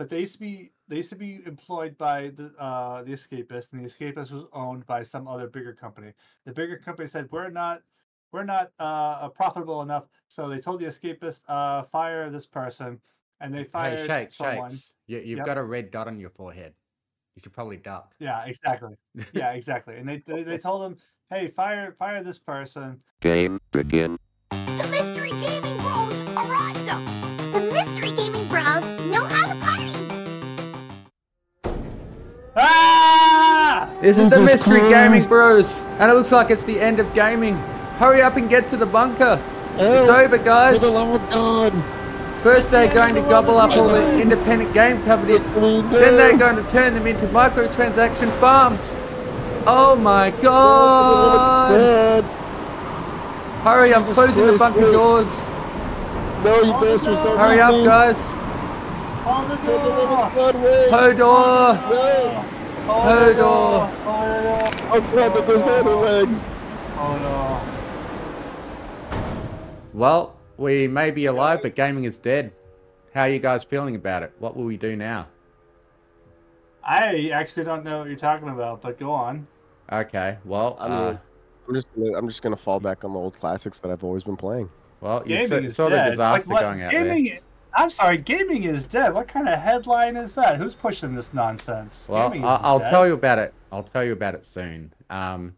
but they used to be they used to be employed by the uh the escapist, and the escapist was owned by some other bigger company. The bigger company said, "We're not." We're not uh, profitable enough, so they told the escapist, uh, "Fire this person," and they fired hey, Shakes, someone. Shakes. You, you've Yep. got a red dot on your forehead. You should probably duck. Yeah, exactly. Yeah, exactly. And they they, they told him, "Hey, fire fire this person." Game begin. This is the Jesus Mystery Gaming Bros, and it looks like it's the end of gaming. Hurry up and get to the bunker. It's Oh, over, For guys. the love of God. First, they're going to gobble up all the independent game companies. Then they're going to turn them into microtransaction farms. Oh my god! God. Hurry, I'm closing the bunker doors. No, you bastards don't Hurry up, guys. Hold the For the door! Of God, wait. Hodor! No. Hold the door! Hodor! Hold! Oh God, that goes my other leg. Oh no! Well, we may be alive, but gaming is dead. How are you guys feeling about it? What will we do now? I actually don't know what you're talking about, but go on. Okay, well, I'm, uh, gonna- I'm just gonna, I'm just gonna fall back on the old classics that I've always been playing. well, you Gaming saw, is saw the disaster Like, what- going out there. I'm sorry, gaming is dead. What kind of headline is that? Who's pushing this nonsense? Well, I- I'll dead. tell you about it. I'll tell you about it soon. Um,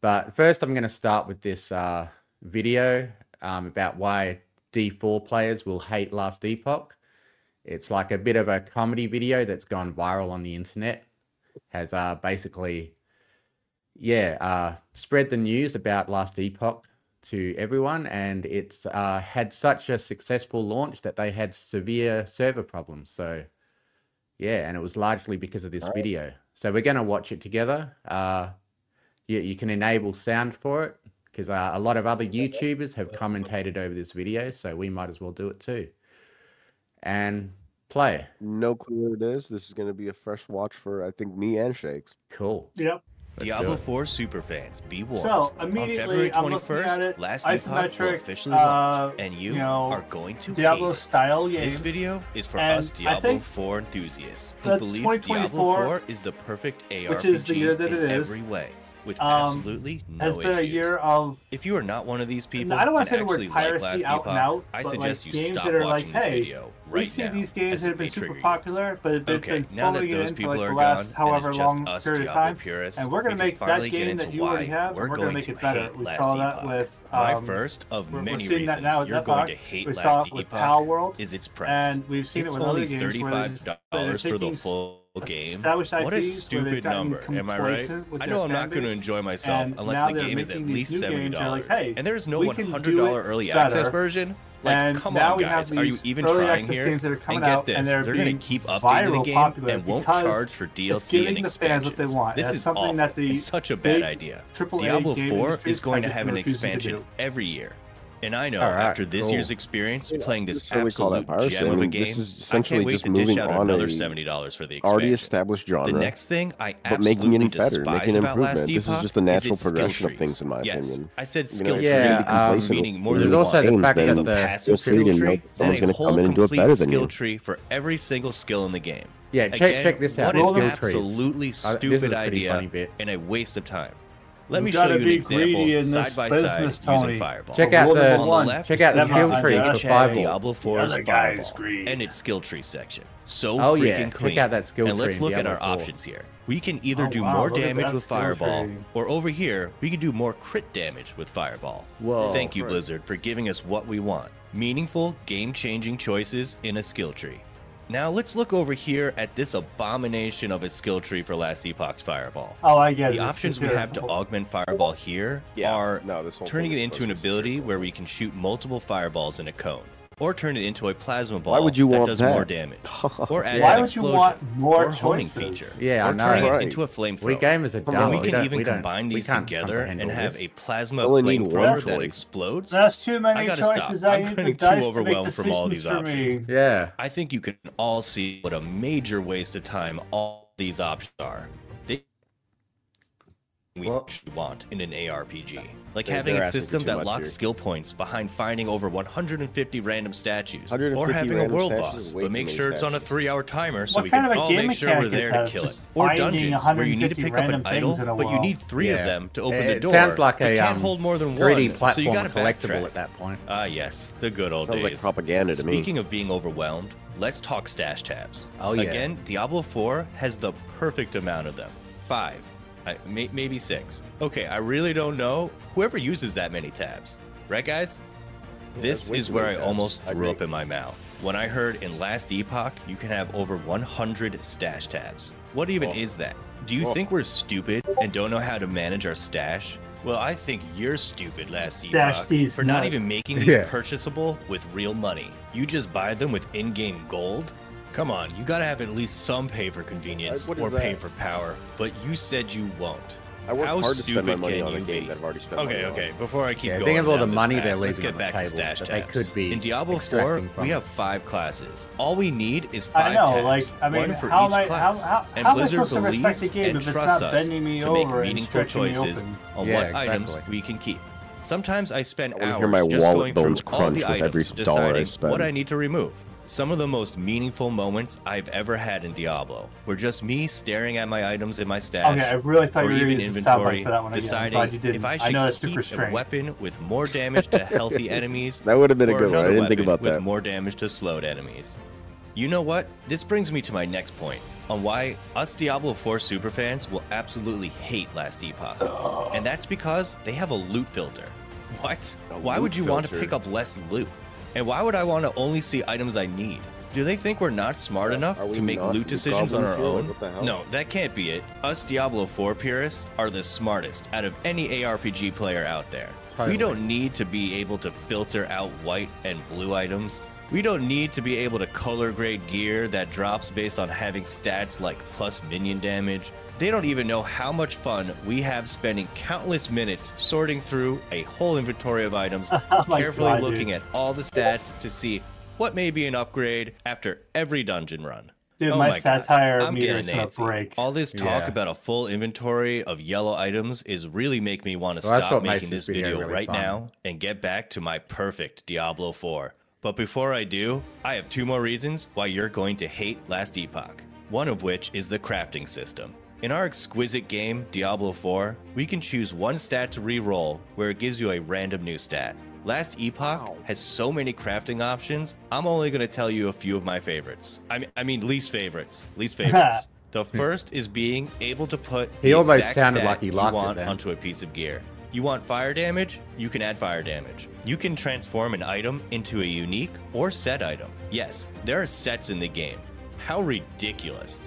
but first, I'm going to start with this uh, video um, about why D4 players will hate Last Epoch. It's like a bit of a comedy video that's gone viral on the internet. Has uh, basically, yeah, uh, spread the news about Last Epoch to everyone, and it's uh, had such a successful launch that they had severe server problems. So, yeah, and it was largely because of this Alright. video. So we're going to watch it together. Uh, you, you can enable sound for it because uh, a lot of other YouTubers have commentated over this video, so we might as well do it too. And play. No clue what it is. This is gonna be a fresh watch for I think me and Shakes. Cool. Yep. Let's Diablo it. 4 superfans, be warned. So immediately, On immediately, February I'm looking 21st, at it. Last Epoch will Isometric, officially uh, launch, and you, you know, are going to Diablo hate style game. This video is for And us Diablo think 4 enthusiasts who believe Diablo 4 is the perfect ARPG which is the year that in it is, every way, um, absolutely no has been issues. a year of If you are not one of these people, I don't want to say the word like piracy Last out and Epoch, out, I suggest like you games stop that are like, watching this hey, video we see now, these games that have been super popular, but they've Okay, been now that those in for like are the gone, last and however long us period of time, purists, and we're we can make that game that you already have, we're we're gonna make it better. We saw that with My um, first of we're, we're many seeing that reasons now with you're going to hate We saw Last it with Epoch Palworld, is its price. and we've seen it's it with only other games thirty-five dollars for the full game. established What a IPs where they've stupid number, am I right? I know I'm not going to enjoy myself unless the game is at least seventy dollars. like, hey, and there is no one hundred do dollar early access version. Like, and come now on, we guys, have are you even trying here? games that are coming and get out, this, and they're they're going to keep updating the game and won't charge for DLC giving and the fans what they expansions. want. This is something awful. that the it's such a bad idea. AAA Diablo game 4 is going to have an expansion every year. And I know All right, after this cool. year's experience playing this So we call that absolute gem of a game, this is I essentially can't wait just to dish moving out on another a seventy dollars for the Already established genre, The next thing I but absolutely making it better, despise making about Last improvement. This is just the natural progression of things, in my yes, opinion. I said You know, skill tree, you're gonna Yeah, um, meaning more with There's than also the games, fact that the passive you'll see it skill and tree, know then someone's a gonna whole come in and do it complete better than skill tree for every single skill in the game. yeah. Check check this out. What the is skill an absolutely Uh, this is stupid idea funny and a waste of time. Let You me show you an example greedy in side this by business, side Tony. using Fireball. Check out the number one, left, check out the skill tree mind, for. Fireball. Diablo 4's is Fireball green. and its skill tree section. So Oh, freaking yeah, check clean. out that skill and tree let's in look at our 4. options here. We can either Oh, do wow, more damage with Fireball, tree. or over here, we can do more crit damage with Fireball. Whoa. Thank you, Blizzard, for giving us what we want. Meaningful, game-changing choices in a skill tree. Now let's look over here at this abomination of a skill tree for Last Epoch's Fireball. Oh, I get it. The It's options we have to augment Fireball here Yeah, are no, this turning it into an supposed to be ability where we can shoot multiple fireballs in a cone, or turn it into a plasma ball Why would you that want does that? more damage, or add Why an would you explosion, want more or homing choices? feature, Yeah, I or know. turning it Right. into a flamethrower. We gamers are Come dumb. on, we we can don't- even we don't- combine we these can't together comprehend and all have this. a plasma Only need one flamethrower that choice. explodes. That's too I many gotta stop. choices. I'm I need the getting too dice to make overwhelmed from all these for me. options. Yeah. I think you can all see what a major waste of time all these options are. They we Well- actually want in an ARPG. Like They're- having they're a system that locks here. skill points behind finding over 150 random statues, or having a world statues boss, but make many sure it's on a three-hour timer so What we kind can of all make sure we're there to kill it. Or finding dungeons where you need to pick up an idol, things in a but you need three Yeah. of them to open It the door. sounds like You a can't um, hold more than 3D one, so you gotta collectible backtrack. at that point. Ah, yes, the good old Sounds days. like propaganda to me. Speaking of being overwhelmed, let's talk stash tabs. Oh, yeah. Again, Diablo 4 has the perfect amount of them. Five. I, may, maybe six. Okay, I really don't know. Whoever uses that many tabs. Right, guys? Yeah, this is where I tabs. almost threw agree. up in my mouth. When I heard in Last Epoch, you can have over 100 stash tabs. What even Oh. is that? Do you Oh. think we're stupid and don't know how to manage our stash? Well, I think you're stupid, Last Stash Epoch, these for not even making these Yeah. purchasable with real money. You just buy them with in-game gold? Come on, you gotta have at least some pay for convenience what is or pay for power. But you said you won't. I work How hard to spend my stupid money can on a you game be? that I've already spent Okay, money on. okay. Before I keep Yeah, going, think of all the money path, they're let's leaving get on the to table stash that they could be in Diablo 4. extracting from We have five classes. All we need is I five know, tabs, like, I mean, one for how each am I- how- class. how- and how Blizzard supposed to respect believes and trusts us to make meaningful stretching me choices on Yeah, what items we can keep. Sometimes I spend I hours hear my just wallet going through bones all crunch the with items, every dollar I deciding spend. what I need to remove. Some of the most meaningful moments I've ever had in Diablo were just me staring at my items in my stash. Okay, I really thought or you were even going to use inventory, for that one again. I'm deciding glad you if I I should know that's keep super a weapon with more damage to healthy enemies That would have been a or good one. I another didn't think weapon about with more damage to slowed enemies. You know what? This brings me to my next point on why us Diablo 4 superfans will absolutely hate Last Epoch. Oh. And that's because they have a loot filter. What? A why would you want to pick up less loot? And why would I want to only see items I need? Do they think we're not smart Yeah, enough to make loot loot decisions on goblins our here? Like, own? what the hell? No, that can't be it. Us Diablo 4 purists are the smartest out of any ARPG player out there. Totally. We don't need to be able to filter out white and blue items. We don't need to be able to color grade gear that drops based on having stats like plus minion damage. They don't even know how much fun we have spending countless minutes sorting through a whole inventory of items, Oh carefully God, looking dude. at all the stats to see what may be an upgrade after every dungeon run. Dude, Oh my God, satire I'm meter is gonna break. All this talk Yeah. about a full inventory of yellow items is really make me want to Well, stop making this this video video really right fun. now and get back to my perfect Diablo 4. But before I do, I have two more reasons why you're going to hate Last Epoch. One of which is the crafting system. In our exquisite game, Diablo 4, we can choose one stat to re-roll where it gives you a random new stat. Last Epoch Wow. has so many crafting options, I'm only going to tell you a few of my favorites. I mean, I mean least favorites. Least favorites. the first is being able to put He the almost exact sounded stat like he you locked it want then. onto a piece of gear. You want fire damage? You can add fire damage. You can transform an item into a unique or set item. Yes, there are sets in the game. How ridiculous.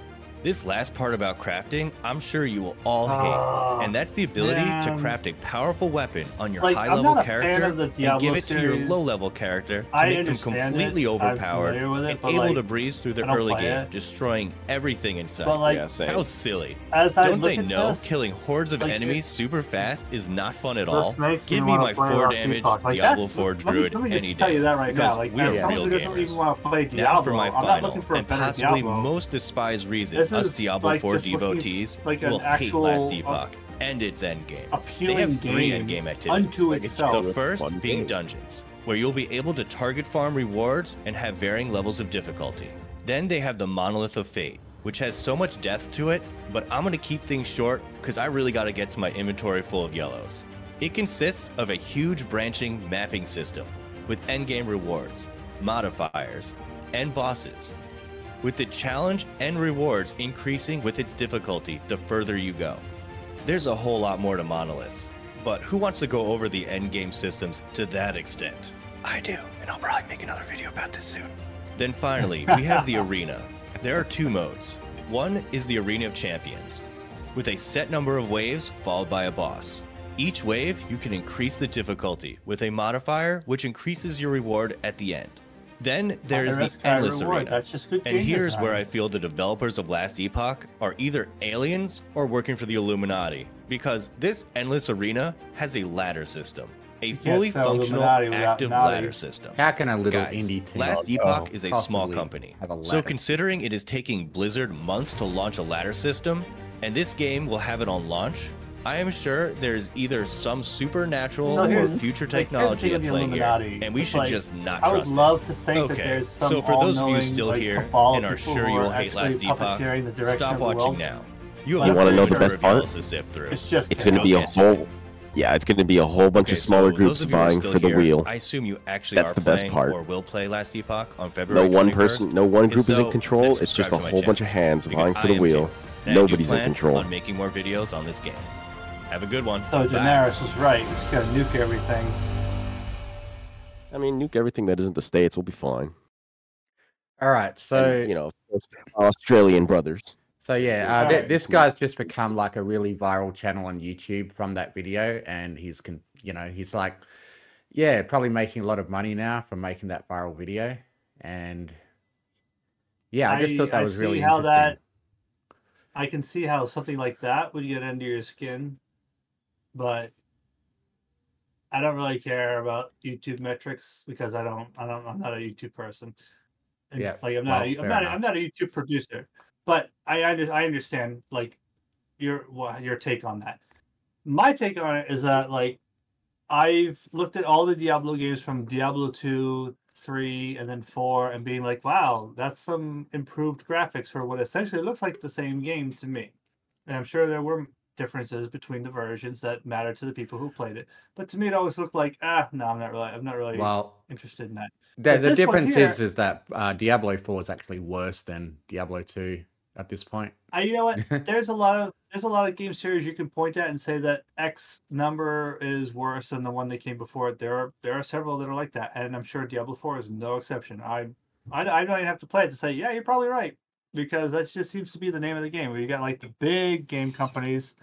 This last part about crafting, I'm sure you will all Ah, hate. And that's the ability to craft a powerful weapon on your Like, high I'm level not a fan character and give it to your low level character to I make them completely it. Overpowered it, and able like, to breeze through the early game, it. destroying everything in sight. But like, yeah, same. How silly. as I Don't look they at know this, killing hordes of like, enemies it's- super fast is not fun at all? Give me wanna my 4 damage Like, Diablo that's- 4 let me- Druid Let me, any just tell day. you that right because now. Like, we're real who doesn't gamers. even want to play Now for my I'm not final looking for a and better possibly most despised reason This us Diablo like, 4 devotees like an will hate actual, Last uh, Epoch and its endgame. They appealing have three endgame activities. unto Like, it's itself. a The first being game. dungeons, where you'll be able to target farm rewards and have varying levels of difficulty. Then they have the Monolith of Fate, which has so much depth to it, but I'm gonna keep things short because I really gotta get to my inventory full of yellows. It consists of a huge branching mapping system with endgame rewards, modifiers, and bosses. With the challenge and rewards increasing with its difficulty the further you go. There's a whole lot more to monoliths, but who wants to go over the endgame systems to that extent? I do, and I'll probably make another video about this soon. Then finally, we have the arena. There are two modes. One is the Arena of Champions, with a set number of waves followed by a boss. Each wave, you can increase the difficulty with a modifier which increases your reward at the end. Then there is High the Endless reward. Arena. That's just good And game here's where. I feel the developers of Last Epoch are either aliens or working for the Illuminati, because this endless arena has a ladder system, a fully functional active Naughty. ladder system. How can a little Guys, indie team Last Oh, Epoch is a small company. a So considering it is taking Blizzard months to launch a ladder system, and this game will have it on launch, I am sure there's either some supernatural So or future like, here's the technology thing at the play here, and we It's should like, just not I would trust it. love to think that Okay, there's some so for those of you still like, here and are sure you will hate Last actually Epoch, puppeteering the direction Stop watching now. You You wanna know the best part? rebels to sift through. It's just It's going to be a whole. Yeah, it's going to be a whole bunch Okay, of smaller so groups those of you vying still for the here, wheel. I assume you actually That's are the best playing part. or will play Last Epoch on February No one 21st. person, no one If group is in control. It's just a subscribe to my whole bunch of hands vying for the wheel. too, and I do Nobody's in plan control. On making more videos on this game. Have a good one. So Bye. Daenerys was right. We just gotta nuke everything. I mean, nuke everything that isn't the states. We'll be fine. All right, so And, you know, Australian brothers. So yeah, uh, th- this guy's just become like a really viral channel on YouTube from that video, and he's con- you know he's like, yeah, probably making a lot of money now from making that viral video, and yeah, I just thought that I was see really how interesting. that. I can see how something like that would get under your skin, but I don't really care about YouTube metrics because I don't. I don't. I'm not a YouTube person. And, Yeah, like I'm not. well, a, I'm not. a-. I'm not a YouTube producer, but I I understand like your your take on that. My take on it is that like I've looked at all the Diablo games from Diablo 2, 3, and then 4 and being like, wow, that's some improved graphics for what essentially looks like the same game to me. And I'm sure there were differences between the versions that matter to the people who played it. But to me it always looked like, ah, no, I'm not really I'm not really Well, interested in that. the, the difference here- is is that uh, Diablo Four is actually worse than Diablo Two at this point. I, you know what? There's a lot of there's a lot of game series you can point at and say that X number is worse than the one that came before it. There are there are several that are like that, and I'm sure Diablo Four is no exception. I I, I don't even have to play it to say yeah, you're probably right because that just seems to be the name of the game. Where you got like the big game companies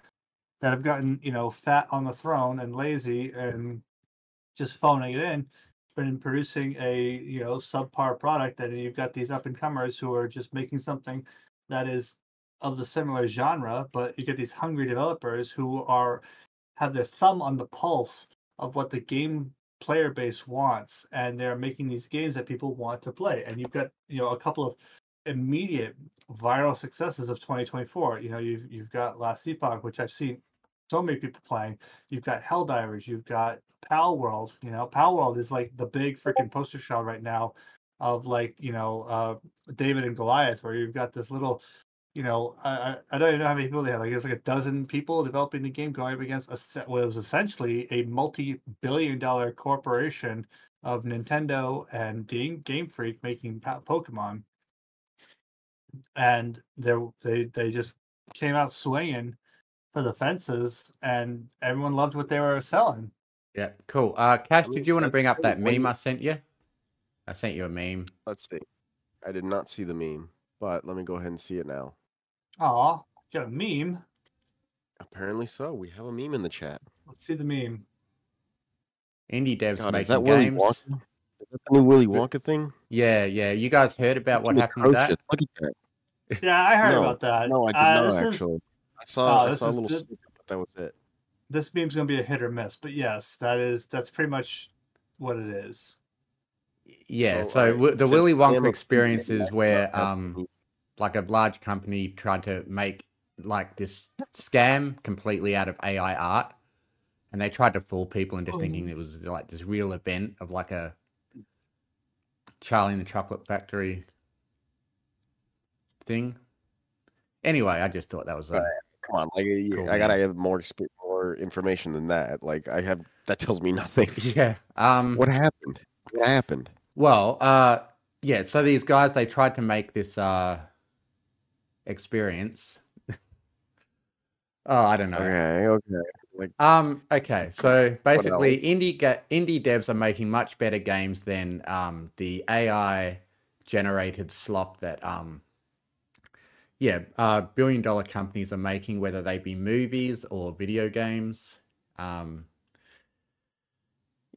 that have gotten you know fat on the throne and lazy and just phoning it in, been producing a you know subpar product, and you've got these up and comers who are just making something that is of the similar genre, but you get these hungry developers who are have their thumb on the pulse of what the game player base wants, and they're making these games that people want to play. And you've got you know a couple of immediate viral successes of 2024. You know you've you've got Last Epoch, which I've seen so many people playing. You've got Helldivers, you've got Palworld. You know Palworld is like the big freaking poster child right now of like you know uh David and Goliath, where you've got this little, you know, I I don't even know how many people they had. Like there's like a dozen people developing the game, going up against a se- what was essentially a multi-billion-dollar corporation of Nintendo and Game Freak making Pokemon, and they they they just came out swinging for the fences, and everyone loved what they were selling. Yeah, cool. Uh, Cash, did you want to bring up that meme I sent you? I sent you a meme. Let's see. I did not see the meme, but let me go ahead and see it now. Aw, got a meme. Apparently so. We have a meme in the chat. Let's see the meme. Indie devs God, is making that Willy games. Wonka? Is that the new Willy But- Wonka thing? Yeah, yeah. You guys heard about what happened with that? Look at that. Yeah, I heard No, about that. No, I did Uh, not this is- actually. I saw. Oh, I this saw a is little good. snippet, but that was it. this meme's gonna be a hit or miss, but yes, that is that's pretty much what it is. Yeah. So, So, I- w- the since Willy I Wonka experience is where um like a large company tried to make like this scam completely out of AI art, and they tried to fool people into thinking Oh. it was like this real event of like a Charlie and the Chocolate Factory thing. Anyway, I just thought that was a Come on, like Cool, I gotta have more more information than that. Like I have that tells me nothing. yeah. Um. what happened? What happened? Well, uh, yeah. So these guys they tried to make this uh experience. oh, I don't know. Okay, okay. Um. Okay. So basically, indie ga- indie devs are making much better games than um the AI generated slop that um yeah uh billion dollar companies are making, whether they be movies or video games. Um.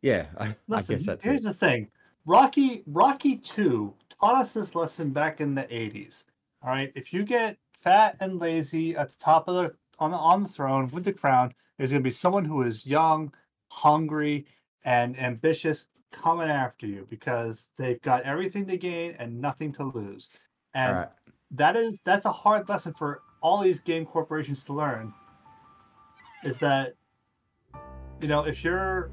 Yeah, I, I Listen, guess that's here's it. the thing. Rocky Rocky 2 taught us this lesson back in the 80s. All right, if you get fat and lazy at the top of the on the, on the throne with the crown, there's going to be someone who is young, hungry, and ambitious coming after you because they've got everything to gain and nothing to lose. And right. that is that's a hard lesson for all these game corporations to learn. is that you know if you're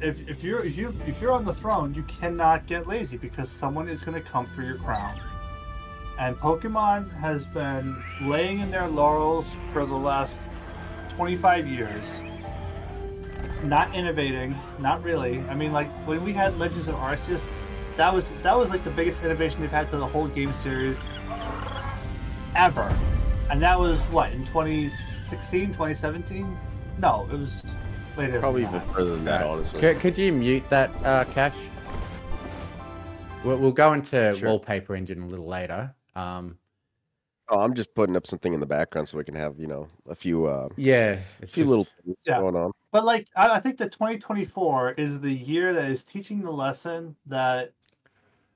if, if you're if you if you're on the throne, you cannot get lazy because someone is going to come for your crown. And Pokemon has been laying in their laurels for the last 25 years, not innovating, not really. I mean, like when we had Legends of Arceus, that was that was like the biggest innovation they've had to the whole game series ever. And that was what in 2016, 2017? No, it was later. Probably even further than that, honestly. Could, could you mute that, uh, Cash? We'll, we'll go into Sure. wallpaper engine a little later. Um, Oh, I'm just putting up something in the background so we can have, you know, a few uh yeah, a few just- little things Yeah. going on. But like, I, I think that 2024 is the year that is teaching the lesson that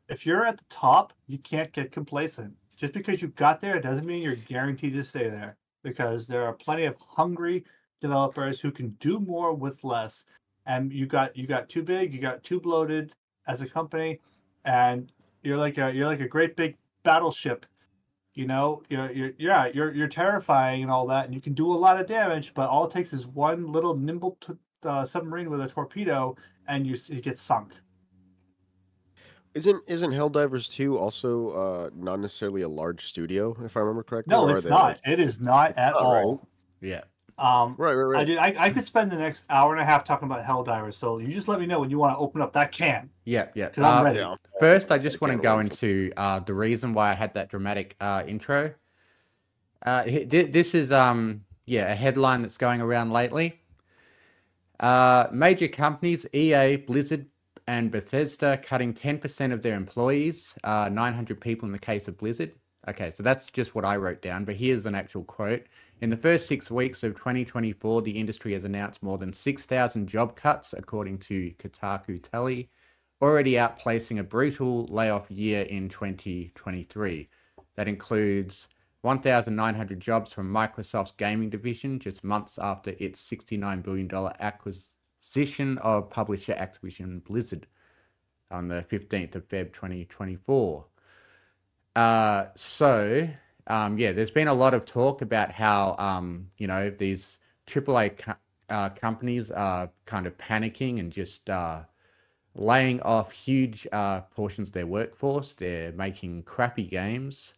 if you're at the top, you can't get complacent. Just because you got there It doesn't mean you're guaranteed to stay there. Because there are plenty of hungry developers who can do more with less. And you got you got too big, you got too bloated as a company, and you're like a you're like a great big battleship. You know, you're, you're yeah, you're you're terrifying and all that, and you can do a lot of damage. But all it takes is one little nimble t- uh, submarine with a torpedo, and you s- it gets sunk. Isn't isn't Helldivers 2 also uh not necessarily a large studio, if I remember correctly? No, it's not. like- It is not at Oh, right. all. yeah. Um, Right, right, I right. I, I could spend the next hour and a half talking about Helldivers. So you just let me know when you want to open up that can. Yeah, yeah. Because I'm Uh, ready. Yeah. First, I just want to go wait. into uh, the reason why I had that dramatic uh, intro. Uh, hi- this is um yeah a headline that's going around lately. Uh, major companies EA, Blizzard, and Bethesda cutting 10% of their employees, uh, 900 people in the case of Blizzard. Okay, so that's just what I wrote down, but here's an actual quote. In the first six weeks of 2024, the industry has announced more than 6,000 job cuts, according to Kotaku Tally, already outplacing a brutal layoff year in 2023. That includes 1,900 jobs from Microsoft's gaming division just months after its $69 billion acquisition of publisher Activision Blizzard on the 15th of Feb 2024. Uh, so, um, yeah, there's been a lot of talk about how, um, you know, these AAA co- uh, companies are kind of panicking and just uh, laying off huge uh, portions of their workforce. They're making crappy games.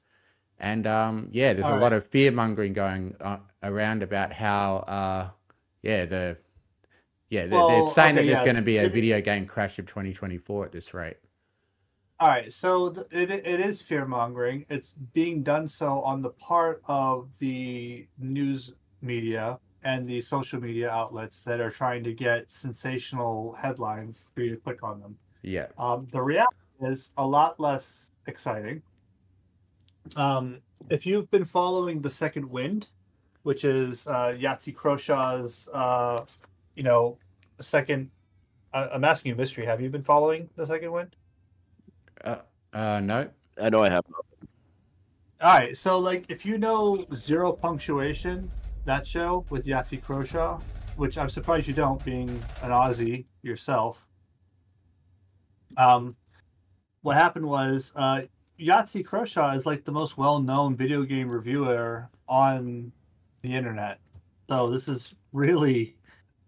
And um, yeah, there's a All lot of fear mongering going uh, around about how, uh, yeah, the yeah, they're, they're Well, saying that there's yeah, going to be a video game crash of 2024 at this rate. All right, so th- it it is fear mongering. It's being done so on the part of the news media and the social media outlets that are trying to get sensational headlines for you to click on them. Yeah. Um, the reality is a lot less exciting. Um, if you've been following the Second Wind, which is uh, Yahtzee Croshaw's, uh, you know, second. I I'm asking you, mystery. Have you been following the Second Wind? Uh, uh, no. I know I have. All right, so like if you know Zero Punctuation, that show with Yahtzee Croshaw, which I'm surprised you don't, being an Aussie yourself. Um, what happened was uh, Yahtzee Croshaw is like the most well-known video game reviewer on the internet. So this is really,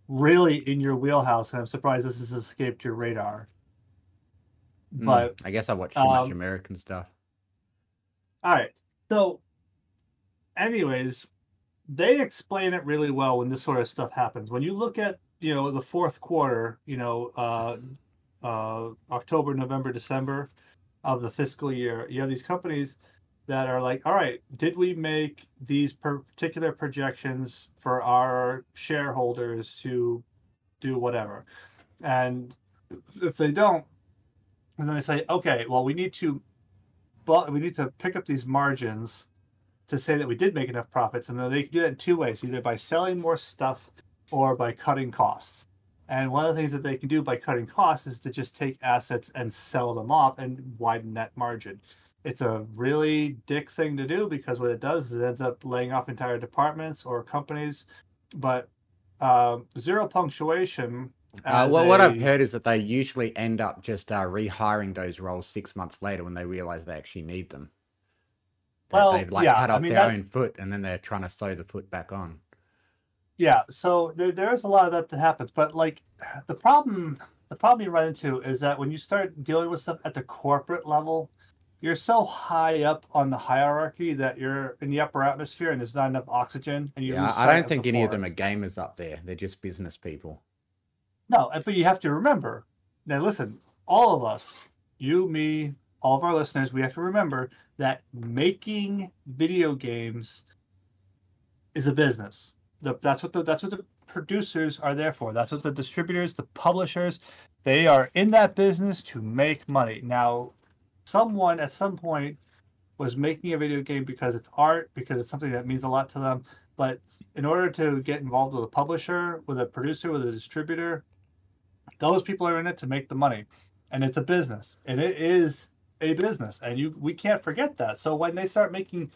really in your wheelhouse, and I'm surprised this has escaped your radar. Mm, But I guess I watch too much um, American stuff. All right. So, anyways, they explain it really well when this sort of stuff happens. When you look at, you know, the fourth quarter, you know, uh, uh, October, November, December of the fiscal year, you have these companies that are like, all right, did we make these particular projections for our shareholders to do whatever? And if they don't, and then they say, okay, well, we need to but we need to pick up these margins to say that we did make enough profits. And then they can do that in two ways either by selling more stuff or by cutting costs. And one of the things that they can do by cutting costs is to just take assets and sell them off and widen that margin. It's a really dick thing to do because what it does is it ends up laying off entire departments or companies. But um, zero punctuation Uh, well, what I've heard is that they usually end up just uh, rehiring those roles six months later when they realize they actually need them. They- Well, they've like yeah, cut I off mean, their that's- own foot and then they're trying to sew the foot back on. Yeah, so there, there is a lot of that that happens, but like the problem, the problem you run into is that when you start dealing with stuff at the corporate level, you're so high up on the hierarchy that you're in the upper atmosphere and there's not enough oxygen, and you Yeah, I don't think any of them are gamers up there. They're just business people. No, uh, but you have to remember. Now, listen, all of us, you, me, all of our listeners, we have to remember that making video games is a business. The, that's what the that's what the producers are there for. That's what the distributors, the publishers, they are in that business to make money. Now, someone at some point was making a video game because it's art, because it's something that means a lot to them. But in order to get involved with a publisher, with a producer, with a distributor, those people are in it to make the money. And it's a business. And it is a business. And you we can't forget that. So when they start making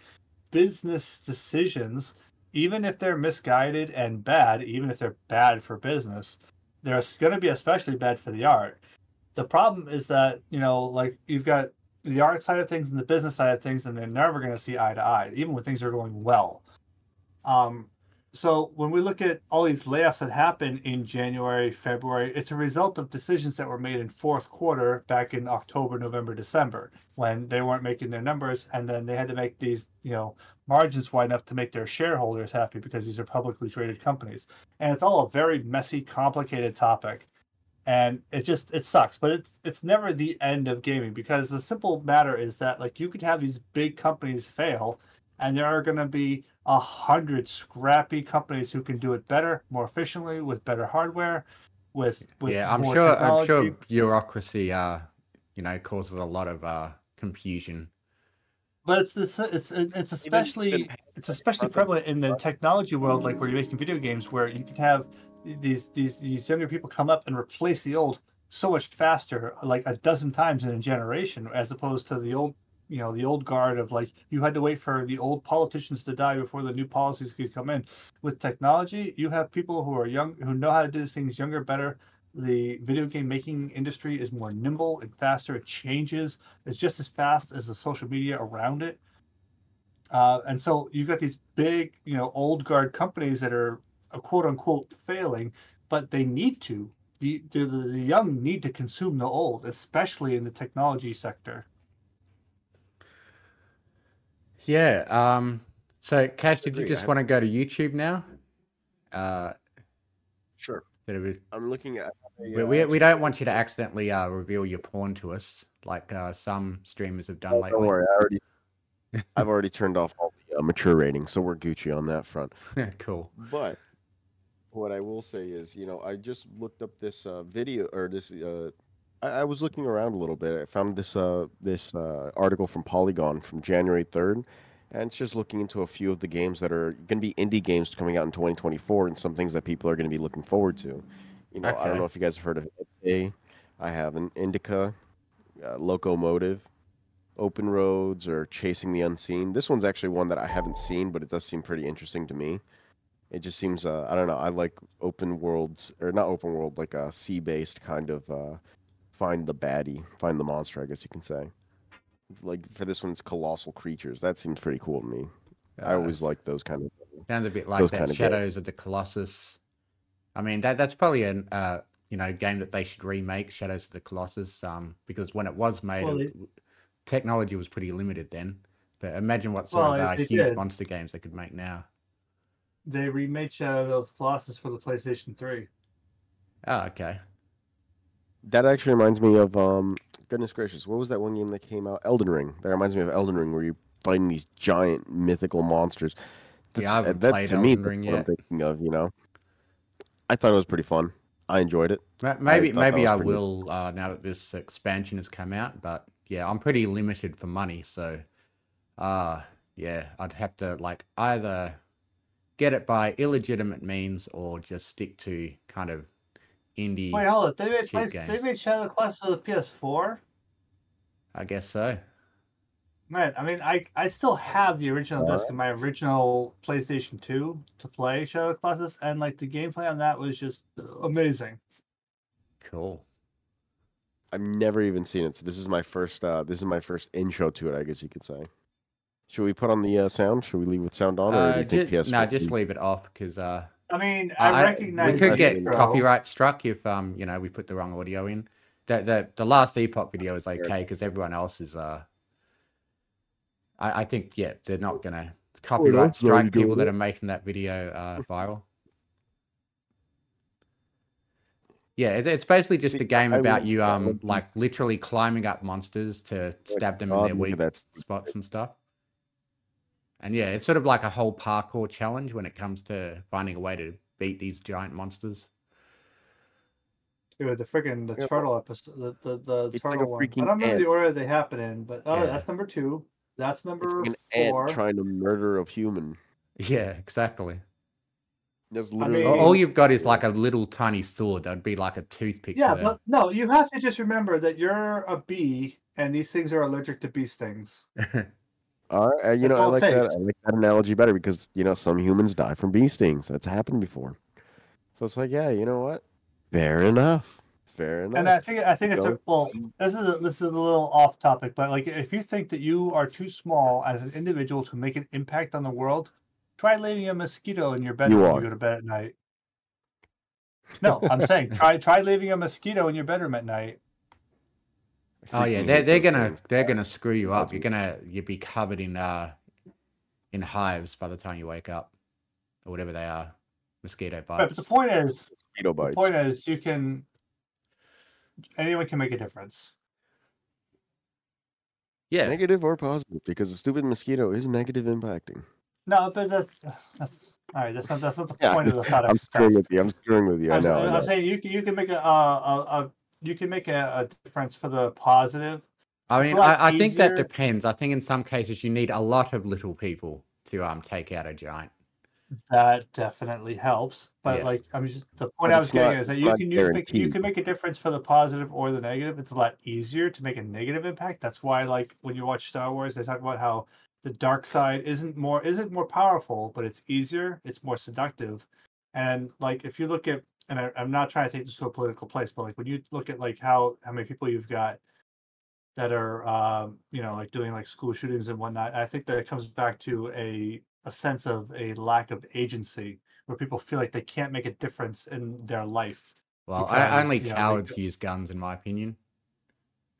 business decisions, even if they're misguided and bad, even if they're bad for business, they're going to be especially bad for the art. The problem is that, you know, like you've got the art side of things and the business side of things, and they're never going to see eye to eye, even when things are going well. Um, so when we look at all these layoffs that happened in January, February, it's a result of decisions that were made in fourth quarter back in October, November, December, when they weren't making their numbers, and then they had to make these, you know, margins wide enough to make their shareholders happy because these are publicly traded companies. And it's all a very messy, complicated topic. And it just it sucks, but it's it's never the end of gaming because the simple matter is that like you could have these big companies fail and there are going to be a hundred scrappy companies who can do it better, more efficiently, with better hardware, with, with yeah, I'm more sure. I'm sure bureaucracy, uh, you know, causes a lot of uh confusion. But it's it's it's, it's especially it's especially prevalent in the technology world, like where you're making video games, where you can have these these these younger people come up and replace the old so much faster, like a dozen times in a generation, as opposed to the old you know the old guard of like you had to wait for the old politicians to die before the new policies could come in. With technology you have people who are young who know how to do things younger better. The video game making industry is more nimble and faster. It changes. It's just as fast as the social media around it. Uh, and so you've got these big you know old guard companies that are uh, quote unquote failing but they need to. The, the the young need to consume the old especially in the technology sector Yeah. Um. So, Cash, did you just want to go to YouTube now? Uh, Sure. that it was, I'm looking at. a, uh, we, we don't want you to accidentally uh, reveal your porn to us, like uh, some streamers have done Oh, lately. don't worry, I already. I've already turned off all the uh, mature ratings, so we're Gucci on that front. cool. But what I will say is, you know, I just looked up this uh, video or this. I, I was looking around a little bit. I found this uh, this uh, article from Polygon from January third, and it's just looking into a few of the games that are going to be indie games coming out in 2024, and some things that people are going to be looking forward to. You know, I don't know if you guys have heard of it. I have an Indika, uh, Locomotive. Open Roads or Chasing the Unseen. This one's actually one that I haven't seen, but it does seem pretty interesting to me. It just seems uh, I don't know. I like open worlds or not open world, like a sea based kind of uh, find the baddie, find the monster. I guess you can say. Like for this one, it's colossal creatures. That seems pretty cool to me. I Uh, always like those kind of. Sounds a bit like that kind of games. Shadows of the Colossus. I mean, that that's probably an uh, you know game that they should remake, Shadows of the Colossus, um, because when it was made, Well, it- technology was pretty limited then. But imagine what sort Well, of uh, huge did. monster games they could make now. they remade Shadow of the Colossus for the PlayStation 3. Oh, okay. That actually reminds me of um. Goodness gracious, what was that one game that came out? Elden Ring. That reminds me of Elden Ring, where you're fighting these giant mythical monsters. Yeah, I That's- uh, haven't that played to me, Elden that's Ring what I'm thinking of. You know, I thought it was pretty fun. I enjoyed it. Maybe that maybe I will uh, now that this expansion has come out. But yeah, I'm pretty limited for money, so uh yeah, I'd have to like either get it by illegitimate means or just stick to kind of indie. Wait, hold it. They made cheap place, they games. made Shadow of the Colossus for the PS4. I guess so. Man, I mean, I I still have the original Alright. disc of my original PlayStation 2 to play Shadow of the Colossus, and like the gameplay on that was just amazing. Cool. I've never even seen it, so this is my first. Uh, this is my first intro to it, I guess you could say. Should we put on the uh, sound? Should we leave with sound on, or do Uh, you think ju- PS4? no, just leave it off because uh, I mean, I, I- recognize we could get copyright struck if um you know we put the wrong audio in. The the, the last Epoch video is okay because everyone else is uh. I, I think yeah they're not gonna copyright strike people that are making that video uh, viral. Yeah, it, it's basically just See, a game I about you um like literally climbing up monsters to stab them in their weak spots and stuff. And yeah, it's sort of like a whole parkour challenge when it comes to finding a way to beat these giant monsters. Dude, the freaking the turtle episode, the the, the It's like turtle one. I don't remember ant. the order they happen in, but oh, Yeah. that's number two. That's It's number like an four. ant trying to murder a human. Yeah, exactly. That's I literally. All- mean- All you've got is like a little tiny sword. That'd be like a toothpick. Yeah, to them. but no, you have to just remember that you're a bee, and these things are allergic to bee stings. All right, you That's know, I like that. I like that analogy better because you know some humans die from bee stings. That's happened before. So it's like, yeah, you know what? Fair enough. Fair enough. And I think I think it's a well. This is a, this is a little off topic, but like if you think that you are too small as an individual to make an impact on the world, try leaving a mosquito in your bedroom when are. you go to bed at night. No, I'm saying try try leaving a mosquito in your bedroom at night. Oh yeah, they're they're gonna things. they're gonna screw you up. You're gonna you'll be covered in uh in hives by the time you wake up, or whatever they are, mosquito Right, but the bites. point is, mosquito bites. the point is, you can anyone can make a difference. Yeah, Negative or positive, because a stupid mosquito is negative impacting. No, but that's that's all right. That's not that's not the Yeah, point of the thought I'm screwing with you. I'm screwing with you. I I'm, know. sa- I I'm know. saying you can you can make a, a, a, a you can make a, a difference for the positive. I mean, lot I, I think that depends. I think in some cases you need a lot of little people to um take out a giant. That definitely helps. But Yeah. like I'm just the point But I was getting not- is that you can you, make, you can make a difference for the positive or the negative. It's a lot easier to make a negative impact. That's why like when you watch Star Wars, they talk about how the dark side isn't more isn't more powerful, but it's easier, it's more seductive. And like if you look at and I, I'm not trying to take this to a political place, but like when you look at like how how many people you've got that are um, you know like doing like school shootings and whatnot, I think that it comes back to a a sense of a lack of agency where people feel like they can't make a difference in their life. Well, Because, I, only yeah, like cowards the- use guns, in my opinion.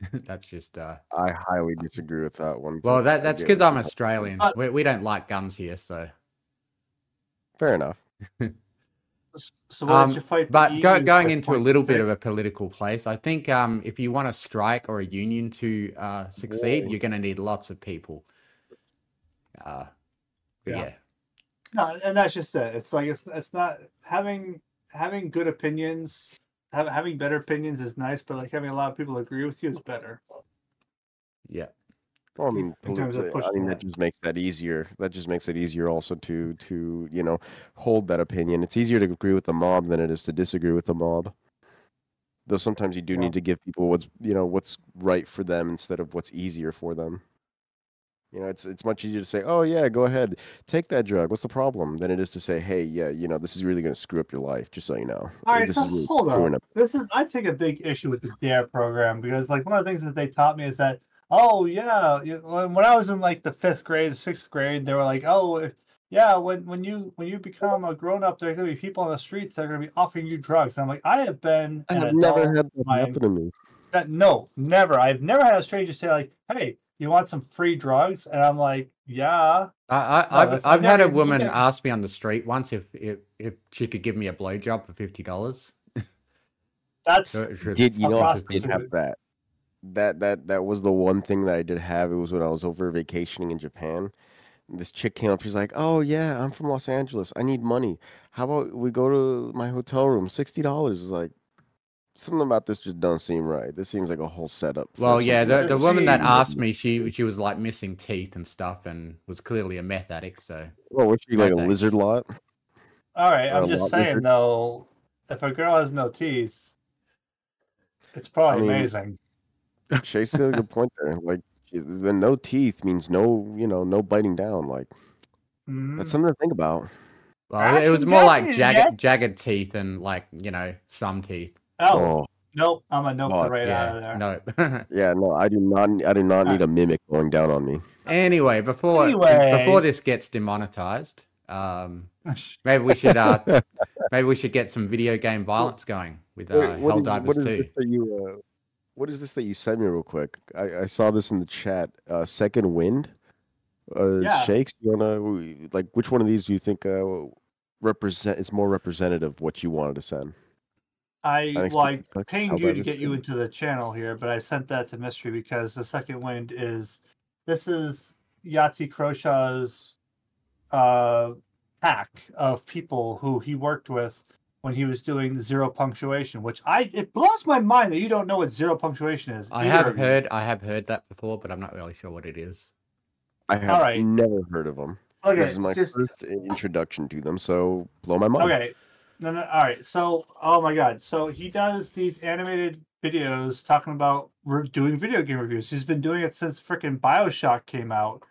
that's just uh. I highly disagree with that one. Well, that that's because I'm Australian. But- we we don't like guns here, so. Fair enough. So why Um, fight? But go, going into a little bit of a political place, I think um, if you want a strike or a union to uh, succeed, Whoa. you're going to need lots of people. Uh, Yeah. yeah. No, and that's just it. It's like it's it's not having having good opinions, have, having better opinions is nice, but like having a lot of people agree with you is better. yeah. Well, I mean, in terms of I mean that. just makes that easier. That just makes it easier also to to you know hold that opinion. It's easier to agree with the mob than it is to disagree with the mob. Though sometimes you do Yeah. need to give people what's you know what's right for them instead of what's easier for them. You know, it's it's much easier to say, "Oh yeah, go ahead, take that drug. What's the problem?" Than it is to say, "Hey, yeah, you know, this is really going to screw up your life." Just so you know. All right, This so is really hold on. up- This is I take a big issue with the Dare program because like one of the things that they taught me is that oh yeah, when when I was in like the fifth grade, sixth grade, they were like oh uh, yeah when when you when you become a grown up, there's gonna be people on the streets that are gonna be offering you drugs. And I'm like I have been I have never had that happen to me. that no never I've never had a stranger say like hey you want some free drugs and I'm like yeah I, I, No, I've, I've had a woman never- ask me on the street once if, if, if she could give me a blowjob for $50. that's So did you know I did prostitute. have that? That that that was the one thing that I did have. It was when I was over vacationing in Japan. And This chick came up. She's like, "Oh yeah, I'm from Los Angeles. I need money. How about we go to my hotel room? Sixty dollars." Is like something about this just doesn't seem right. This seems like a whole setup. Well, yeah, the, the woman that asked me, she she was like missing teeth and stuff and was clearly a meth addict. So, Well, was she No, like a thanks. lizard lot? all right Uh, I'm just saying different. though if a girl has no teeth it's probably mean, amazing Chase got a good point there. Like, the no teeth means no, you know, no biting down. Like, Mhm. that's something to think about. well, it was more like yeah. jagged, jagged teeth and like, you know, some teeth. oh Oh, nope I'm a nope Oh, right out of Yeah, there no. yeah, no, I do not. I do not need a mimic going down on me. anyway, before before this gets demonetized, Um, maybe we should uh, maybe we should get some video game violence going with uh, Wait, what is- Helldivers 2. this that you, uh, what is this that you sent me real quick? I, I saw this in the chat. Uh, Second Wind. Uh, Yeah. Shakes. You wanna like which one of these do you think uh, represent? It's more representative of what you wanted to send. I well, I pinged you to get you into the channel here, but I sent that to Mystery because the second wind is this is Yahtzee Croshaw's uh pack of people who he worked with when he was doing zero punctuation, which I it blows my mind that you don't know what zero punctuation is. I have of heard I have heard that before, but I'm not really sure what it is. I have right. never heard of them. Okay, this is my just- first introduction to them, so blow my mind. Okay. No, no. All right. So, oh my God. So he does these animated videos talking about re- doing video game reviews. He's been doing it since freaking Bioshock came out.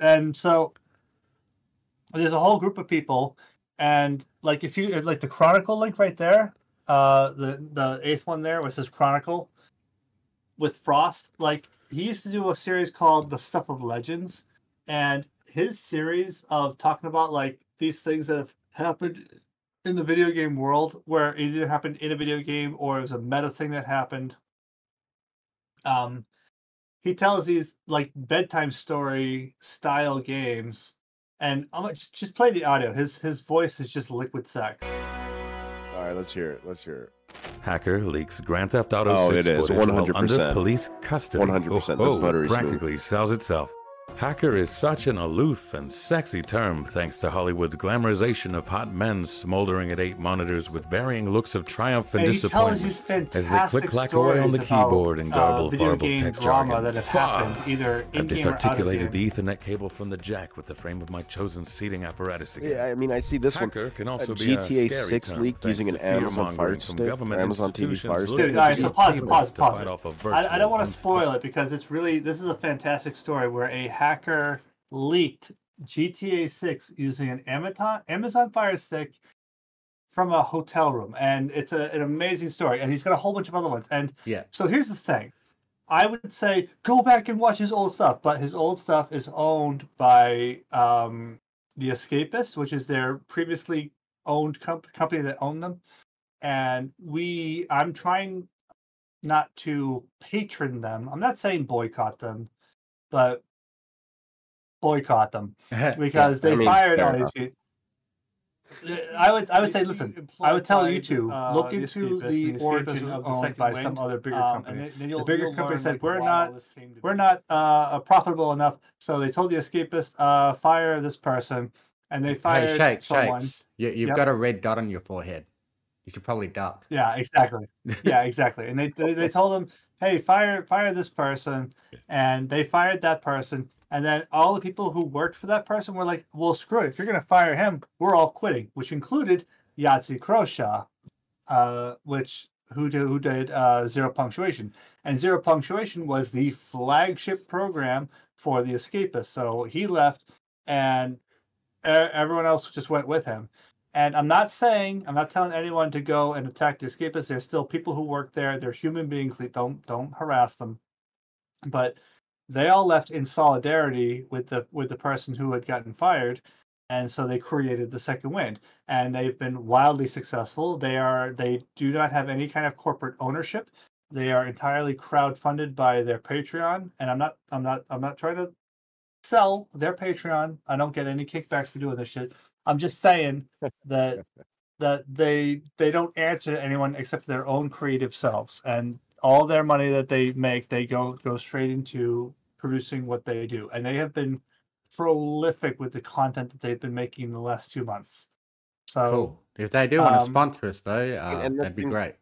and so there's a whole group of people, and like if you like the Chronicle link right there, uh, the the eighth one there, where it says Chronicle, with Frost. Like he used to do a series called The Stuff of Legends, and his series of talking about like these things that have happened in the video game world where it either happened in a video game or it was a meta thing that happened um he tells these like bedtime story style games and i'm gonna just, just play the audio his his voice is just liquid sex All right, let's hear it. Let's hear it. Hacker leaks Grand Theft Auto Oh, 6 it is, footage 100%. under police custody. 100%, that's Oh, buttery smooth. practically sells itself. Hacker is such an aloof and sexy term thanks to Hollywood's glamorization of hot men smoldering at eight monitors with varying looks of triumph and and disappointment as they click clack away on the keyboard and uh, garble video farble game tech drama jargon. that have Fuck. happened either I've in game or out of disarticulated the Ethernet cable from the jack with the frame of my chosen seating apparatus again. Yeah, I mean, I see this one. Hacker can A also be a GTA scary 6 term, leak using an Amazon Fire Stick, government Amazon TV Fire Stick. Dude, all right, so pause it, pause it, pause fight it. off a I, I don't want to spoil it because it's really this is a fantastic story where a hacker leaked GTA 6 using an Amazon Amazon Fire Stick from a hotel room, and it's a, an amazing story. And he's got a whole bunch of other ones. And Yeah. so here's the thing: I would say go back and watch his old stuff, but his old stuff is owned by um, the Escapist, which is their previously owned comp- company that owned them. And we, I'm trying not to patron them. I'm not saying boycott them, but boycott them because they I mean, fired all these. pe- I would I would say listen. I would tell you to look into the origin of the second by some other bigger company. the bigger company said we're not we're not uh, profitable enough, so they told the escapist uh, fire this person, and they fired Hey, shake, someone. shakes. You, you've Yep. got a red dot on your forehead. You should probably duck. Yeah, exactly. Yeah, exactly. And they, they they told him, "Hey, fire fire this person," and they fired that person. And then all the people who worked for that person were like, "Well, screw it. If you're gonna fire him, we're all quitting," which included Yahtzee Croshaw, uh, which who did who did uh, zero punctuation, and zero punctuation was the flagship program for the escapists. So he left, and everyone else just went with him. And I'm not saying I'm not telling anyone to go and attack the escapists. There's still people who work there. They're human beings. They don't don't harass them. But they all left in solidarity with the with the person who had gotten fired, and so they created the second wind. And they've been wildly successful. They are they do not have any kind of corporate ownership. They are entirely crowdfunded by their Patreon. And I'm not I'm not I'm not trying to sell their Patreon. I don't get any kickbacks for doing this shit. I'm just saying that that they they don't answer to anyone except their own creative selves, and all their money that they make, they go go straight into producing what they do, and they have been prolific with the content that they've been making in the last two months. So Cool. If they do want to um, sponsor us, though, uh, and that that'd be seems- great.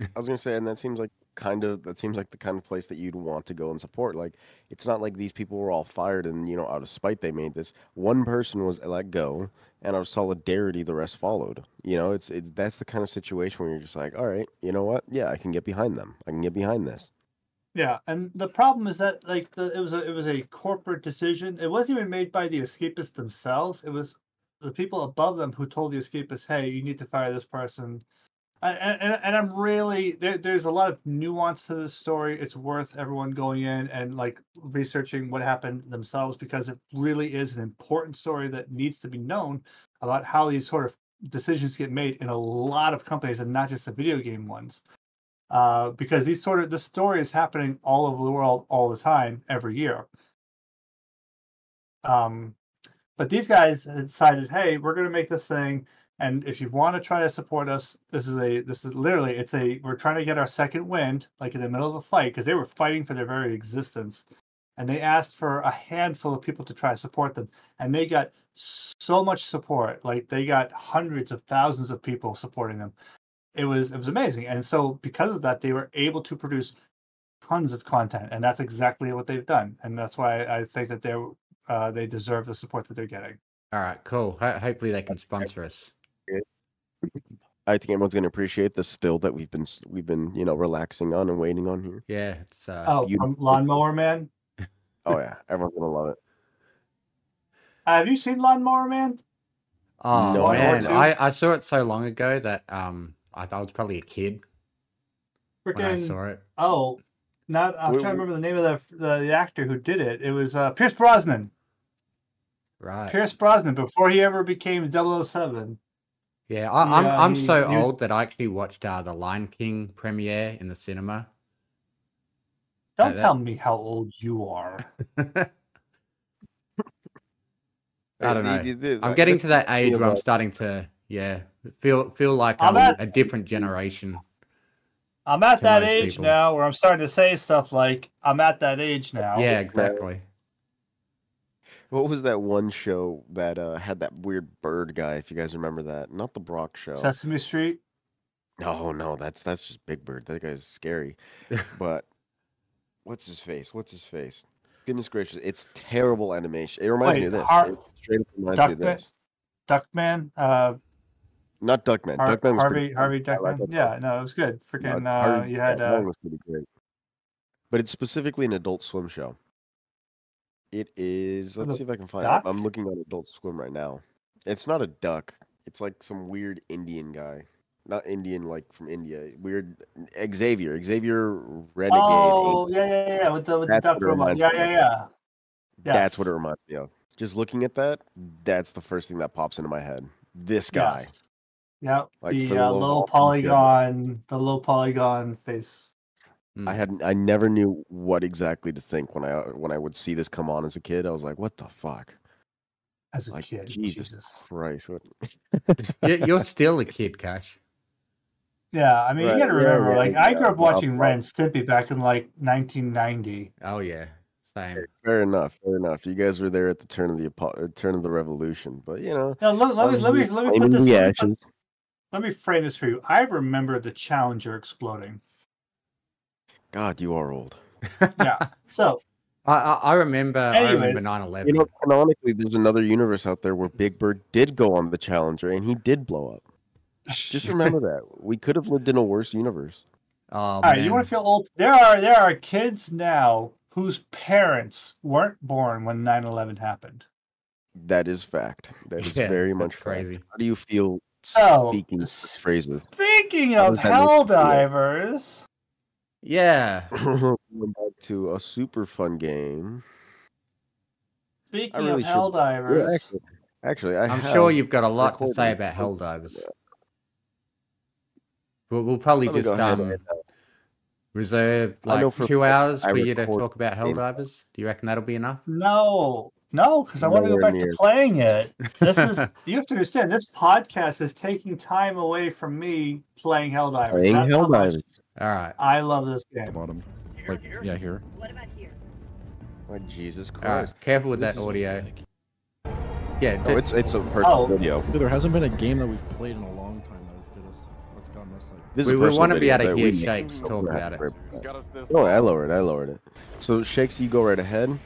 I was gonna say, and that seems like kind of that seems like the kind of place that you'd want to go and support. Like, it's not like these people were all fired and you know out of spite they made this. One person was let go, and out of solidarity, the rest followed. You know, it's it's that's the kind of situation where you're just like, all right, you know what? Yeah, I can get behind them. I can get behind this. Yeah, and the problem is that like the it was a it was a corporate decision. It wasn't even made by the escapists themselves. It was the people above them who told the escapists, "Hey, you need to fire this person." And, and, and I'm really there, there's a lot of nuance to this story. It's worth everyone going in and like researching what happened themselves because it really is an important story that needs to be known about how these sort of decisions get made in a lot of companies and not just the video game ones. Uh, because these sort of this story is happening all over the world all the time every year. Um, but these guys decided, hey, we're going to make this thing, and if you want to try to support us, this is a this is literally it's a we're trying to get our second wind, like in the middle of a fight, because they were fighting for their very existence, and they asked for a handful of people to try to support them, and they got so much support, like they got hundreds of thousands of people supporting them. It was it was amazing, and so because of that, they were able to produce tons of content, and that's exactly what they've done, and that's why I think that they're uh, they deserve the support that they're getting. All right, cool. Ho- hopefully they can sponsor us. I think everyone's going to appreciate the still that we've been we've been you know relaxing on and waiting on here. Yeah, it's uh, Oh, you- from Lawnmower Man. Oh yeah, everyone's gonna love it. Uh, have you seen Lawnmower Man? oh No, man. I, I saw it so long ago that um I, thought I was probably a kid when I saw it. oh, not I'm Wait, trying to remember the name of the, the the actor who did it. It was uh, Pierce Brosnan. Right. Pierce Brosnan before he ever became 007. Yeah, I, I'm Yeah, I'm he- so he was- old that I actually watched uh, the Lion King premiere in the cinema. Don't that- tell me how old you are. I don't know. the- the- I'm getting to that age where I'm starting to yeah feel feel like I'm I'm, at- a different generation. I'm at that age people. now where I'm starting to say stuff like I'm at that age now. Yeah, exactly. What was that one show that uh, had that weird bird guy? If you guys remember that, not the Brock show. Sesame Street. No, no, that's that's just Big Bird. That guy's scary. but what's his face? What's his face? Goodness gracious, it's terrible animation. It reminds me of this. Har- it straight up reminds me of this. Duckman. Uh, Not Duckman. Har- Duckman was Harvey Harvey. I like Duckman. Yeah, no, it was good. No, Freaking. Uh, Harvey- you had that uh, was pretty great. But it's specifically an Adult Swim show. It is. Let's see if I can find duck? it. I'm looking on Adult Swim right now. It's not a duck. It's like some weird Indian guy. Not Indian, like from India. Weird Xavier. Xavier Renegade. Oh yeah, yeah, yeah, with the with the duck robot. Yeah, yeah, yeah. That's what it reminds me of. Just looking at that, that's the first thing that pops into my head. This guy. Yes. Yep. Like, the the uh, little low awesome kid. polygon, the low polygon face. I had I never knew what exactly to think when I when I would see this come on as a kid. I was like, "What the fuck?" As a Like kid, Jesus, Jesus. Christ! What? You- You're still a kid, Cash. Yeah, I mean, Right, you got to remember, yeah, like, I grew up well, watching well. Ren and Stimpy back in like 1990. Oh yeah, same. Fair enough. Fair enough. You guys were there at the turn of the uh, turn of the revolution, but you know. Now, let, let me let me let me put this. the Let me, put- ashes. Let me frame this for you. I remember the Challenger exploding. God, you are old. Yeah. So I I, I remember. I remember 9/11. You know, canonically, there's another universe out there where Big Bird did go on the Challenger and he did blow up. Just remember that. We could have lived in a worse universe. oh all right, man. you want to feel old? There are there are kids now whose parents weren't born when 9/11 happened. That is fact. That is Yeah, very that's much fact. crazy. How do you feel So, speaking s- phrases? Speaking of hell that make you feel? Helldivers, Yeah. Going back to a super fun game. speaking really of Helldivers. Yeah, actually, actually, I I'm have, sure you've got a lot to recorded say it. about Helldivers. We'll, we'll probably just um uh, reserve like two hours I for you to talk about Helldivers. Do you reckon that'll be enough? No, no, because I want to go back near. to playing it. This is you have to understand. This podcast is taking time away from me playing Helldivers. Playing That's Helldivers. All right. I love this game. bottom. Here, like, here? yeah, here. My oh, Jesus All right. Christ. Careful with This that is audio. Yeah. No, d- it's it's a personal Oh. video. Dude, there hasn't been a game that we've played in a long time that has good as that's gotten us like. This We- is a we wanna be video able to that hear Shakes so talk about it. happy for that. No, oh, I lowered it. I lowered it. So Shakes, you go right ahead.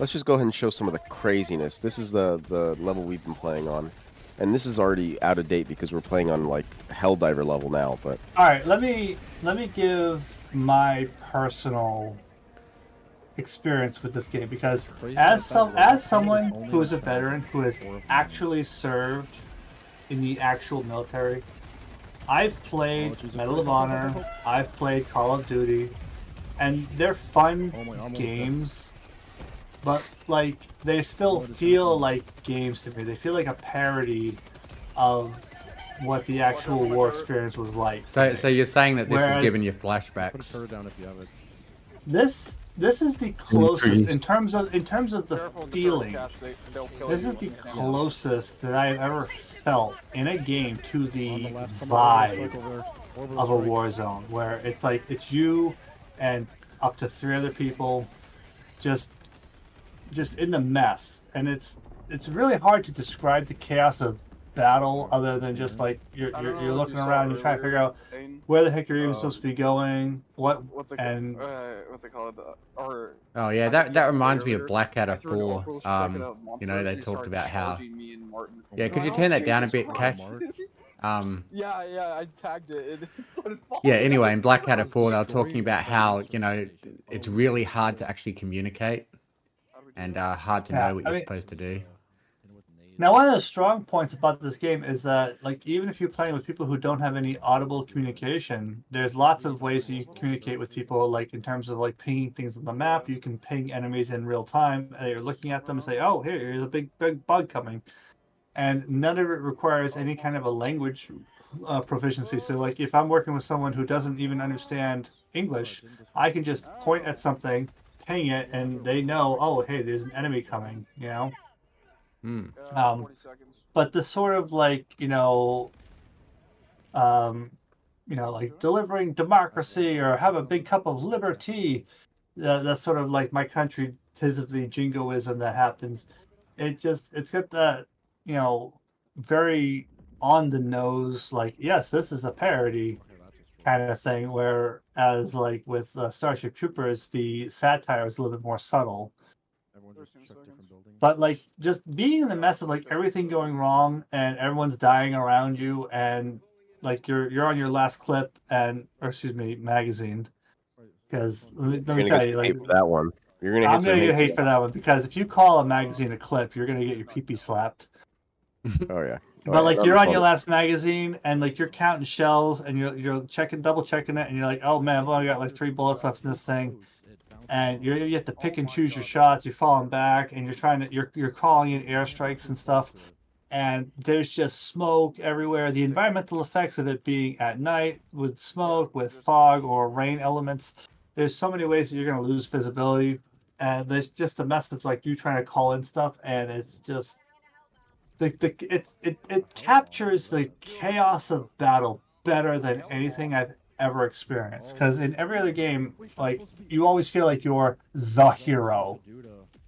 Let's just go ahead and show some of the craziness. This is the the level we've been playing on, and this is already out of date because we're playing on like Helldiver level now. But All right, let me let me give my personal experience with this game because as some as someone who is a veteran who has four of them. actually served in the actual military, I've played Medal of Honor, I've played Call of Duty, and they're fun Oh my games, but like they still feel like games to me. They feel like a parody of what the actual war experience was like. So, so you're saying that this Whereas- is giving you Put a flashbacks? turret down if you have it. This this is the closest in terms of in terms of the feeling. This is the closest that I've ever felt in a game to the the left, some orbital strike vibe over of a war zone where it's like it's you and up to three other people just just in the mess and it's it's really hard to describe the chaos of battle other than just like you're you're, you're looking you saw around you're trying to figure out Dane, where the heck you're even um, supposed to be going what what's it and called? Uh, what's it called? Uh, or Oh yeah, that that reminds me of Blackadder I threw 4. Um, you know, they talked about how. charging me and Martin. Yeah, could you turn that down a bit, Cash? Um, yeah, yeah, I tagged it and it started falling. yeah. Anyway, in Blackadder 4, they were talking about how you know it's really hard to actually communicate How do we do and uh, hard to Yeah, know what I you're mean- supposed to do. And with nades. Now, one of the strong points about this game is that, like, even if you're playing with people who don't have any audible communication, there's lots of ways you can communicate with people. Like, in terms of like pinging things on the map, you can ping enemies in real time. And you're looking at them and say, "Oh, here, here's a big, big bug coming," and none of it requires any kind of a language uh, proficiency. So, like, if I'm working with someone who doesn't even understand English, I can just point at something, ping it, and they know, "Oh, hey, there's an enemy coming." You know. Uh, um, but the sort of like you know um you know like delivering democracy or have a big cup of liberty that, that's sort of like my country tis of the jingoism that happens it just it's got that you know very on the nose like yes this is a parody Okay, that just true. kind of thing whereas like with uh, starship troopers the satire is a little bit more subtle Everyone just 13 check different seconds. buildings. but like just being in the mess of like everything going wrong and everyone's dying around you and like you're you're on your last clip and or excuse me magazine because let me, let me tell you like that one. You're gonna I'm gonna get hate hate for that one because if you call a magazine a clip you're gonna get your pee pee slapped Oh yeah. Oh, but yeah, like you're on your last magazine and like you're counting shells and you're you're checking double checking it and you're like oh man I've only got like three bullets left in this thing and you're, you have to pick and choose your shots. You're falling back, and you're trying to you're you're calling in airstrikes and stuff. And there's just smoke everywhere. The environmental effects of it being at night with smoke, with fog or rain elements. There's so many ways that you're going to lose visibility, and there's just a mess of like you trying to call in stuff, and it's just the the it it it captures the chaos of battle better than anything I've ever experienced. Because in every other game, like you always feel like you're the hero.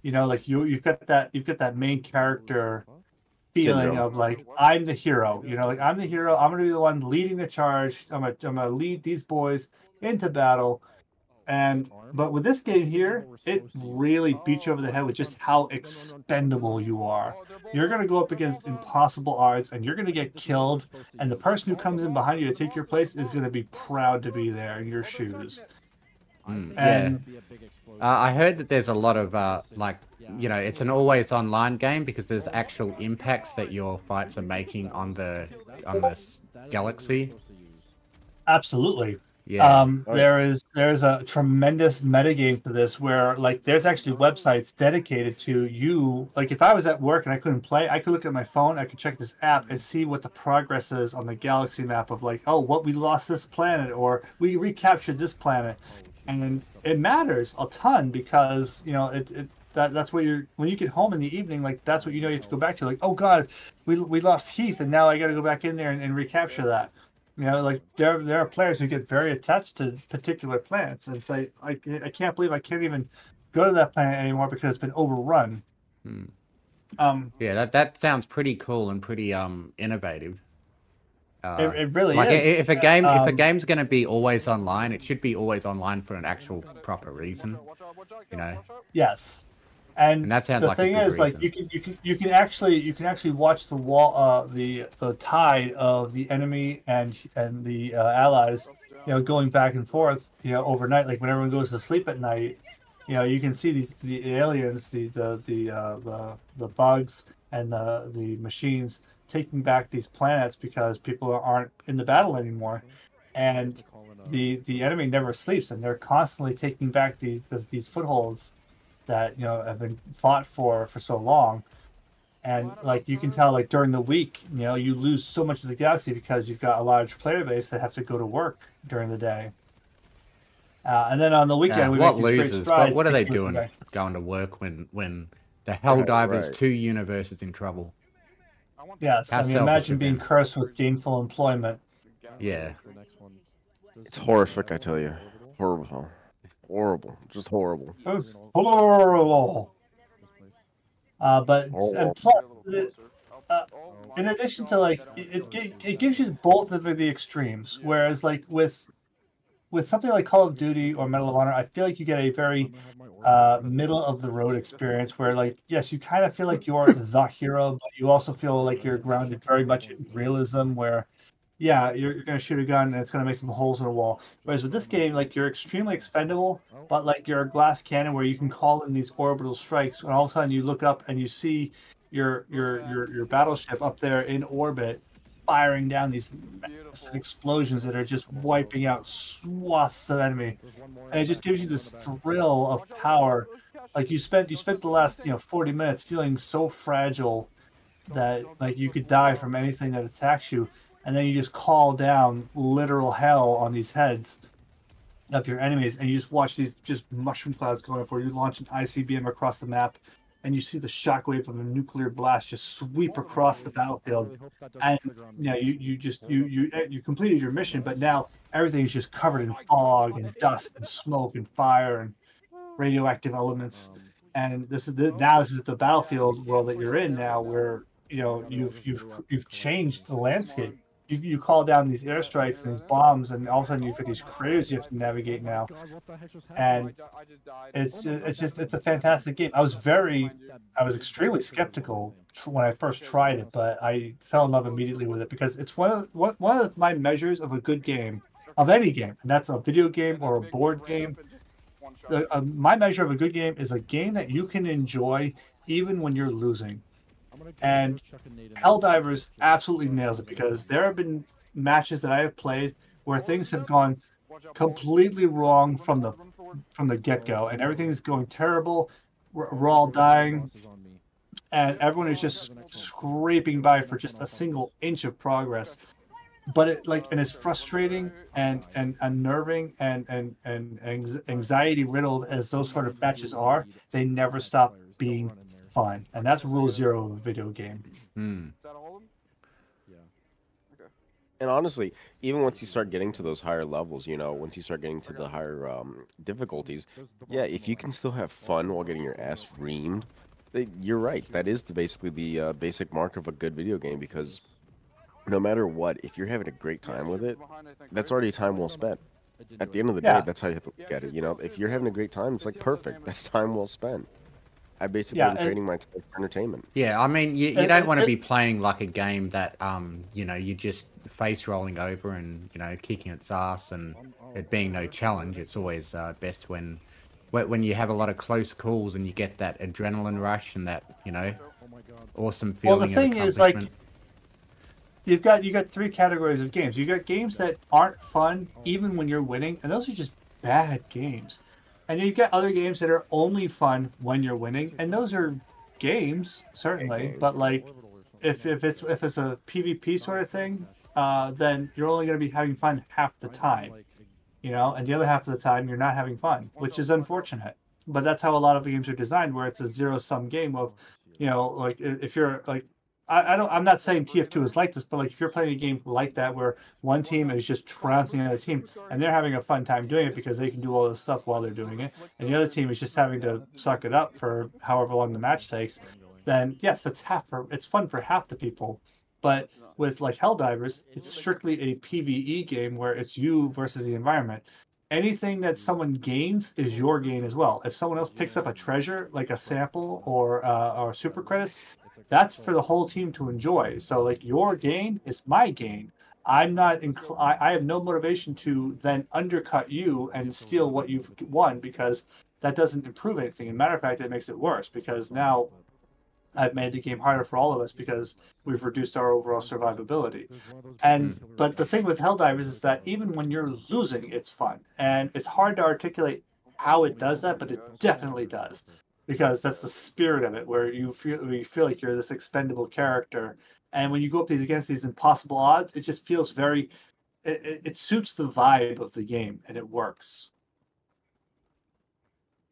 You know, like you you've got that you've got that main character feeling Syndrome. of like I'm the hero. You know, like I'm the hero. I'm gonna be the one leading the charge. I'm gonna I'm gonna lead these boys into battle. And but with this game here, it really beats you over the head with just how expendable you are. You're gonna go up against impossible odds, and you're gonna get killed. And the person who comes in behind you to take your place is gonna be proud to be there in your shoes. Mm, And- Uh, I heard that there's a lot of uh, like you know it's an always online game because there's actual impacts that your fights are making on the on this galaxy. Absolutely. Yeah. Um, Oh, yeah. there is there's a tremendous metagame to this where like there's actually websites dedicated to you. Like if I was at work and I couldn't play, I could look at my phone, I could check this app and see what the progress is on the galaxy map of like, oh, what we lost this planet or we recaptured this planet, and it matters a ton because you know it. it that, that's what you're when you get home in the evening like that's what you know you have to go back to like oh god we, we lost Heeth and now I got to go back in there and, and recapture that you know, like there there are players who get very attached to particular plants and say, I, I can't believe I can't even go to that planet anymore because it's been overrun. Hmm. Um, yeah, that that sounds pretty cool and pretty um innovative. Uh, it, it really like is. if a game if a Um, game's going to be always online, it should be always online for an actual proper reason. you know. Yes, and, And that sounds the like a thing good is, like you can you can you can actually you can actually watch the wall uh the the tide of the enemy and and the uh, allies you know going back and forth you know overnight. Like when everyone goes to sleep at night you know you can see these the aliens the the the uh, the, the bugs and the the machines taking back these planets because people aren't in the battle anymore, and the the enemy never sleeps, and they're constantly taking back these these, these footholds that you know have been fought for for so long. And like you can tell, like during the week, you know, you lose so much of the galaxy because you've got a large player base that have to go to work during the day. Uh, and then on the weekend, Yeah, we what make these great losers? What, what are they doing we're- going to work when when the Helldivers right. two universe is in trouble? Yes, How I mean, imagine being them. cursed with gainful employment. Yeah. It's horrific, I tell you. Horrible. Horrible. Just horrible. Horrible. Uh, but and plus, uh, in addition to like it, it, it gives you both of the, the extremes. Whereas like with with something like Call of Duty or Medal of Honor, I feel like you get a very uh, middle of the road experience where like yes, you kind of feel like you're the hero, but you also feel like you're grounded very much in realism where yeah, you're, you're gonna shoot a gun and it's gonna make some holes in a wall. Whereas with this game, like you're extremely expendable, but like you're a glass cannon where you can call in these orbital strikes, and all of a sudden you look up and you see your your your your battleship up there in orbit, firing down these massive explosions that are just wiping out swaths of enemy, and it just gives you this thrill of power. Like you spent you spent the last you know 40 minutes feeling so fragile that like you could die from anything that attacks you and then you just call down literal hell on these heads of your enemies, and you just watch these just mushroom clouds going up, or you launch an ICBM across the map, and you see the shockwave of a nuclear blast just sweep across the battlefield, and you you you just you you you completed your mission, but now everything's just covered in fog and dust and smoke and fire and radioactive elements, and this is the now this is the battlefield world that you're in now, where you know you've you've you've changed the landscape you, you call down these airstrikes and these bombs, and all of a sudden you've got these craters you have to navigate now. And it's ju- it's just it's a fantastic game. I was very, I was extremely skeptical when I first tried it, but I fell in love immediately with it because it's one of one one of my measures of a good game, of any game, and that's a video game or a board game. The, uh, my measure of a good game is a game that you can enjoy even when you're losing. And Helldivers absolutely nails it because there have been matches that I have played where things have gone completely wrong from the from the get go, and everything is going terrible. We're, we're all dying, and everyone is just scraping by for just a single inch of progress. But it like and it's frustrating and and unnerving and and and anxiety riddled as those sort of matches are. They never stop being fun, and that's rule zero of a video game. Hmm. And honestly, even once you start getting to those higher levels, you know, once you start getting to the higher um, difficulties, yeah, if you can still have fun while getting your ass reamed, they, you're right. That is the basically the uh, basic mark of a good video game because no matter what, if you're having a great time with it, that's already time well spent. At the end of the Yeah. day, that's how you have to look at it. You know, if you're having a great time, it's like perfect. That's time well spent. I basically Yeah, am and- trading my time for entertainment. Yeah, I mean, you, you And- don't want to be playing like a game that, um, you know, you just face rolling over and you know kicking its ass and it being no challenge. It's always uh, best when, when when you have a lot of close calls and you get that adrenaline rush and that you know awesome feeling. Well, feeling. the thing of is, like, you've got you've got three categories of games. You got games that aren't fun even when you're winning, and those are just bad games. And you've got other games that are only fun when you're winning, and those are games certainly. But like, if if it's if it's a PvP sort of thing, uh, then you're only going to be having fun half the time, you know, and the other half of the time you're not having fun, which is unfortunate. But that's how a lot of games are designed, where it's a zero sum game of, you know, like if you're like I, I don't. I'm not saying TF2 is like this, but like if you're playing a game like that where one team is just trouncing another team and they're having a fun time doing it because they can do all this stuff while they're doing it, and the other team is just having to suck it up for however long the match takes, then yes, it's half for it's fun for half the people. But with like Helldivers, it's strictly a PVE game where it's you versus the environment. Anything that someone gains is your gain as well. If someone else picks up a treasure like a sample or uh, or super credits, that's for the whole team to enjoy. So like your gain is my gain. I'm not. Inc- I, I have no motivation to then undercut you and steal what you've won because that doesn't improve anything. As a matter of fact, it makes it worse because now I've made the game harder for all of us because we've reduced our overall survivability. And but the thing with Helldivers is that even when you're losing, it's fun, and it's hard to articulate how it does that, but it definitely does because that's the spirit of it, where you feel where you feel like you're this expendable character, and when you go up these against these impossible odds, it just feels very. It, it, it suits the vibe of the game, and it works.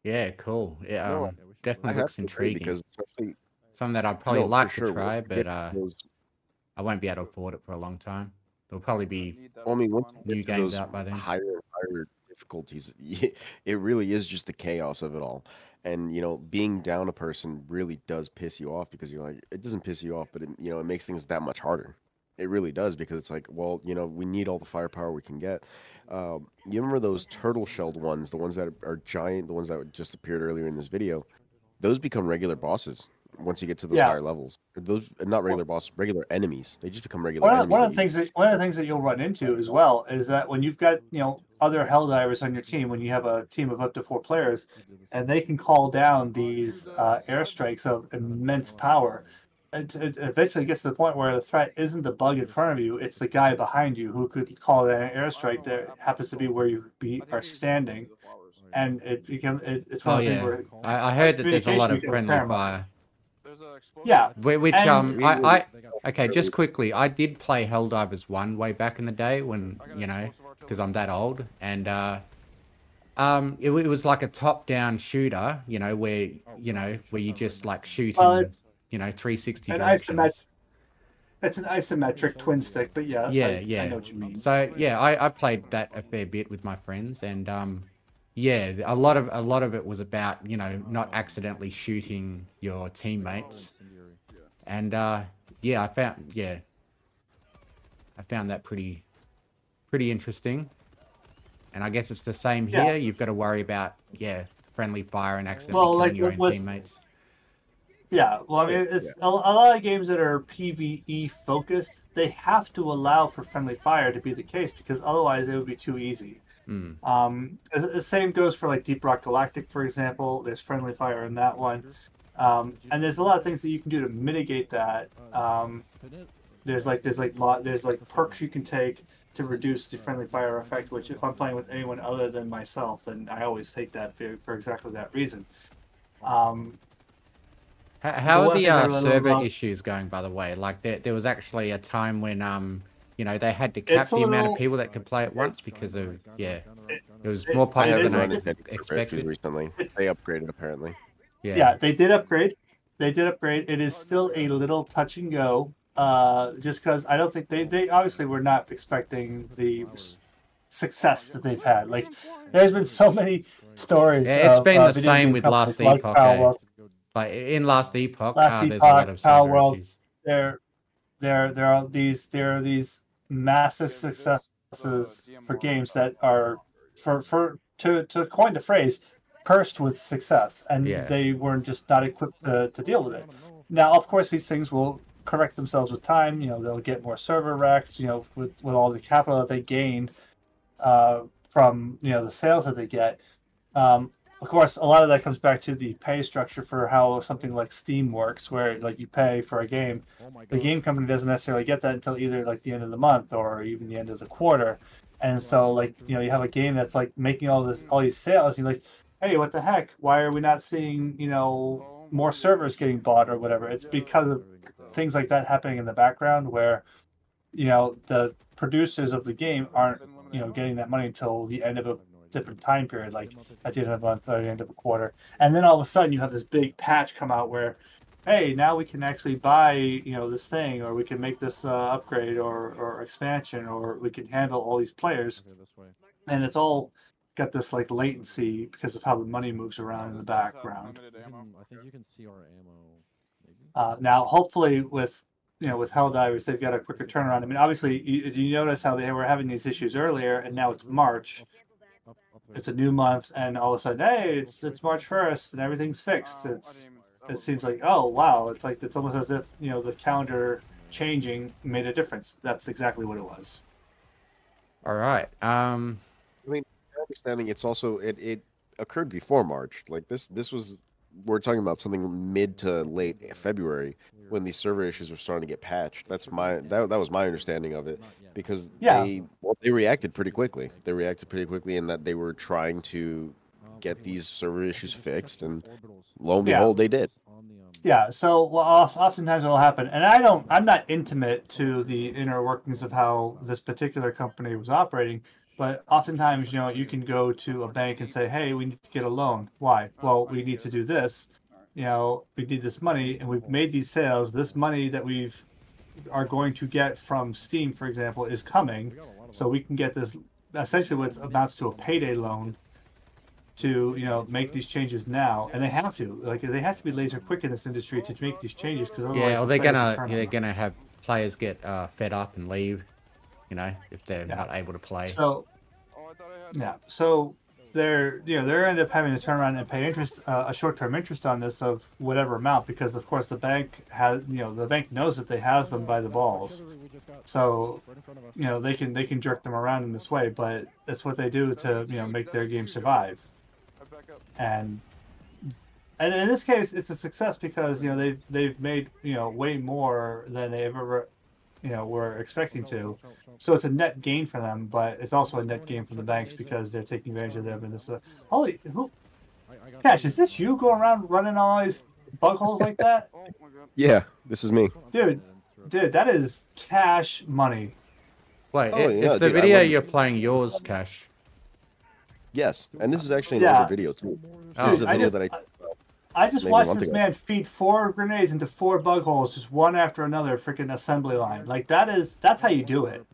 Yeah, cool. Yeah, No, um, I definitely looks intriguing. because Something that I'd probably no, like sure, to once try, you but uh, those- I won't be able to afford it for a long time. There'll probably be Well, I mean, once you new get games those out by then. higher higher difficulties, it really is just the chaos of it all. And you know, being down a person really does piss you off because you're like, it doesn't piss you off, but it, you know, it makes things that much harder. It really does because it's like, well, you know, we need all the firepower we can get. Um, you remember those turtle shelled ones, the ones that are giant, the ones that just appeared earlier in this video? Those become regular bosses once you get to those Yeah. higher levels. Those not regular bosses, regular enemies. They just become regular One of, enemies. one of the things that one of the things that you'll run into as well is that when you've got you know other Helldivers on your team, when you have a team of up to four players, and they can call down these uh, airstrikes of immense power. It, it eventually gets to the point where the threat isn't the bug in front of you; it's the guy behind you who could call down an airstrike that happens to be where you be are standing, and it becomes it, it's one Oh of the yeah, where I, I heard that there's a lot of friendly paramount. fire. Yeah, Whi- Which And- um, I, I okay, just quickly, I did play Helldivers one way back in the day when you know, because I'm that old, and uh, um, it, it was like a top-down shooter, you know, where you know where you just like shoot Well, in, you know, 360 an isometric. It's an isometric twin stick, but yes, yeah, I, yeah. I know what you mean. So yeah, I, I played that a fair bit with my friends, and um, yeah, a lot of a lot of it was about you know not accidentally shooting your teammates, and uh, yeah, I found yeah, I found that pretty pretty interesting, and I guess it's the same Yeah. here. You've got to worry about yeah friendly fire and accidentally Well, killing like, your own with- teammates. Yeah, well, I mean, it's a, a lot of games that are PVE focused. They have to allow for friendly fire to be the case because otherwise it would be too easy. Mm. Um, the- same goes for like Deep Rock Galactic, for example. There's friendly fire in that one, um, and there's a lot of things that you can do to mitigate that. Um, there's like there's like mo- there's like perks you can take to reduce the friendly fire effect. Which if I'm playing with anyone other than myself, then I always take that for, for exactly that reason. Um, How, how are the uh, server about- issues going, by the way? Like, there, there was actually a time when, um, you know, they had to cap It's a the amount little- of people that could play at once because of, yeah, it was more it I popular haven't than I run into any server issues expected. recently. It's- They upgraded apparently. Yeah. yeah, they did upgrade. They did upgrade. It is still a little touch and go. Uh, just because I don't think they they obviously were not expecting the success that they've had. Like, there's been so many stories. Yeah, it's of, been uh, the same with Last Epoch, Power eh? Like in Last Epoch, Last uh, there's a lot of Power server World. issues. There, there, there are these there are these massive successes for games that are for for to to coin the phrase cursed with success, and Yeah. they weren't just not equipped to, to deal with it. Now, of course, these things will correct themselves with time. You know, they'll get more server racks. You know, with with all the capital that they gain uh, from you know the sales that they get. Um, of course, a lot of that comes back to the pay structure for how something like Steam works, where like you pay for a game. Oh the game company doesn't necessarily get that until either like the end of the month or even the end of the quarter. And so, like you know, you have a game that's like making all this all these sales. And you're like, hey, what the heck? Why are we not seeing you know more servers getting bought or whatever? It's because of things like that happening in the background where you know the producers of the game aren't you know getting that money until the end of a different time period like at the end of the month or the end of a quarter and then all of a sudden you have this big patch come out where hey now we can actually buy you know this thing or we can make this uh, upgrade or or expansion or we can handle all these players and it's all got this like latency because of how the money moves around in the background I think you can see our ammo. Uh, now, hopefully, with you know with Helldivers, they've got a quicker turnaround. I mean, obviously, you, you notice how they were having these issues earlier, and now it's March. Up, up there. It's a new month, and all of a sudden, hey, it's it's March first, and everything's fixed. It's it seems like oh wow, it's like it's almost as if you know the calendar changing made a difference. That's exactly what it was. All right. Um, I mean understanding it's also it, it occurred before March. Like this this was we're talking about something mid to late February when these server issues were starting to get patched. That's my that, that was my understanding of it because Yeah. they well, they reacted pretty quickly. They reacted pretty quickly in that they were trying to get these server issues fixed, and lo and Yeah. behold, they did. Yeah, so well, oftentimes it'll happen, and I don't. I'm not intimate to the inner workings of how this particular company was operating, but oftentimes, you know, you can go to a bank and say, "Hey, we need to get a loan. Why? Well, we need to do this. You know, we need this money, and we've made these sales. This money that we've are going to get from Steam, for example, is coming, so we can get this essentially what amounts to a payday loan to you know make these changes now, and they have to like they have to be laser quick in this industry to make these changes because otherwise Yeah, or they're gonna they're them. gonna have players get uh, fed up and leave. You know, if they're Yeah. not able to play. So I thought I had yeah, so they're you know they're end up having to turn around and pay interest uh, a short term interest on this of whatever amount because of course the bank has you know the bank knows that they has them by the balls, so you know they can they can jerk them around in this way, but that's what they do to you know make their game survive. And and in this case it's a success because you know they've they've made you know way more than they've ever you know were expecting to so it's a net gain for them but it's also a net gain for the banks because they're taking advantage of them And this uh, holy who cash is this you going around running all these bug holes like that Oh my god. Yeah, this is me. dude dude that is cash money Wait, Oh, i- yeah, is the dude, video you're playing yours, Cash? Yes, and this is actually an Yeah. older video too. Oh. This is a video just, that I. I just maybe watched month this ago. man feed four grenades into four bug holes, just one after another, freaking assembly line. Like that is that's how you do it.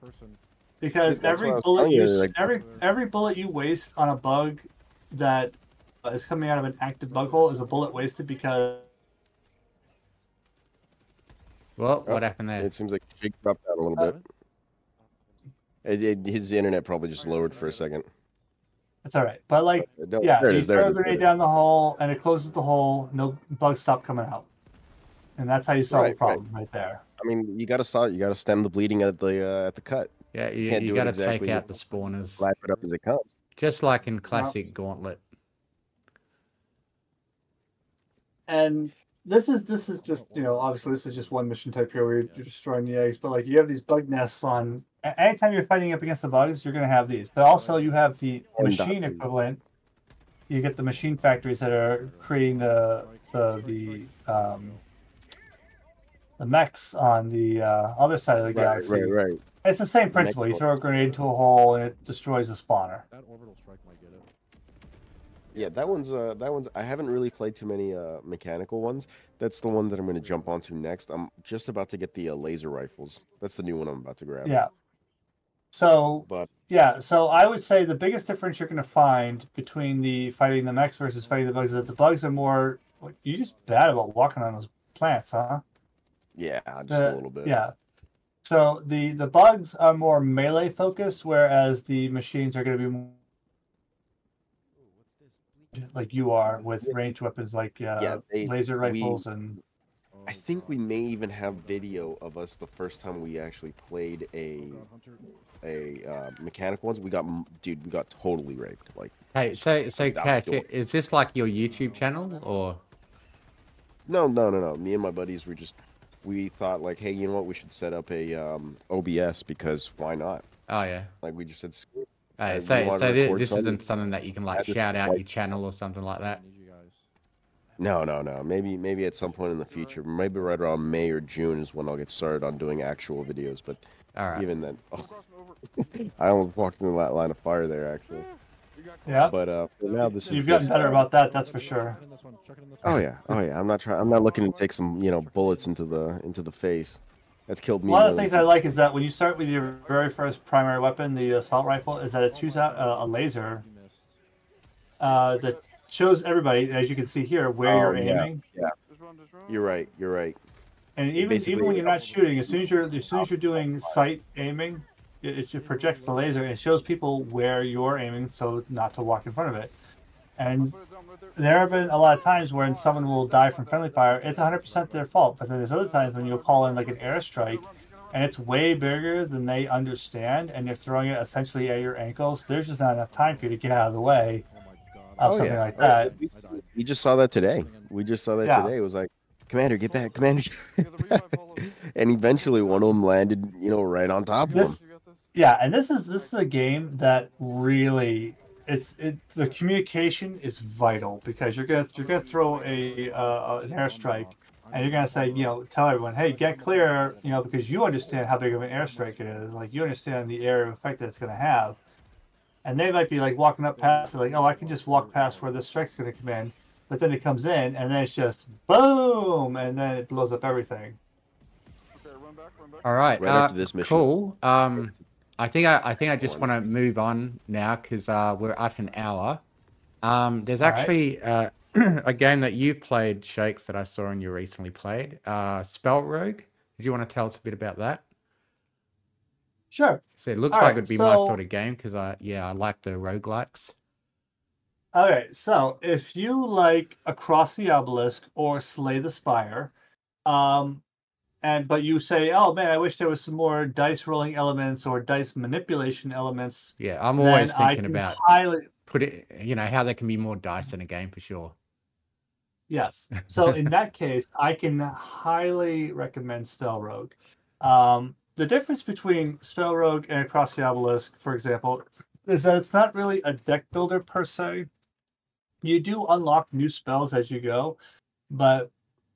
Because every what I was bullet you you, like- every every bullet you waste on a bug that uh, coming out of an active bug hole is a bullet wasted because Well, Oh, what happened there? It seems like Jake dropped down a little bit. It, it, his internet probably just lowered for a second. It's all right. But like no, yeah, you throw a is, there it grenade down the hole and it closes the hole, no bugs stop coming out. And that's how you solve Right, the problem right there. I mean, you got to start. You got to stem the bleeding at the uh, at the cut. Yeah, you, can't you do got to exactly take out the spawners, Lap it up as it comes. just like in classic Gauntlet. and this is this is just you know obviously this is just one mission type here where you're destroying the eggs but like you have these bug nests on a- anytime you're fighting up against the bugs you're going to have these but also you have the machine equivalent you get the machine factories that are creating the the the um the mechs on the uh, other side of the galaxy right, right. it's the same principle you throw a grenade into a hole and it destroys the spawner That orbital strike might get it. Yeah, that one's uh that one's I haven't really played too many uh mechanical ones. That's the one that I'm going to jump onto next. I'm just about to get the uh, laser rifles. That's the new one I'm about to grab. yeah so But Yeah, so I would say the biggest difference you're going to find between the fighting the mechs versus fighting the bugs is that the bugs are more. You're just bad about walking on those plants, huh? yeah, just a Uh, little bit. Yeah. So the the bugs are more melee focused, whereas the machines are going to be more like you are with ranged weapons like uh, Yeah, they- laser we- rifles and I think we may even have video of us the first time we actually played a a uh, mechanical ones. We got dude, we got totally raped. Like Hey, so so Without Cash, is this like your YouTube channel or? no, no, no, no. Me and my buddies were just we thought like, hey, you know what? We should set up a um, OBS because why not? Oh yeah. Like we just said, screw it. Hey, so so thi- record this something. isn't something that you can like shout out like- your channel or something like that. Need you guys. No, no, no. Maybe maybe at some point in the future, maybe right around May or June is when I'll get started on doing actual videos. But All right. even then, oh, I almost walked into that line of fire there actually. Yeah. But uh, for now this is You've gotten better uh, about that, that's for sure. Chuck it in this one. Chuck it in this one. Oh yeah, oh yeah. I'm not trying. I'm not looking to take some you know bullets into the into the face. That's killed me. One of the things I like is that when you start with your very first primary weapon, the assault rifle, is that it shoots out a, a laser uh, that shows everybody, as you can see here, where Oh, you're yeah. aiming. Just run. You're right. You're right. And even Basically- even when you're not shooting, as soon as you're as soon as you're doing sight aiming, it, it projects the laser and shows people where you're aiming, so not to walk in front of it. And Put it down right there. have been a lot of times when someone will die from friendly fire. It's 100% their fault. But then there's other times when you'll call in like an airstrike, and it's way bigger than they understand, and they're throwing it essentially at your ankles. There's just not enough time for you to get out of the way. Oh of Oh, something yeah. like Oh, that. we- We just saw that today. We just saw that Yeah. today. It was like, Commander, get back, Commander. Get back. And eventually one of them landed, you know, right on top of him. This- You got this? Yeah, and this is this is a game that really it's it the communication is vital because you're gonna you're gonna throw a uh, an airstrike and you're gonna say you know tell everyone hey get clear you know because you understand how big of an airstrike it is like you understand the air effect that it's gonna have and they might be like walking up past it like oh I can just walk past where this strike's gonna come in but then it comes in and then it's just boom and then it blows up everything Okay, run back, run back. All right. Right uh, after this mission. Cool. Um, I think I, I think I just want to move on now because uh, we're at an hour. Um, there's All right. actually uh, a game that you've played, Shakes, that I saw and you recently played. Uh, Spell Rogue. Did you want to tell us a bit about that? sure So it looks All like right, it'd be my sort of game because I yeah I like the roguelikes. Okay, so if you like Across the Obelisk or Slay the Spire, um, and but you say, "Oh man, I wish there was some more dice rolling elements or dice manipulation elements," Yeah, I'm always thinking about highly put it. You know how there can be more dice in a game for sure. yes. So in that case, I can highly recommend Spell Rogue. Um, the difference between Spell Rogue and Across the Obelisk, for example, is that it's not really a deck builder per se. You do unlock new spells as you go, but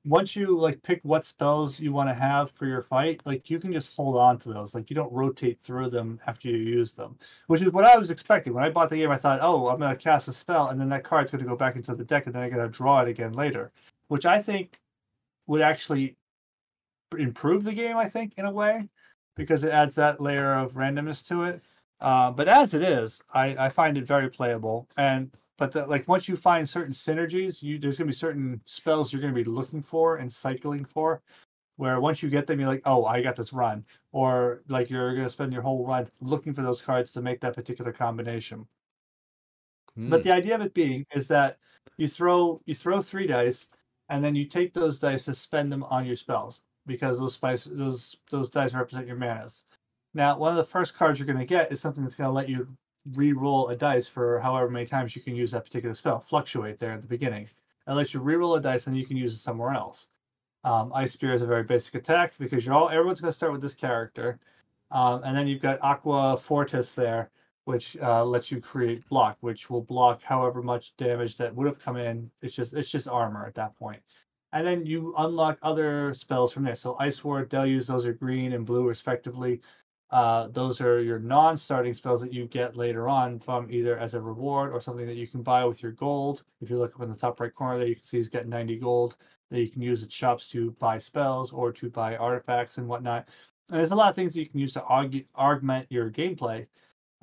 once you like pick what spells you want to have for your fight, like you can just hold on to those. Like you don't rotate through them after you use them, which is what I was expecting. When I bought the game, I thought, oh, I'm going to cast a spell, and then that card's going to go back into the deck, and then I'm going to draw it again later, which I think would actually improve the game. I think in a way because it adds that layer of randomness to it. Uh, but as it is, I, I find it very playable. And but the, like once you find certain synergies, you there's gonna be certain spells you're gonna be looking for and cycling for. Where once you get them, you're like, oh, I got this run, or like you're gonna spend your whole run looking for those cards to make that particular combination. But Hmm. the idea of it being is that you throw you throw three dice, and then you take those dice to spend them on your spells because those spice those those dice represent your manas. Now, one of the first cards you're going to get is something that's going to let you re-roll a dice for however many times you can use that particular spell. Fluctuate there at the beginning. It lets you re-roll a dice and you can use it somewhere else. Um, Ice Spear is a very basic attack because you're all everyone's going to start with this character, um, and then you've got Aqua Fortis there, which uh, lets you create block, which will block however much damage that would have come in. It's just it's just armor at that point. And then you unlock other spells from there. So Ice Ward, Deluge, those are green and blue respectively. Uh, those are your non-starting spells that you get later on from either as a reward or something that you can buy with your gold. If you look up in the top right corner there, you can see he's got 90 gold that you can use at shops to buy spells or to buy artifacts and whatnot. And there's a lot of things that you can use to argue, augment your gameplay.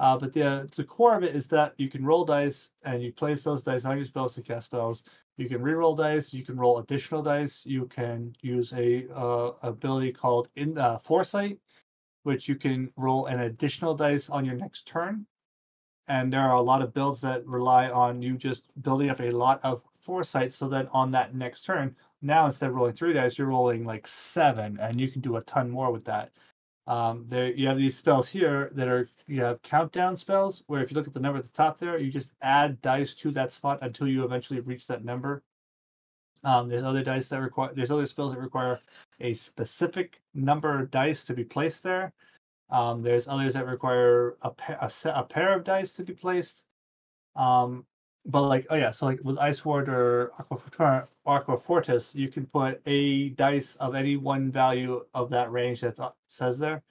Uh, but the the core of it is that you can roll dice and you place those dice on your spells to cast spells. You can re-roll dice. You can roll additional dice. You can use a uh, ability called in uh, foresight, which you can roll an additional dice on your next turn. And there are a lot of builds that rely on you just building up a lot of foresight, so that on that next turn, now instead of rolling three dice, you're rolling like seven, and you can do a ton more with that. Um, there you have these spells here that are you have countdown spells where if you look at the number at the top there, you just add dice to that spot until you eventually reach that number. Um, there's other dice that require there's other spells that require a specific number of dice to be placed there. Um, there's others that require a, pa- a, set, a pair of dice to be placed. Um, but like oh yeah, so like with Ice Ward or Aqua, Fortuna- Aqua Fortis, you can put a dice of any one value of that range that says there.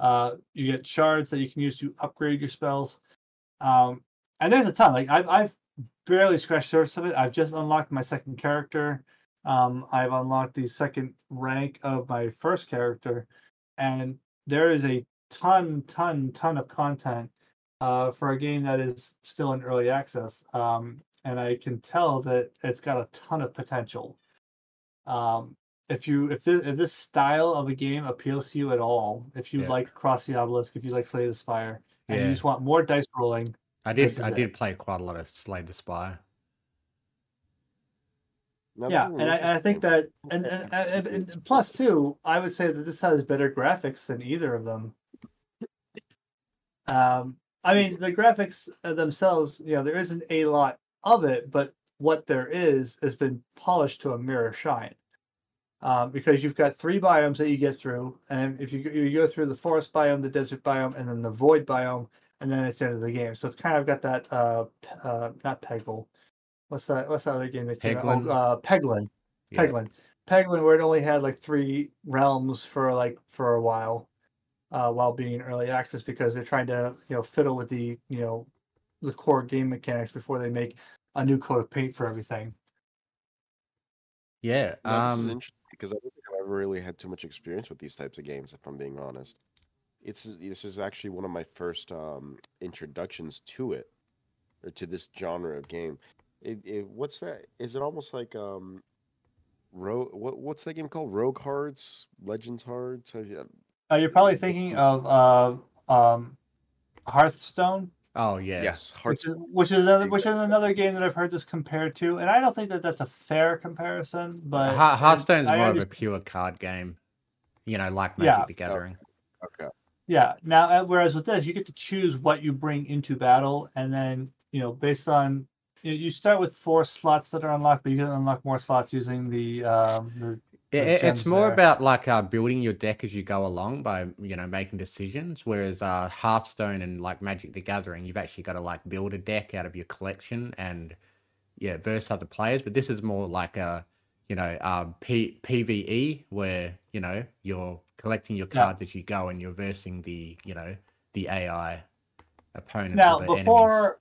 Uh, you get shards that you can use to upgrade your spells. Um, and there's a ton. Like I've I've barely scratched the surface of it. I've just unlocked my second character. Um, I've unlocked the second rank of my first character, and there is a ton, ton, ton of content uh, for a game that is still in early access. Um, and I can tell that it's got a ton of potential. Um, if you if this if this style of a game appeals to you at all, if you Yeah. like Cross the Obelisk, if you like Slay the Spire, and you just want more dice rolling, I did I is it. did play quite a lot of Slay the Spire. Now, yeah, and I, I think that, and, and, and, and plus too, I would say that this has better graphics than either of them. Um, I mean, the graphics uh, themselves, you know, there isn't a lot of it, but what there is has been polished to a mirror shine. Um, because you've got three biomes that you get through, and if you, you go through the forest biome, the desert biome, and then the void biome, and then it's the end of the game. So it's kind of got that uh, p- uh not Peggle. What's that? What's that other game that came out? Peglin? Oh, uh, Peglin. Yeah. Peglin. Peglin, where it only had like three realms for like for a while, uh, while being early access because they're trying to you know fiddle with the you know the core game mechanics before they make a new coat of paint for everything. Yeah. No, this is Um, interesting because I don't think I've ever really had too much experience with these types of games, if I'm being honest. It's this is actually one of my first um, introductions to it, or to this genre of game. It, it what's that? Is it almost like um, Rogue? What what's that game called? Rogue Hearts, Legends Hearts. Have you- Uh, you're probably thinking of uh, um, Hearthstone, oh yeah. Yes, Hearts. which is, which is another which is another game that I've heard this compared to, and I don't think that that's a fair comparison. But Heart- Hearthstone's I more of a pure card game. You know, like Magic Yeah. the Gathering. Okay. Yeah. Now, uh, whereas with this, you get to choose what you bring into battle, and then you know, based on you, you start with four slots that are unlocked, but you can unlock more slots using the um, the. It, the it's more there. about like uh, building your deck as you go along by you know making decisions. Whereas uh, Hearthstone and like Magic the Gathering, you've actually got to like build a deck out of your collection and yeah, versus other players. But this is more like a you know uh, P- PVE where you know you're collecting your Yeah. cards as you go and you're versing the you know the AI opponents. now or the enemies. before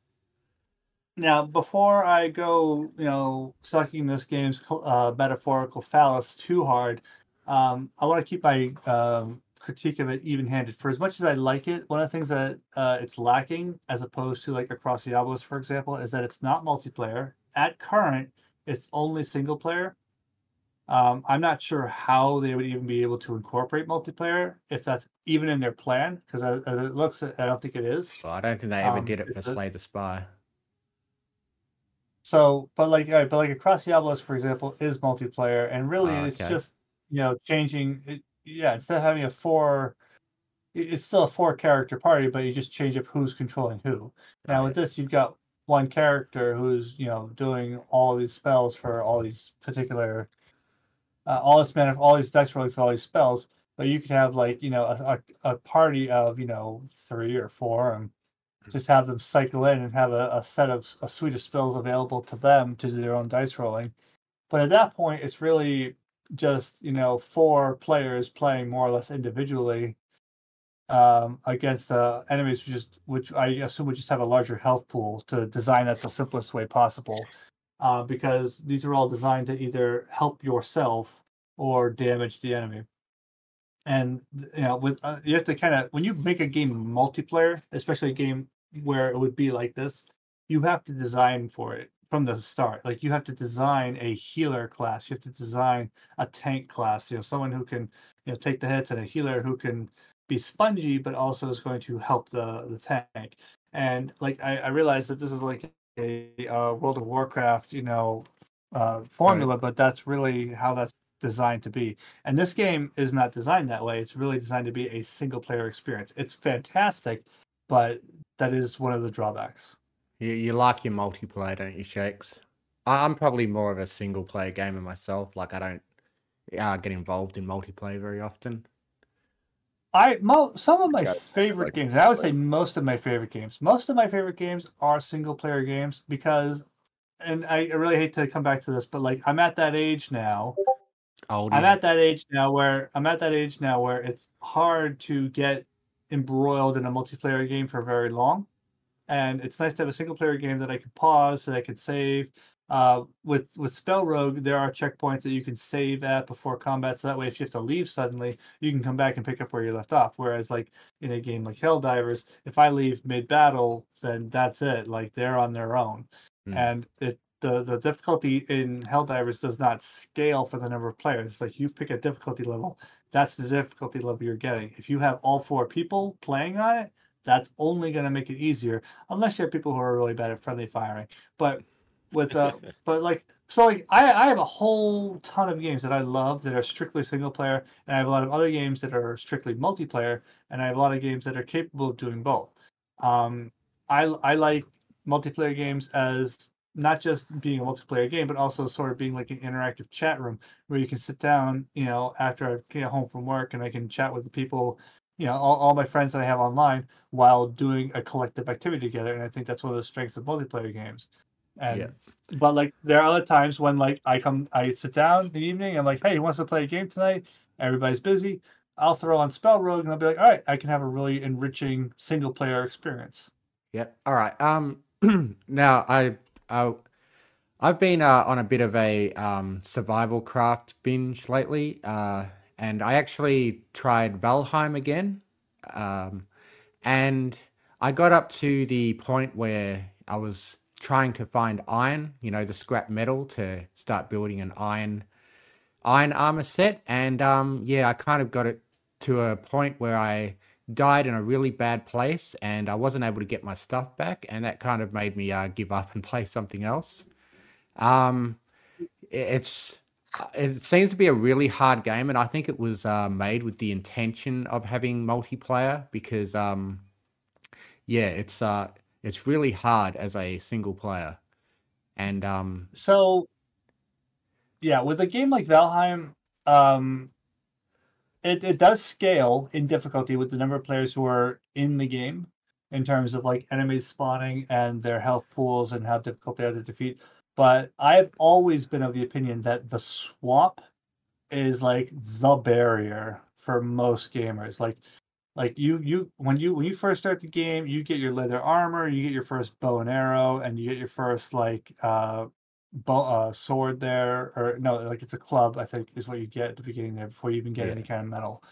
now before i go you know sucking this game's uh, metaphorical phallus too hard um, i want to keep my um, critique of it even-handed for as much as i like it one of the things that uh, it's lacking as opposed to like across the Obelisk for example is that it's not multiplayer at current it's only single player um, i'm not sure how they would even be able to incorporate multiplayer if that's even in their plan because as, as it looks i don't think it is Well, I don't think they ever um, did it for it's a- Slay the Spire. So, but like, uh, but like across the Obelisk, for example, is multiplayer, and really, Ah, it's just you know changing. It, yeah, instead of having a four, it's still a four character party, but you just change up who's controlling who. Now with this, you've got one character who's you know doing all these spells for all these particular, uh, all this mana, all these dice rolling for all these spells. But you could have like you know a, a, a party of you know three or four, and just have them cycle in and have a, a set of a suite of spells available to them to do their own dice rolling. But at that point, it's really just you know four players playing more or less individually um, against uh, enemies, which is which I assume would just have a larger health pool to design that the simplest way possible. Uh, because these are all designed to either help yourself or damage the enemy. And you know, with uh, you have to kind of when you make a game multiplayer, especially a game where it would be like this, you have to design for it from the start. Like you have to design a healer class, you have to design a tank class. You know, someone who can you know take the hits, and a healer who can be spongy, but also is going to help the the tank. And like I, I realize that this is like a, uh World of Warcraft, you know, uh, formula, but that's really how that's designed to be. And this game is not designed that way. It's really designed to be a single player experience. It's fantastic, but that is one of the drawbacks. You, you like your multiplayer, don't you, Shakes? I'm probably more of a single player gamer myself. Like I don't uh, get involved in multiplayer very often. I mo- some of my favorite like- games. I would say most of my favorite games. Most of my favorite games are single player games because, and I, I really hate to come back to this, but like I'm at that age now. Old. I'm at that age now where I'm at that age now where it's hard to get embroiled in a multiplayer game for very long, and it's nice to have a single player game that I can pause, that I can save. Uh, with with Spell Rogue, there are checkpoints that you can save at before combat, so that way if you have to leave suddenly, you can come back and pick up where you left off. Whereas like in a game like Helldivers, if I leave mid battle, then that's it. Like they're on their own, Hmm. and it the the difficulty in Helldivers does not scale for the number of players. It's like you pick a difficulty level, that's the difficulty level you're getting. If you have all four people playing on it, that's only going to make it easier, unless you have people who are really bad at friendly firing. But with uh, but like so like I I have a whole ton of games that I love that are strictly single player, and I have a lot of other games that are strictly multiplayer, and I have a lot of games that are capable of doing both. Um, I I like multiplayer games as not just being a multiplayer game, but also sort of being like an interactive chat room where you can sit down, you know, after I get home from work and I can chat with the people, you know, all, all my friends that I have online while doing a collective activity together. And I think that's one of the strengths of multiplayer games. And Yeah. but like there are other times when like I come I sit down in the evening, I'm like, hey, who wants to play a game tonight? Everybody's busy. I'll throw on Spell Rogue and I'll be like, all right, I can have a really enriching single player experience. Yep. All right. Um. now I I I've been uh, on a bit of a um, survival craft binge lately, uh, and I actually tried Valheim again, um, and I got up to the point where I was trying to find iron, you know, the scrap metal to start building an iron iron armor set, and um, yeah, I kind of got it to a point where I died in a really bad place and I wasn't able to get my stuff back, and that kind of made me uh, give up and play something else. Um, it's it seems to be a really hard game, and I think it was uh, made with the intention of having multiplayer because um, yeah, it's uh, it's really hard as a single player, and um, So yeah, with a game like Valheim, um it, it does scale in difficulty with the number of players who are in the game in terms of like enemies spawning and their health pools and how difficult they are to defeat. But I've always been of the opinion that the swamp is like the barrier for most gamers. Like like you you when you when you first start the game, you get your leather armor, you get your first bow and arrow, and you get your first like uh bow, uh, sword there, or no, like it's a club. I think is what you get at the beginning there before you even get Yeah. any kind of metal.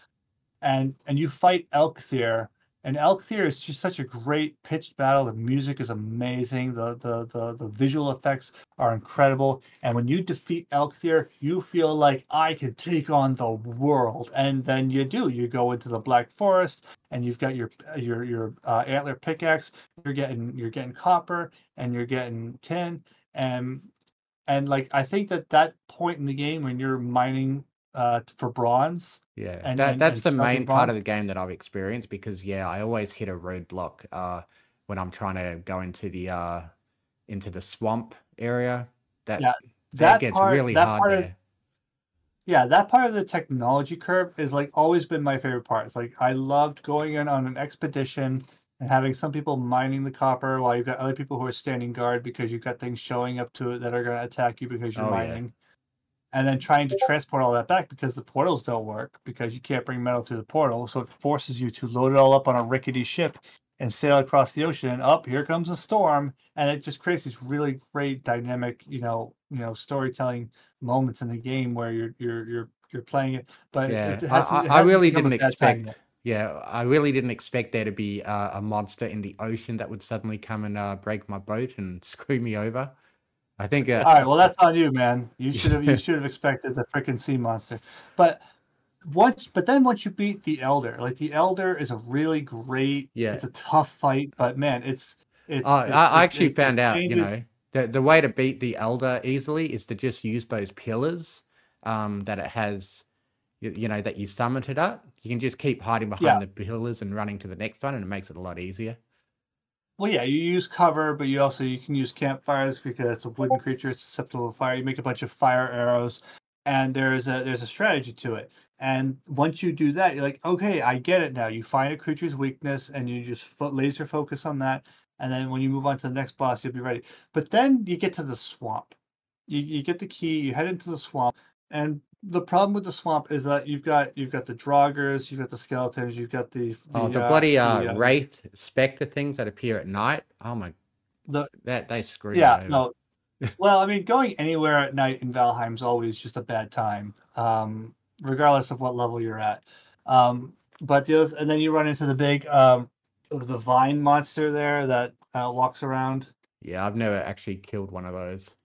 And and you fight Eikthyr, and Eikthyr is just such a great pitched battle. The music is amazing. The the the the visual effects are incredible. And when you defeat Eikthyr, you feel like I can take on the world. And then you do. You go into the Black Forest, and you've got your your your uh, antler pickaxe. You're getting you're getting copper, and you're getting tin, and and like I think that that point in the game when you're mining uh for bronze, Yeah, and- that and- that's and the main part of the game that I've experienced because yeah, I always hit a roadblock uh when I'm trying to go into the uh into the swamp area. That Yeah, that that gets part- really that hard part of- there. yeah, that part of the technology curve is like always been my favorite part. It's like I loved going in on an expedition and having some people mining the copper while you've got other people who are standing guard because you've got things showing up to it that are going to attack you because you're Oh, yeah. And then trying to transport all that back because the portals don't work because you can't bring metal through the portal. So it forces you to load it all up on a rickety ship and sail across the ocean. And up here comes a storm, and it just creates these really great dynamic, you know, you know, storytelling moments in the game where you're you're you're you're playing it. But Yeah, it, I, hasn't, I, it I really didn't expect. Yeah, I really didn't expect there to be uh, a monster in the ocean that would suddenly come and uh, break my boat and screw me over. I think. Uh, All right, well that's on you, man. You should have you should have expected the freaking sea monster. But once but then once you beat the elder, like the elder is a really great Yeah. it's a tough fight, but man, it's it's Oh, it's- I, I it- actually it- it found out, you know, the, the way to beat the Elder easily is to just use those pillars um, that it has, you, you know, that you summoned it at. You can just keep hiding behind Yeah. the pillars and running to the next one, and it makes it a lot easier. Well, yeah, you use cover, but you also you can use campfires because it's a wooden creature. It's susceptible to fire. You make a bunch of fire arrows, and there's a there's a strategy to it. And once you do that, you're like, okay, I get it now. You find a creature's weakness, and you just fo- laser focus on that. And then when you move on to the next boss, you'll be ready. But then you get to the swamp. You you get the key. You head into the swamp, and the problem with the swamp is that you've got you've got the draugrs, you've got the skeletons, you've got the Oh, the uh, bloody uh, the, uh, wraith specter things that appear at night. Oh my, The- that they screw. Yeah, no. well, I mean, going anywhere at night in Valheim's always just a bad time, um, regardless of what level you're at. Um, but the other, and then you run into the big um, the vine monster there that uh, walks around. Yeah, I've never actually killed one of those.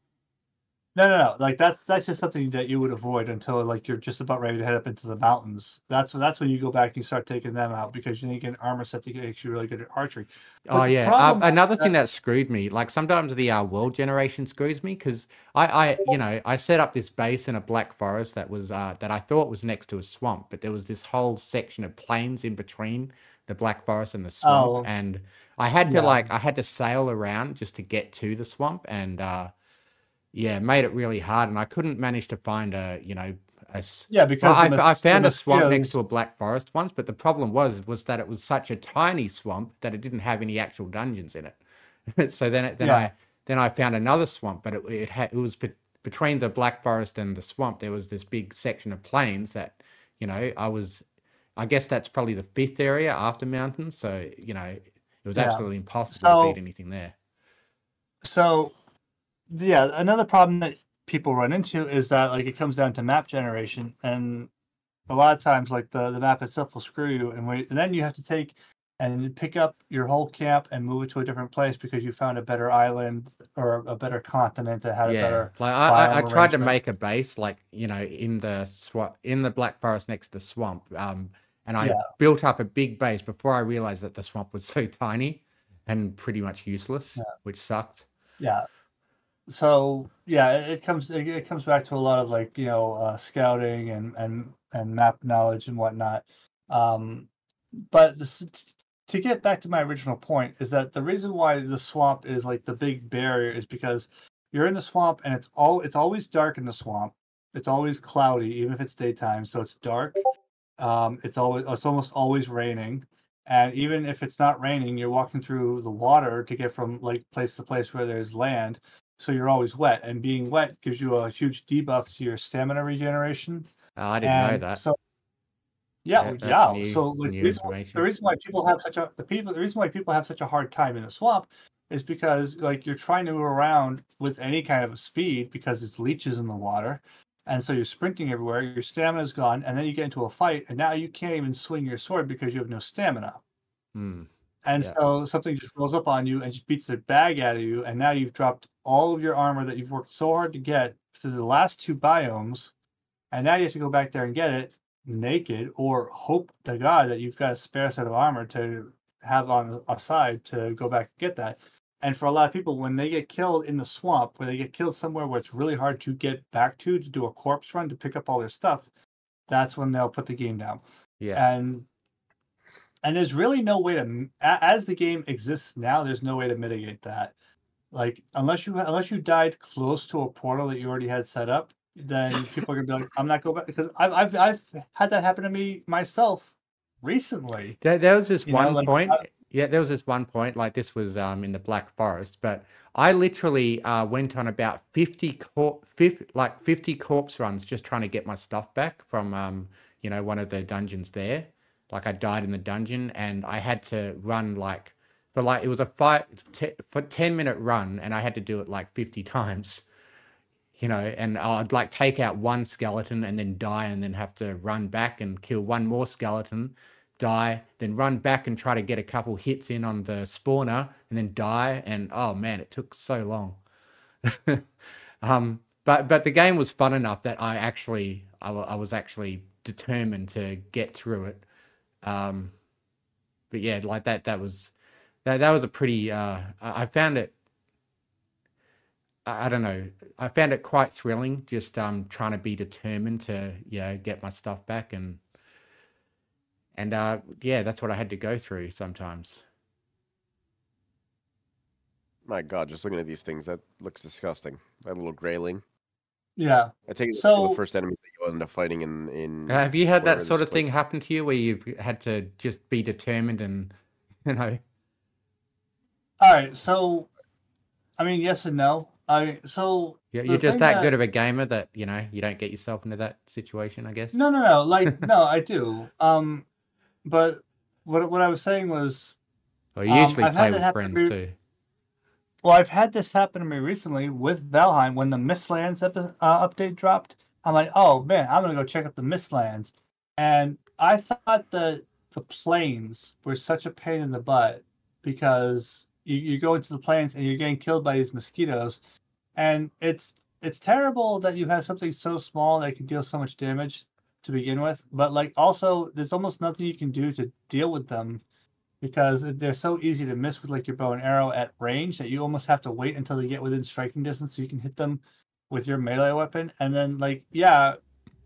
No, no, no. Like that's that's just something that you would avoid until like you're just about ready to head up into the mountains. That's when that's when you go back and you start taking them out because you need to get an armor set to get actually really good at archery. But Oh yeah. Uh, another that- thing that screwed me, like sometimes the uh, world generation screws me because I, I, you know, I set up this base in a black forest that was uh, that I thought was next to a swamp, but there was this whole section of plains in between the black forest and the swamp, Oh. and I had to Yeah. like I had to sail around just to get to the swamp, and uh, yeah, made it really hard, and I couldn't manage to find a, you know, a, Yeah, well, because I, the I mos- found a swamp next to a black forest once, but the problem was was that it was such a tiny swamp that it didn't have any actual dungeons in it. so then it, then Yeah. I then I found another swamp, but it it had it was be, between the black forest and the swamp. There was this big section of plains that you know I was. I guess that's probably the fifth area after mountains. So you know it was Yeah. absolutely impossible So- to beat anything there. So, yeah, another problem that people run into is that like it comes down to map generation, and a lot of times like the the map itself will screw you, and, wait, and then you have to take and pick up your whole camp and move it to a different place because you found a better island or a better continent that had a better. like I, I, I tried to make a base like you know in the swamp in the black forest next to the swamp um and i Yeah. built up a big base before i realized that the swamp was so tiny and pretty much useless Yeah. which sucked Yeah. So yeah, it, comes it, it comes back to a lot of like you know uh, scouting and and and map knowledge and whatnot. Um, but this, to get back to my original point is that the reason why the swamp is like the big barrier is because you're in the swamp and it's all it's always dark in the swamp. It's always cloudy, even if it's daytime. So it's dark. Um, it's always it's almost always raining. And even if it's not raining, you're walking through the water to get from like place to place where there's land. So you're always wet, and being wet gives you a huge debuff to your stamina regeneration. Oh, i didn't know that So yeah, Yeah, yeah. new- so like the reason, why- the reason why people have such a the people the reason why people have such a hard time in the swamp is because like you're trying to move around with any kind of a speed because it's leeches in the water. And so you're sprinting everywhere, your stamina's gone, and then you get into a fight, and now you can't even swing your sword because you have no stamina. Hmm. And Yeah. so something just rolls up on you and just beats the bag out of you, and now you've dropped all of your armor that you've worked so hard to get through the last two biomes, and now you have to go back there and get it naked, or hope to God that you've got a spare set of armor to have on a side to go back and get that. And for a lot of people, when they get killed in the swamp, where they get killed somewhere where it's really hard to get back to to do a corpse run to pick up all their stuff, that's when they'll put the game down. Yeah. And and there's really no way to as the game exists now there's no way to mitigate that like unless you unless you died close to a portal that you already had set up then people are gonna be like i'm not going back because i've i've, I've had that happen to me myself recently There, there was this You know, one like, point. uh, yeah, there was this one point. Like this was um in the Black Forest, but I literally uh went on about fifty cor- 50, like fifty corpse runs just trying to get my stuff back from um you know one of the dungeons there. Like I died in the dungeon and I had to run like for like it was a five te- for ten minute run and I had to do it like fifty times. You know, and I'd like take out one skeleton and then die and then have to run back and kill one more skeleton die, then run back and try to get a couple hits in on the spawner, and then die. And oh man, it took so long. um, but but the game was fun enough that I actually I, I was actually determined to get through it. Um, but yeah, like that that was that that was a pretty. Uh, I I found it. I I don't know. I found it quite thrilling, just um trying to be determined to yeah get my stuff back and and uh, yeah, that's what I had to go through sometimes. My God, just looking at these things, that looks disgusting. That little greyling. yeah I take it that's one of So- the first enemies that you end up fighting in. in have you had that sort this of thing happen to you where you've had to just be determined and you know? All right so i mean yes and no i so You're, you're just that that- good of a gamer that you know you don't get yourself into that situation. I guess. No, no, no. Like, no, I do. Um, but what what I was saying was, Well, you um, usually I've play with happen to friends too. well, I've had this happen to me recently with Valheim when the Mistlands epi- uh, update dropped. I'm like, oh man, I'm gonna go check out the Mistlands, and I thought that the plains were such a pain in the butt because you, you go into the plains and you're getting killed by these mosquitoes, and it's it's terrible that you have something so small that can deal so much damage to begin with, but like also there's almost nothing you can do to deal with them because they're so easy to miss with like your bow and arrow at range that you almost have to wait until they get within striking distance so you can hit them with your melee weapon. And then like yeah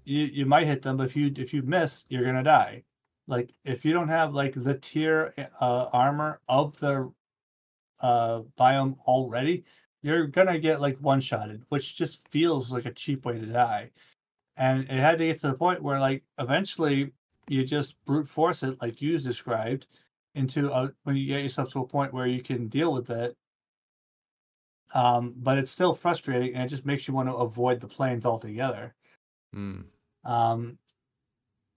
you you might hit them but if you if you miss you're gonna die. Like if you don't have like the tier uh, armor of the uh biome already you're gonna get like one shotted which just feels like a cheap way to die. And it had to get to the point where like eventually you just brute force it like you described into a when you get yourself to a point where you can deal with it. Um but it's still frustrating and it just makes you want to avoid the plains altogether. Mm. um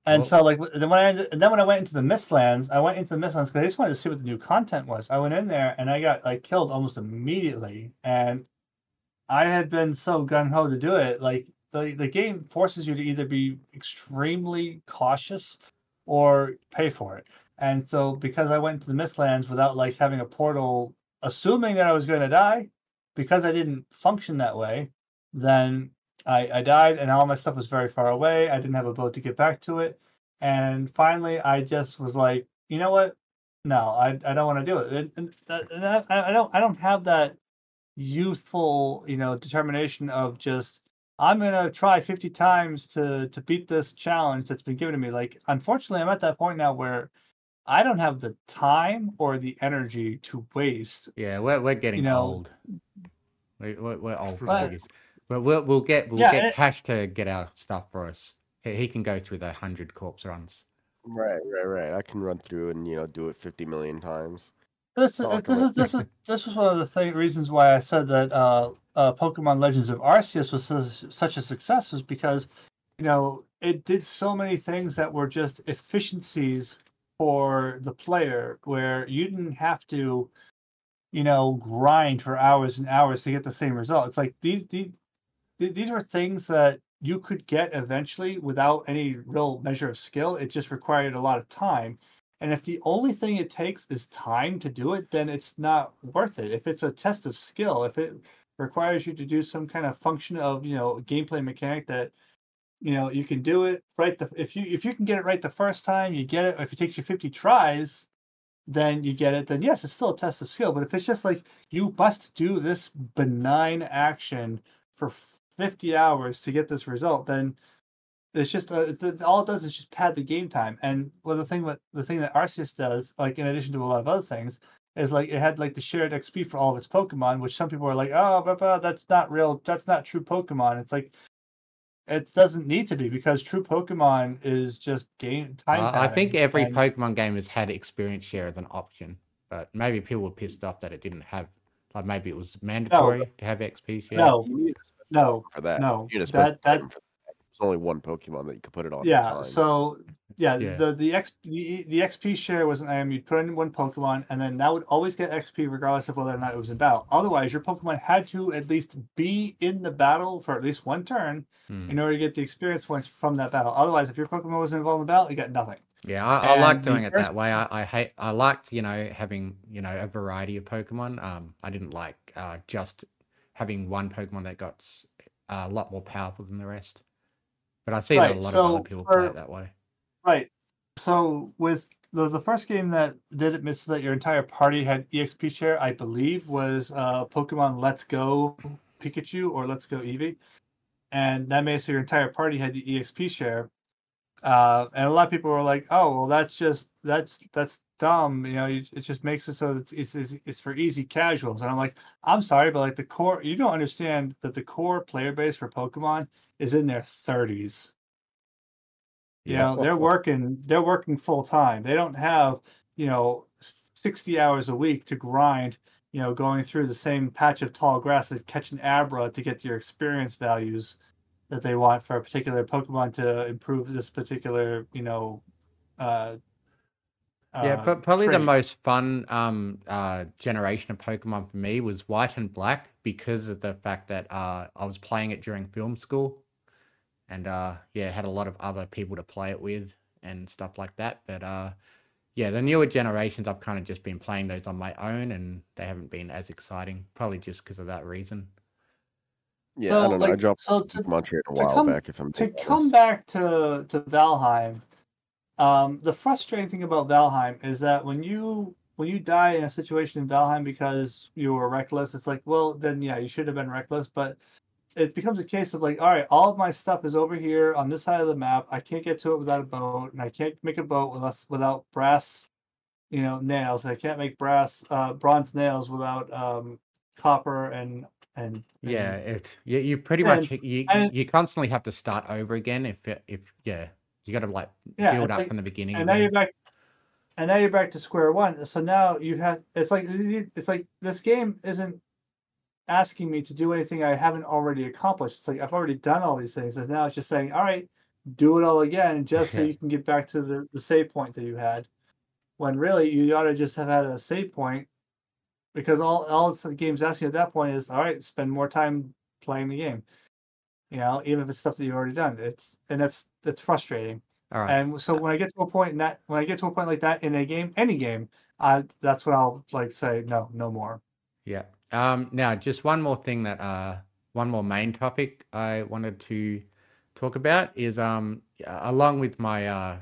and so like then when I and then when I went into the Mistlands, I went into the Mistlands because I just wanted to see what the new content was. I went in there and I got like killed almost immediately, and I had been so gun ho to do it. Like the the game forces you to either be extremely cautious or pay for it. And so because I went to the Mistlands without like having a portal, assuming that I was going to die, because I didn't function that way, then I, I died and all my stuff was very far away. I didn't have a boat to get back to it. And finally, I just was like, you know what? No, I, I don't want to do it. And, and, uh, and I, I don't I don't have that youthful you know determination of just I'm gonna try 50 times to to beat this challenge that's been given to me. Like unfortunately, I'm at that point now where I don't have the time or the energy to waste Yeah, we're we're getting know, old. We, we're, we're old But-. But we'll we'll get we'll Yeah, get and- Cash to get our stuff for us. He, he can go through the hundred corpse runs. Right, right, right. I can run through and you know do it fifty million times. This is this is this is this was one of the thing, reasons why I said that uh, uh, Pokemon Legends of Arceus was such, such a success was because you know it did so many things that were just efficiencies for the player, where you didn't have to, you know, grind for hours and hours to get the same result. It's like these these these were things that you could get eventually without any real measure of skill. It just required a lot of time. And if the only thing it takes is time to do it, then it's not worth it. If it's a test of skill, if it requires you to do some kind of function of, you know, gameplay mechanic that, you know, you can do it right the if you if you can get it right the first time, you get it. If it takes you 50 tries, then you get it, then yes, it's still a test of skill. But if it's just like you must do this benign action for 50 hours to get this result, then it's just uh, th- all it does is just pad the game time. And well, the thing what the thing that Arceus does, like in addition to a lot of other things, is like it had like the shared XP for all of its Pokemon, which some people are like, oh, blah, blah, that's not real, that's not true Pokemon. It's like it doesn't need to be because true Pokemon is just game time. Uh, I think every and- Pokemon game has had experience share as an option, but maybe people were pissed off that it didn't have. Like maybe it was mandatory to have XP share. No, You need a special no, for that. no. You need a That that for that. There's only one Pokemon that you could put it on. yeah time. so yeah, Yeah. the the x the, the xp share was an item you'd put in one pokemon and then that would always get xp regardless of whether or not it was in battle otherwise your pokemon had to at least be in the battle for at least one turn Hmm. in order to get the experience points from that battle otherwise if your pokemon wasn't involved in the battle you got nothing Yeah, I, I like doing it first- that way. I, I hate. I liked, you know, having you know a variety of Pokemon. Um, I didn't like uh, just having one Pokemon that got a lot more powerful than the rest. But I see that a Right, lot of other people play it that way. right so with the, the first game that did it miss that your entire party had exp share i believe was uh pokemon let's go pikachu or let's go eevee and that made it so your entire party had the exp share uh and a lot of people were like oh well that's just that's that's dumb you know you, it just makes it so it's, it's it's it's for easy casuals. And i'm like i'm sorry but like the core you don't understand that the core player base for pokemon is in their 30s you Yeah. know they're working they're working full time they don't have you know 60 hours a week to grind you know going through the same patch of tall grass and catching abra to get your experience values that they want for a particular pokemon to improve this particular you know uh yeah, uh, but probably the most fun um uh generation of Pokemon for me was White and Black because of the fact that uh I was playing it during film school, and uh yeah, had a lot of other people to play it with and stuff like that. But uh yeah, the newer generations I've kind of just been playing those on my own, and they haven't been as exciting. Probably just because of that reason. Yeah, so I don't know. I dropped so to, Montreal a to while come- back. If I'm to being come back to to Valheim, um, the frustrating thing about Valheim is that when you when you die in a situation in Valheim because you were reckless, it's like, well, then yeah, you should have been reckless, but it becomes a case of like, all right, all of my stuff is over here on this side of the map. I can't get to it without a boat, and I can't make a boat unless without brass, you know, nails. I can't make brass, uh, bronze nails without um, copper and and Yeah, and- it you, you pretty and- much you and- you constantly have to start over again if if yeah you got to like Yeah, build up like- from the beginning. and now you're back and now you're back to square one so now you have it's like it's like this game isn't asking me to do anything i haven't already accomplished. It's like i've already done all these things and now it's just saying all right do it all again just so you can get back to the, the save point that you had when really you ought to just have had a save point because all all the game's asking at that point is all right spend more time playing the game you know even if it's stuff that you've already done. It's and that's that's frustrating All right. and so when I get to a point in that when I get to a point like that in a game, any game, uh, that's when I'll like say no, no more. Yeah. Um, now, just one more thing that uh, one more main topic I wanted to talk about is um, along with my uh,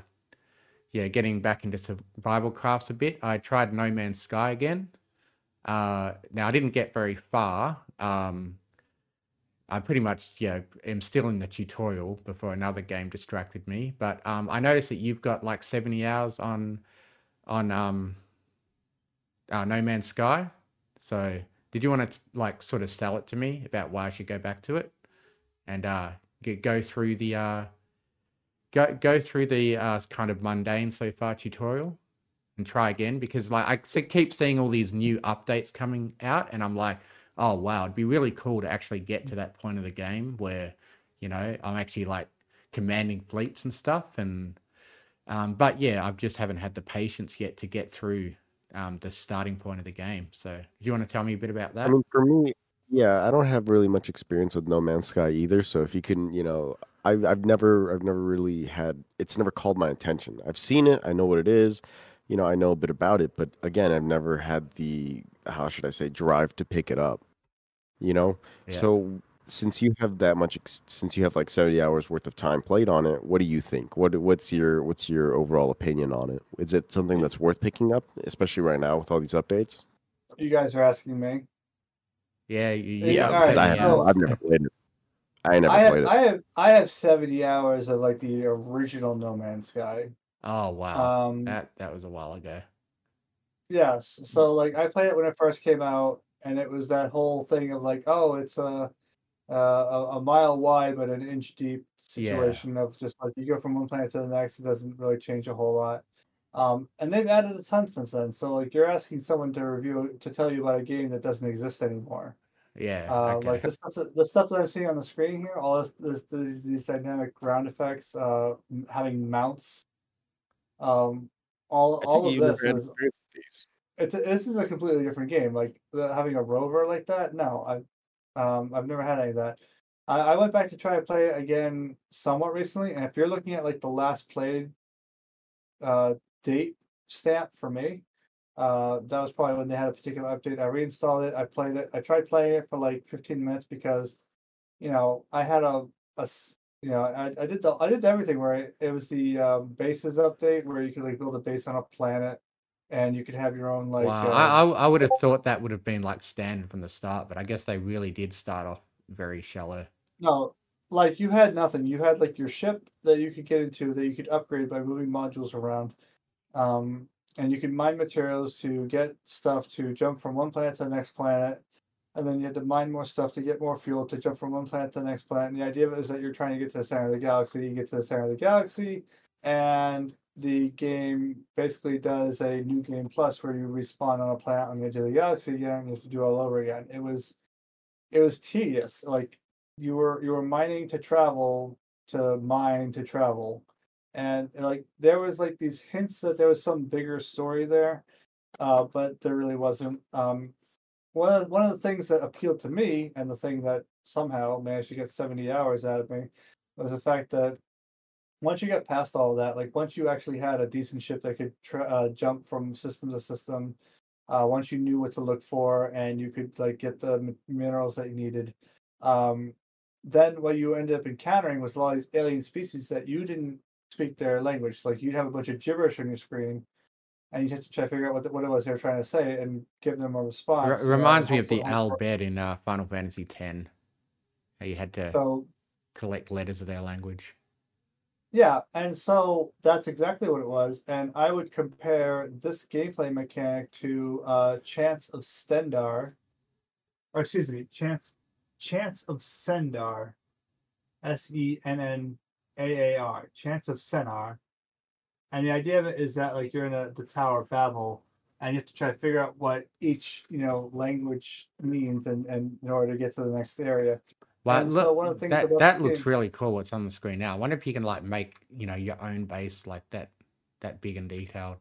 yeah, getting back into survival crafts a bit. I tried No Man's Sky again. Uh, now I didn't get very far. Um, I pretty much yeah am still in the tutorial before another game distracted me. But um, I noticed that you've got like seventy hours on on um, uh, No Man's Sky. So did you want to like sort of sell it to me about why I should go back to it and uh, get, go through the uh, go go through the uh, kind of mundane so far tutorial and try again because like I keep seeing all these new updates coming out and I'm like oh wow it'd be really cool to actually get to that point of the game where you know I'm actually like commanding fleets and stuff and um, but yeah I just haven't had the patience yet to get through um, the starting point of the game so do you want to tell me a bit about that I mean, for me, yeah, I don't have really much experience with No Man's Sky either. So if you can, you know, I've I've never I've never really had it's never called my attention. I've seen it, I know what it is, you know, I know a bit about it, but again, I've never had the how should I say drive to pick it up. You know, Yeah. so since you have that much, since you have like seventy hours worth of time played on it, what do you think? What what's your what's your overall opinion on it? Is it something that's worth picking up, especially right now with all these updates? You guys are asking me. yeah you, you Yeah, Yeah, got I have, I've never played it. I never I have played it. I have I have seventy hours of like the original No Man's Sky. Oh wow Um, that that was a while ago Yes. So like I played it when it first came out, and it was that whole thing of like, oh, it's a a, a a mile wide but an inch deep Yeah. situation of just like you go from one planet to the next. It doesn't really change a whole lot. Um, and they've added a ton since then. So like you're asking someone to review to tell you about a game that doesn't exist anymore. yeah Uh, okay. Like the stuff that the stuff that I'm seeing on the screen here, all this, this, these these dynamic ground effects, uh, m- having mounts, um, all all of this is experience with these. it's a, this is a completely different game. Like the, having a rover like that, no, I um I've never had any of that. I, I went back to try to play it again somewhat recently, and if you're looking at like the last played uh date stamp for me, uh that was probably when they had a particular update. I reinstalled it, I played it, I tried playing it for like 15 minutes because you know I had a a you know I, I did the I did everything where it, it was the um, bases update where you could like build a base on a planet and you could have your own like wow uh, I, I I would have thought that would have been like standard from the start but I guess they really did start off very shallow No, like you had nothing. You had like your ship that you could get into that you could upgrade by moving modules around. Um, and you could mine materials to get stuff to jump from one planet to the next planet. And then you had to mine more stuff to get more fuel to jump from one planet to the next planet. And the idea is that you're trying to get to the center of the galaxy. You get to the center of the galaxy, and the game basically does a new game plus where you respawn on a planet on the edge of the galaxy again. And you have to do all over again. It was, it was tedious. Like you were you were mining to travel to mine to travel and like there was like these hints that there was some bigger story there uh but there really wasn't um one of one of the things that appealed to me and the thing that somehow managed to get 70 hours out of me was the fact that once you get past all of that like once you actually had a decent ship that could uh, jump from system to system uh, once you knew what to look for and you could like get the mi- minerals that you needed um then what you ended up encountering was all these alien species that you didn't speak their language. Like you'd have a bunch of gibberish on your screen, and you have to try to figure out what the, what it was they were trying to say and give them a response. R- reminds me of the Al Bhed in uh, Final Fantasy X. How you had to So collect letters of their language. Yeah, and so that's exactly what it was. And I would compare this gameplay mechanic to uh Chants of Stendar. Or excuse me, Chants Chants of Sendar. S E N N A A R. Chants of Sennaar. And the idea of it is that like you're in a, the Tower of Babel and you have to try to figure out what each, you know, language means and, and in order to get to the next area. Well, And look, so one of the things that that looks game- really cool. What's on the screen now? I wonder if you can like make you know your own base like that, that big and detailed.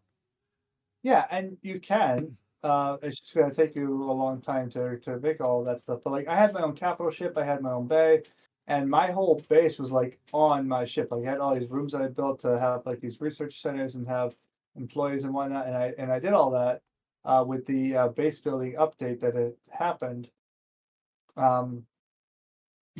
Yeah, and you can. Uh, it's just gonna take you a long time to to make all that stuff. But like, I had my own capital ship, I had my own bay, and my whole base was like on my ship. Like, I had all these rooms that I built to have like these research centers and have employees and whatnot. And I and I did all that uh, with the uh, base building update that had happened. Um,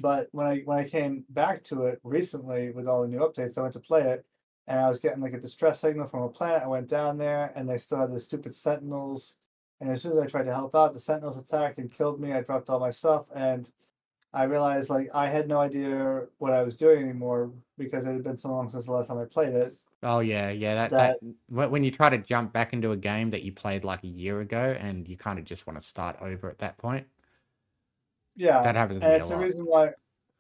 but when I when I came back to it recently with all the new updates, I went to play it, and I was getting like a distress signal from a planet. I went down there, and they still had the stupid sentinels. And as soon as I tried to help out, the sentinels attacked and killed me. I dropped all my stuff, and I realized like I had no idea what I was doing anymore because it had been so long since the last time I played it. Oh yeah, yeah. That, That- that when you try to jump back into a game that you played like a year ago, and you kind of just want to start over at that point. Yeah, That happens and it's the reason why.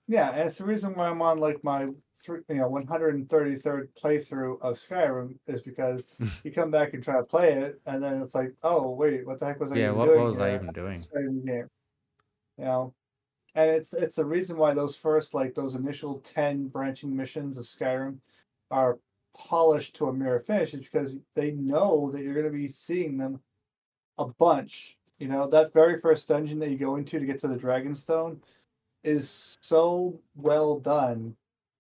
Yeah, and it's the reason why I'm on like my three, you know, 133rd playthrough of Skyrim is because you come back and try to play it, and then it's like, oh wait, what the heck was I Yeah, even what, doing what was I even doing? game. You know, and it's it's the reason why those first like those initial ten branching missions of Skyrim are polished to a mirror finish is because they know that you're going to be seeing them a bunch. You know, that very first dungeon that you go into to get to the Dragonstone is so well done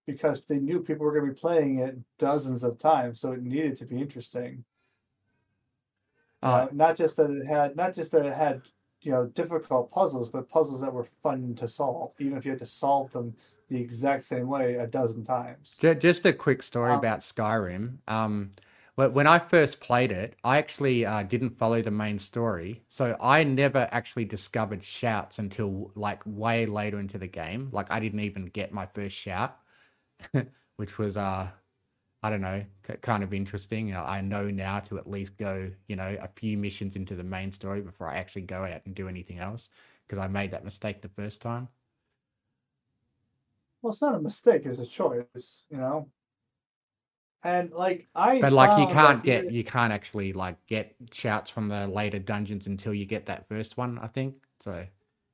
because they knew people were going to be playing it dozens of times, so it needed to be interesting. You Uh, not just that it had not just that it had you know difficult puzzles, but puzzles that were fun to solve, even if you had to solve them the exact same way a dozen times. Just a quick story Um, about Skyrim. Um, when I first played it, I actually uh, didn't follow the main story, so I never actually discovered shouts until like way later into the game. Like I didn't even get my first shout, which was uh, I don't know, kind of interesting. Uh, I know now to at least go, you know, a few missions into the main story before I actually go out and do anything else because I made that mistake the first time. Well, it's not a mistake; it's a choice, you know. And like I, But like you can't get you can't actually like get shouts from the later dungeons until you get that first one, I think. So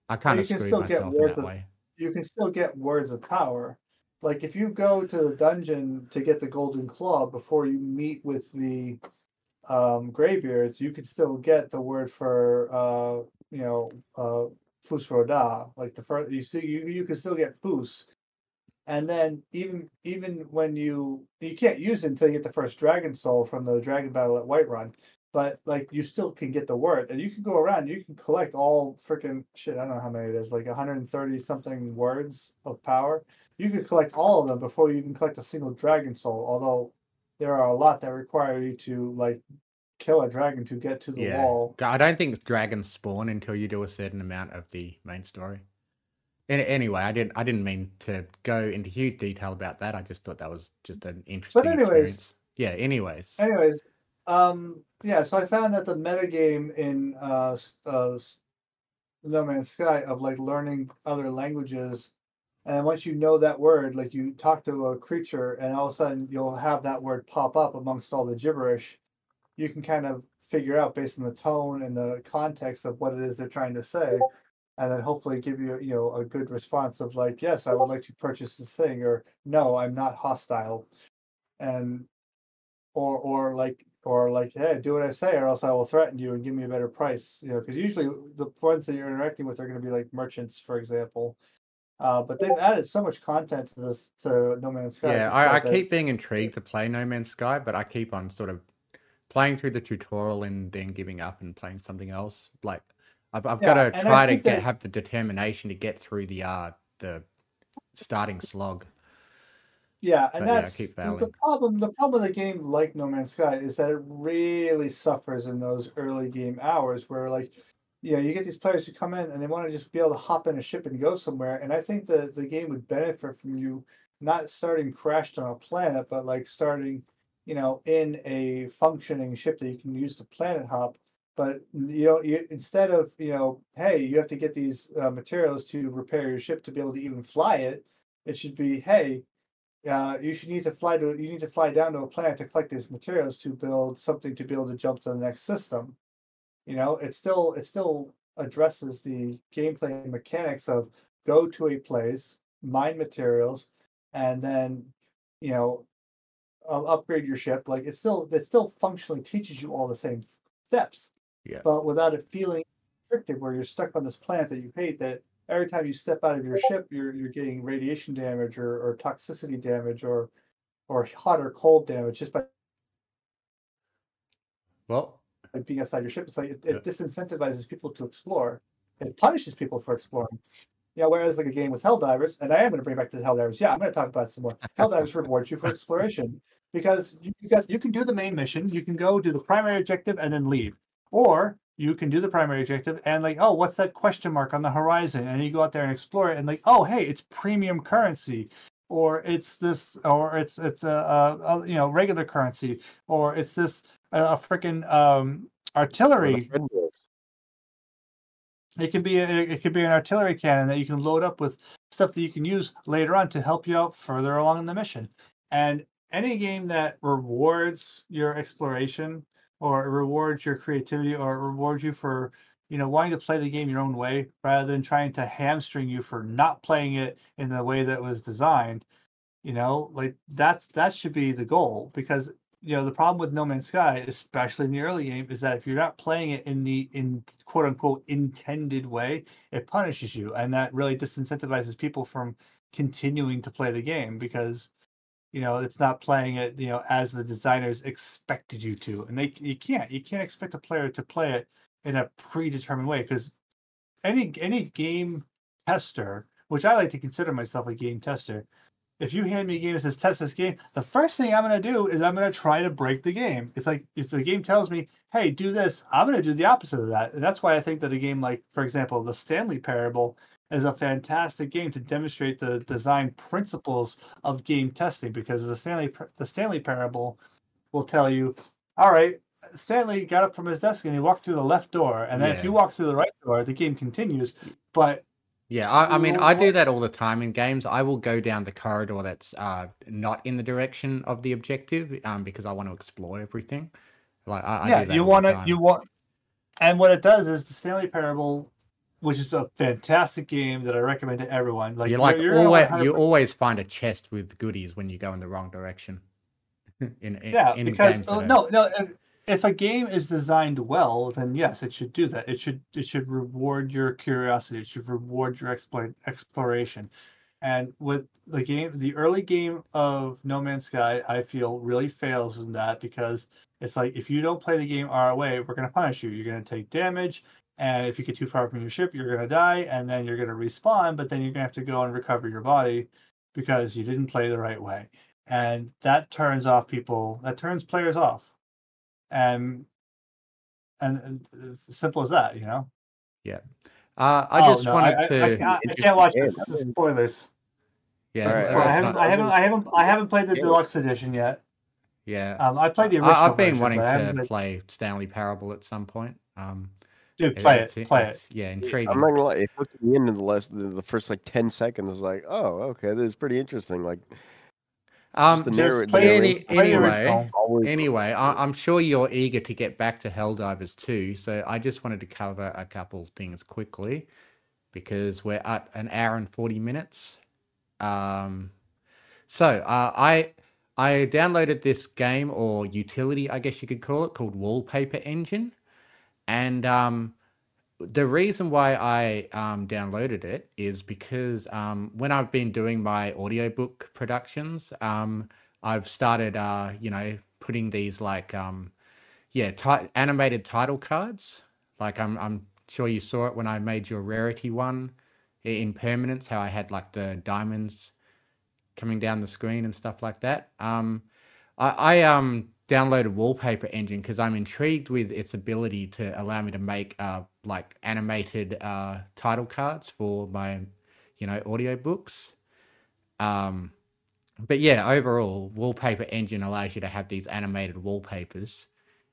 I kind of screwed myself in that of- way. you can still get words of power. Like if you go to the dungeon to get the golden claw before you meet with the um, graybeards, you could still get the word for uh, you know uh, Fus Ro Dah. Like the first, you see, you you can still get Fus, and then even even when you you can't use it until you get the first dragon soul from the dragon battle at Whiterun. But like you still can get the word, and you can go around. You can collect all freaking shit. I don't know how many it is, like 130 something words of power. You can collect all of them before you can collect a single dragon soul. Although there are a lot that require you to like kill a dragon to get to the Yeah. wall. I don't think dragons spawn until you do a certain amount of the main story. Any anyway, I didn't I didn't mean to go into huge detail about that. I just thought that was just an interesting but anyways- experience. Yeah, anyways. Anyways, um, yeah. So I found that the metagame in uh, uh, No Man's Sky of like learning other languages, and once you know that word, like you talk to a creature, and all of a sudden you'll have that word pop up amongst all the gibberish. You can kind of figure out based on the tone and the context of what it is they're trying to say, and then hopefully give you you know a good response of like, yes, I would like to purchase this thing, or no, I'm not hostile, and or or like or like hey do what i say or else i will threaten you and give me a better price you know because usually the ones that you're interacting with are going to be like merchants for example uh, but they've added so much content to this to no man's sky Yeah, I, I that- keep being intrigued to play No Man's Sky, but I keep on sort of playing through the tutorial and then giving up and playing something else. Like I've, I've Yeah, got to try to get that- have the determination to get through the uh the starting slog. Yeah, and But yeah, that's keep the, the problem. The problem with a game like No Man's Sky is that it really suffers in those early game hours where, like, you know, you get these players who come in and they want to just be able to hop in a ship and go somewhere. And I think the the game would benefit from you not starting crashed on a planet, but like starting, you know, in a functioning ship that you can use to planet hop. But you know, you instead of you know, hey, you have to get these uh, materials to repair your ship to be able to even fly it. It should be, hey, uh, you should need to fly to you need to fly down to a planet to collect these materials to build something to be able to jump to the next system. You know, it still it still addresses the gameplay mechanics of go to a place, mine materials, and then you know uh, upgrade your ship. Like it still it still functionally teaches you all the same steps, Yeah. but without it feeling restrictive where you're stuck on this planet that you hate that every time you step out of your ship you're you're getting radiation damage or, or toxicity damage or or hot or cold damage just by Well, by being outside your ship. It's like it, Yeah. disincentivizes people to explore. It punishes people for exploring. Yeah, whereas like a game with Helldivers, and I am going to bring back to the Helldivers. Yeah, I'm going to talk about it some more. Helldivers rewards you for exploration because you you guys you can do the main mission, you can go do the primary objective and then leave, or you can do the primary objective and like, oh, what's that question mark on the horizon? And you go out there and explore it, and like, oh, hey, it's premium currency, or it's this, or it's it's a, a, a you know regular currency, or it's this a, a freaking um artillery it could be a, it could be an artillery cannon that you can load up with stuff that you can use later on to help you out further along in the mission. And any game that rewards your exploration or rewards your creativity or rewards you for you know wanting to play the game your own way rather than trying to hamstring you for not playing it in the way that was designed you know like that's that should be the goal because you know the problem with no man's sky especially in the early game is that if you're not playing it in the in quote unquote intended way it punishes you. And that really disincentivizes people from continuing to play the game because you know it's not playing it you know as the designers expected you to. And they you can't you can't expect a player to play it in a predetermined way because any any game tester which i like to consider myself a game tester if you hand me a game that says test this game, the first thing I'm going to do is I'm going to try to break the game. It's like if the game tells me, hey, do this, I'm going to do the opposite of that. And that's why I think that a game like, for example, the Stanley Parable is a fantastic game to demonstrate the design principles of game testing because the Stanley the Stanley Parable will tell you, all right, Stanley got up from his desk and he walked through the left door, and then if you walk through the right door, the game continues. But Yeah, I, I mean, I do that all the time in games. I will go down the corridor that's uh, not in the direction of the objective um, because I want to explore everything. Like, I, I yeah, do that you want to you want, and what it does is the Stanley Parable, which is a fantastic game that I recommend to everyone. Like you you're- like you're gonna always, 100 you always find a chest with goodies when you go in the wrong direction. in, in yeah, in because oh, are- no, no. If, a game is designed well, then yes, it should do that. It should it should reward your curiosity. It should reward your exploration. And with the game, the early game of No Man's Sky, I feel really fails in that because it's like if you don't play the game our way, we're going to punish you. You're going to take damage, and if you get too far from your ship, you're going to die, and then you're going to respawn. But then you're going to have to go and recover your body because you didn't play the right way, and that turns off people. That turns players off, and and, and simple as that, you know. Yeah uh, I Oh, just no, wanted I, I- to. I, can't, I can't watch this. This is spoilers. yeah, All right, so I haven't, not- I haven't, I haven't, I haven't played the Yeah. deluxe edition yet. yeah. Um, I played the original. I, I've been version, wanting but I haven't to played- play Stanley Parable at some point. Um, Dude, play it, it's- play it's- it. Yeah, intriguing. I'm not gonna lie, it hooked me in in the last the, the first like ten seconds. It's like, oh, okay, this is pretty interesting. Like, Um, the Just play, any- play anyway, Anyway, I, I'm sure you're eager to get back to Helldivers too, so I just wanted to cover a couple things quickly because we're at an hour and 40 minutes. Um, so uh, I I downloaded this game or utility, I guess you could call it, called Wallpaper Engine, and um, the reason why I um, downloaded it is because um, when I've been doing my audiobook productions, um, I've started, uh, you know, putting these like, um, yeah, animated title cards. Like I'm, I'm sure you saw it when I made your rarity one. in permanence, how I had like the diamonds coming down the screen and stuff like that. Um, I, I um downloaded Wallpaper Engine because I'm intrigued with its ability to allow me to make uh like animated uh title cards for my you know audiobooks. Um, but yeah, overall, Wallpaper Engine allows you to have these animated wallpapers,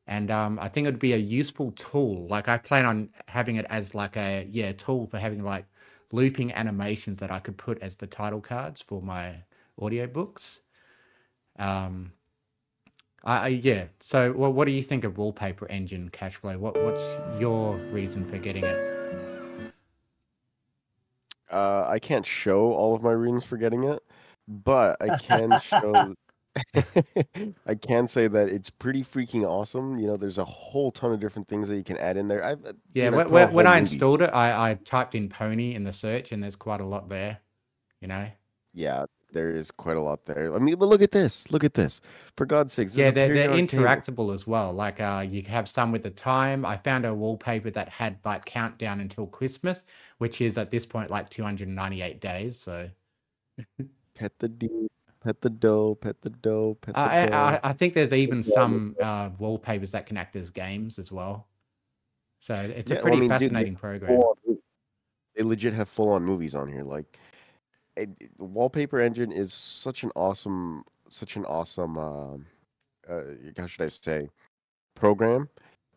and um, I think it would be a useful tool. Like I plan on having it as like a yeah tool for having like looping animations that I could put as the title cards for my audiobooks. Um, I, I yeah. So, well, what do you think of Wallpaper Engine Cashflow? What what's your reason for getting it? Uh, I can't show all of my reasons for getting it, but I can show. I can say that it's pretty freaking awesome. You know, there's a whole ton of different things that you can add in there. I've Yeah, dude, I when, when, I movie- installed it, I, I typed in pony in the search, and there's quite a lot there. You know. yeah, there is quite a lot there. I mean, but look at this. Look at this. For God's sakes, Yeah, they're, they're periodic table. interactable as well. Like uh, you have some with the time. I found a wallpaper that had like countdown until Christmas, which is at this point like 298 days. So Pet the deer, pet the doe, pet the doe, pet the I, doe. I, I think there's even some uh, wallpapers that can act as games as well. So it's Yeah, a well, I pretty mean, dude, fascinating program. They legit have full on movies on here. Like, it, Wallpaper Engine is such an awesome, such an awesome, um uh, how should I say, program,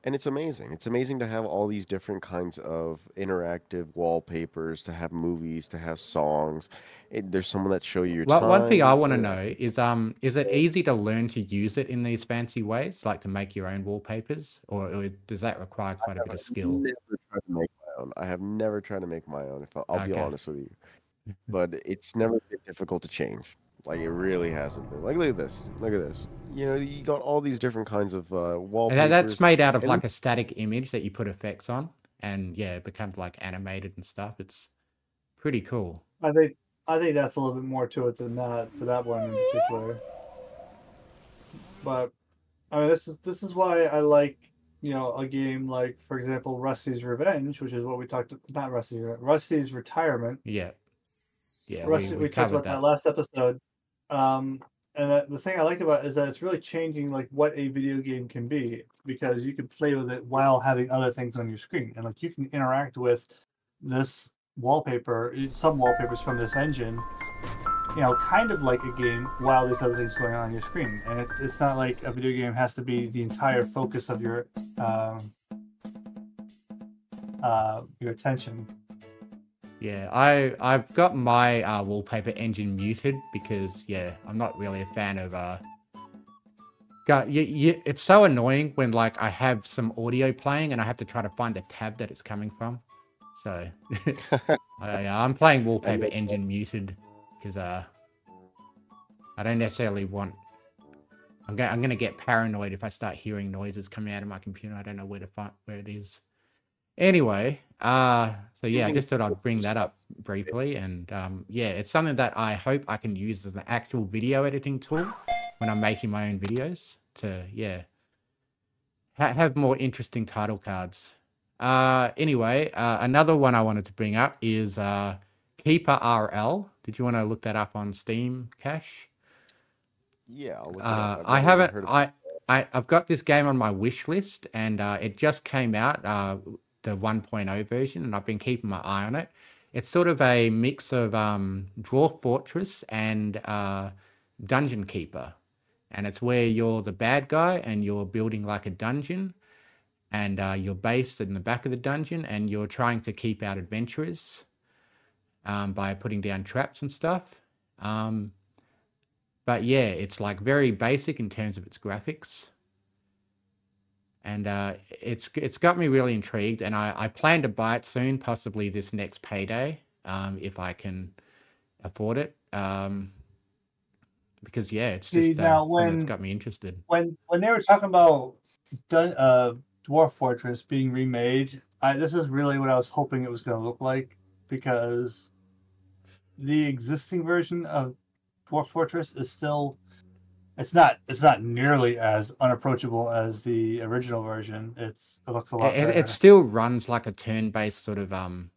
and it's amazing. It's amazing to have all these different kinds of interactive wallpapers, to have movies, to have songs. It, there's someone that show you your Well, one thing I want to uh, know is um is it easy to learn to use it in these fancy ways, like to make your own wallpapers, or, or does that require quite a bit of skill? never tried to make my own. I have never tried to make my own. If I, I'll be honest with you, but it's never been difficult to change. Like it really hasn't been. Like look at this. Look at this. You know, you got all these different kinds of uh, And wallpapers. that, that's made out of and- like a static image that you put effects on, and yeah, it becomes like animated and stuff. It's pretty cool. I think I think that's a little bit more to it than that for that one in particular. But I mean, this is this is why I like you know a game like, for example, Rusty's Revenge, which is what we talked about. not Rusty's Rusty's Retirement. Yeah, yeah. We, we, we talked about that. that. last episode. Um, and that, the thing I like about it is that it's really changing like what a video game can be because you can play with it while having other things on your screen, and like you can interact with this wallpaper, eh, some wallpapers from this engine, you know, kind of like a game while there's other things going on on your screen, and it, it's not like a video game has to be the entire focus of your um, uh, your attention. Yeah, I I've got my uh, wallpaper engine muted because yeah, I'm not really a fan of uh. God, you, you, it's so annoying when like I have some audio playing and I have to try to find the tab that it's coming from. So I, I'm playing wallpaper engine muted because uh I don't necessarily want. I'm going I'm gonna get paranoid if I start hearing noises coming out of my computer. I don't know where to find where it is. Anyway, uh, so yeah, I just thought I'd bring that up briefly, and um, yeah, it's something that I hope I can use as an actual video editing tool when I'm making my own videos to yeah ha- have more interesting title cards. Uh, anyway, uh, another one I wanted to bring up is uh, KeeperRL. Did you want to look that up on Steam, Cash? Yeah, Uh, i haven't. I, I I've got this game on my wish list, and uh, it just came out, uh, the 1.0 version, and I've been keeping my eye on it. It's sort of a mix of um, Dwarf Fortress and uh, Dungeon Keeper, and it's where you're the bad guy and you're building like a dungeon, and uh, you're based in the back of the dungeon, and you're trying to keep out adventurers um, by putting down traps and stuff. Um, but yeah, it's like very basic in terms of its graphics. And uh, it's it's got me really intrigued, and I, I plan to buy it soon, possibly this next payday, um, if I can afford it. Um, because yeah, it's just uh, now that's when- got me interested. when when they were talking about Dun- uh, Dwarf Fortress being remade, I, this is really what I was hoping it was going to look like because the existing version of Dwarf Fortress is still it's not it's not nearly as unapproachable as the original version. It's it looks a lot It, it- still runs like a turn-based sort of um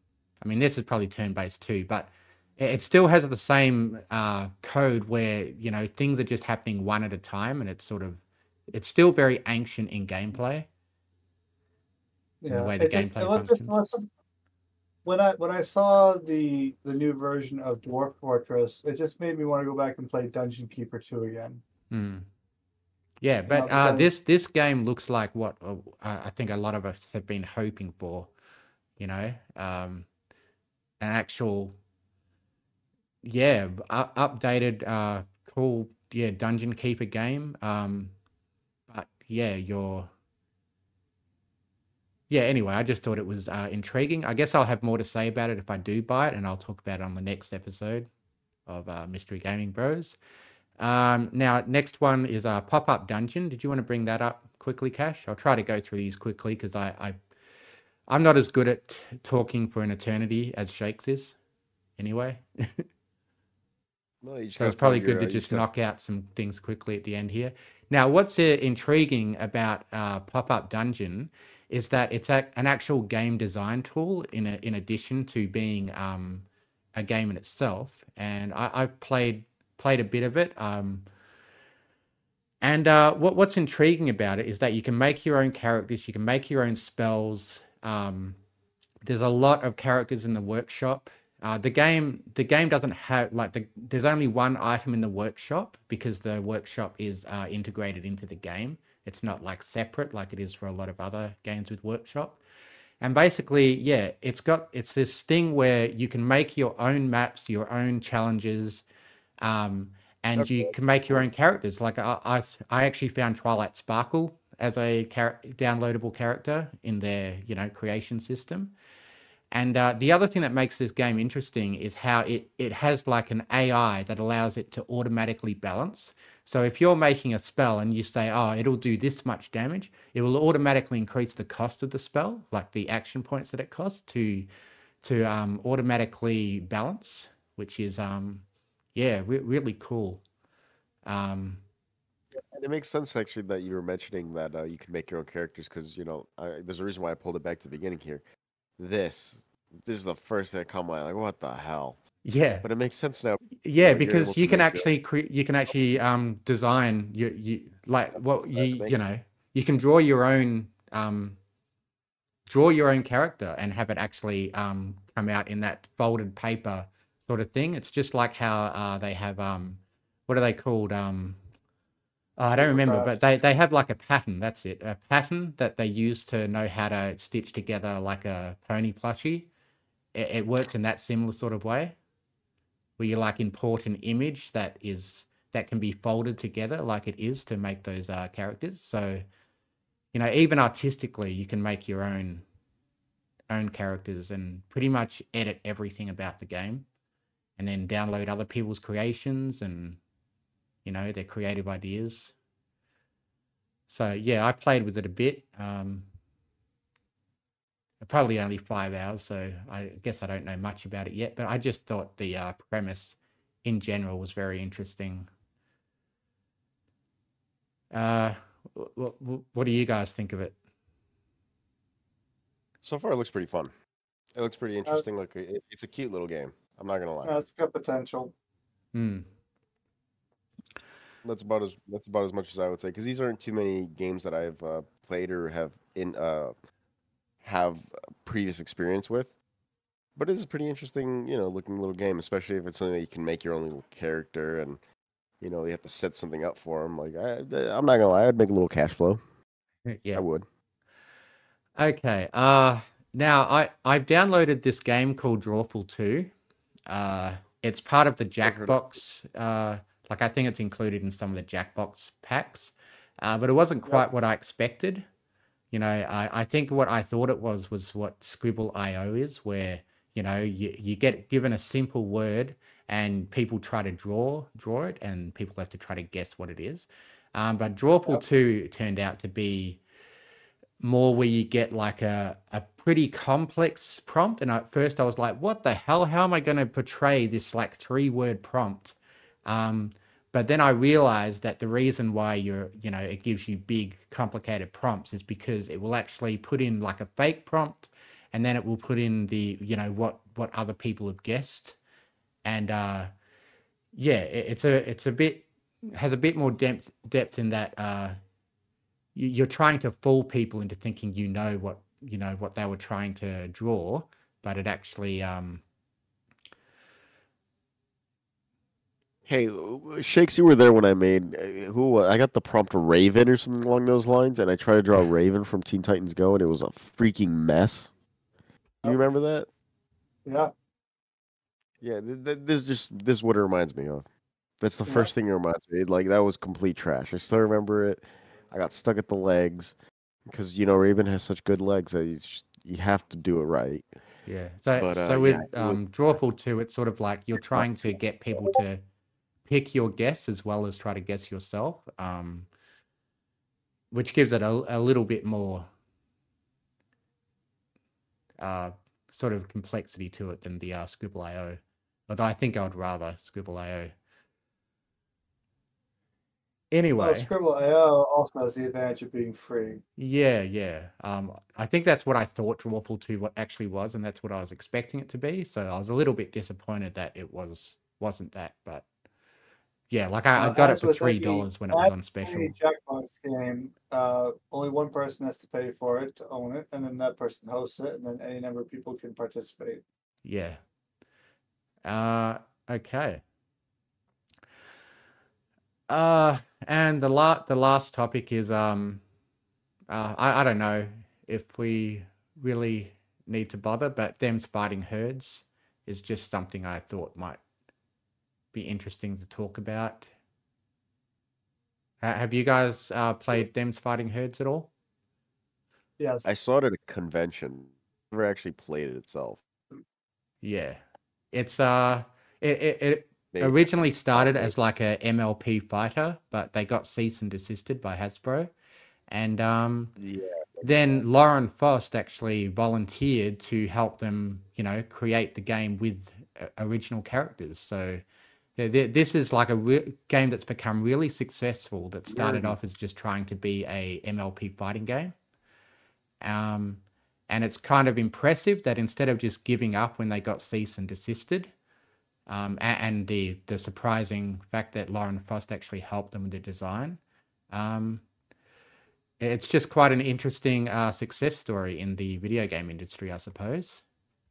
I mean, this is probably turn based too, but it it still has the same uh, code where you know things are just happening one at a time, and it's sort of it's still very ancient in gameplay. in the way the it just- gameplay it was just functions. when I when I saw the the new version of Dwarf Fortress, it just made me want to go back and play Dungeon Keeper 2 again. Hmm. Yeah, but uh, this this game looks like what uh, I think a lot of us have been hoping for. You know, um, an actual, yeah, updated, uh, cool, yeah, dungeon keeper game. Um, but yeah, you're. Yeah. Anyway, I just thought it was uh, intriguing. I guess I'll have more to say about it if I do buy it, and I'll talk about it on the next episode of uh, Mystery Gaming Bros. Um, now, next one is a pop up dungeon. Did you want to bring that up quickly, Cash? I'll try to go through these quickly because I, I, I'm not as good at talking for an eternity as Shakes is. Anyway, No, so it's probably good to just knock out some things quickly at the end here. Now, what's uh, intriguing about uh, pop up dungeon is that it's a, an actual game design tool in a, in addition to being um, a game in itself. And I, I've played played a bit of it. Um, and uh, what what's intriguing about it is that you can make your own characters, you can make your own spells. Um, there's a lot of characters in the workshop. Uh, the game the game doesn't have like the there's only one item in the workshop because the workshop is uh, integrated into the game. It's not like separate like it is for a lot of other games with workshop. And basically, yeah, it's got it's this thing where you can make your own maps, your own challenges, um, and you can make your own characters. Like I, I, I actually found Twilight Sparkle as a char- downloadable character in their you know creation system. And uh, the other thing that makes this game interesting is how it, it has like an AI that allows it to automatically balance. So if you're making a spell and you say, oh, it'll do this much damage, it will automatically increase the cost of the spell, like the action points that it costs to to um, automatically balance, which is um, yeah, re- really cool. Um, And it makes sense actually that you were mentioning that uh, you can make your own characters because you know I, there's a reason why I pulled it back to the beginning here. This this is the first thing that caught my eye. Like what the hell? yeah, But it makes sense now. yeah because you can actually cre- you can actually um design you you like what you you know you can draw your own um draw your own character and have it actually um come out in that folded paper sort of thing it's just like how uh they have um what are they called um oh, I don't remember, but they, they have like a pattern. That's it, a pattern that they use to know how to stitch together like a pony plushie. It, it works in that similar sort of way where you like import an image that is that can be folded together like it is to make those uh, characters. So, you know, even artistically, you can make your own own characters and pretty much edit everything about the game, and then download other people's creations and you know their creative ideas. So yeah, I played with it a bit. Um, probably only five hours, so I guess I don't know much about it yet. But I just thought the uh, premise in general was very interesting. Uh, what, what do you guys think of it? So far, it looks pretty fun. It looks pretty interesting. Like it, it's a cute little game. I'm not gonna lie. It's got potential. Hmm. That's about as that's about as much as I would say because these aren't too many games that I've uh, played or have in uh have previous experience with. But it is a pretty interesting, you know, looking little game, especially if it's something that you can make your own little character and you know you have to set something up for them. Like I, I'm not gonna lie, I'd make a little cash flow. Yeah. I would. Okay. Uh now I I've downloaded this game called Drawful 2. Uh it's part of the heard of it. Jackbox uh like I think it's included in some of the Jackbox packs. Uh but it wasn't quite what I expected. You know, I I think what I thought it was was what Scribble IO is where you know you, you get given a simple word and people try to draw draw it and people have to try to guess what it is. Um, but Drawful Yep. 2 turned out to be more where you get like a, a pretty complex prompt. And at first I was like, what the hell? How am I going to portray this like three word prompt? Um, but then I realized that the reason why you're, you know, it gives you big complicated prompts is because it will actually put in like a fake prompt and then it will put in the you know what what other people have guessed, and uh, yeah, it, it's a it's a bit has a bit more depth depth in that uh, you're trying to fool people into thinking you know what you know what they were trying to draw, but it actually um, Hey, Shakes, you were there when I made uh, who? I got the prompt Raven or something along those lines, and I tried to draw Raven from Teen Titans Go, and it was a freaking mess. Do you remember that? Yeah. Yeah, th- th- this just this is what it reminds me of. That's the Yeah. first thing it reminds me. Like that was complete trash. I still remember it. I got stuck at the legs because you know Raven has such good legs that you just, you have to do it right. Yeah. So But, uh, so yeah, with it would- um Drawful 2, it's sort of like you're trying to get people to pick your guess as well as try to guess yourself. Um which gives it a, a little bit more uh sort of complexity to it than the uh Scribble IO. Although I think I would rather Scribble IO. Anyway. Well, Scribble.io also has the advantage of being free. Yeah, yeah. Um, I think that's what I thought Drawful 2 what actually was, and that's what I was expecting it to be. So I was a little bit disappointed that it was wasn't that, but yeah, like I, I Uh, got it for three dollars when it was on special. Jackbox game, uh, only one person has to pay for it to own it, and then that person hosts it, and then any number of people can participate. Yeah. Uh, okay. Uh, and the la the last topic is um, uh, I I don't know if we really need to bother, but them's fighting herds is just something I thought might be interesting to talk about. Ha- Have you guys uh, played them's fighting herds at all? Yes. I saw it at a convention. Never actually played it itself. Yeah, it's uh, it it, it Maybe. Originally started as like a MLP fighter, but they got cease and desisted by Hasbro, and um, Yeah. then Lauren Faust actually volunteered to help them, you know, create the game with uh, original characters. So th- th- this is like a re- game that's become really successful. That started off as just trying to be a MLP fighting game. Um, and it's kind of impressive that instead of just giving up when they got cease and desisted, um, and, the the surprising fact that Lauren Faust actually helped them with the design, um, it's just quite an interesting uh, success story in the video game industry, I suppose.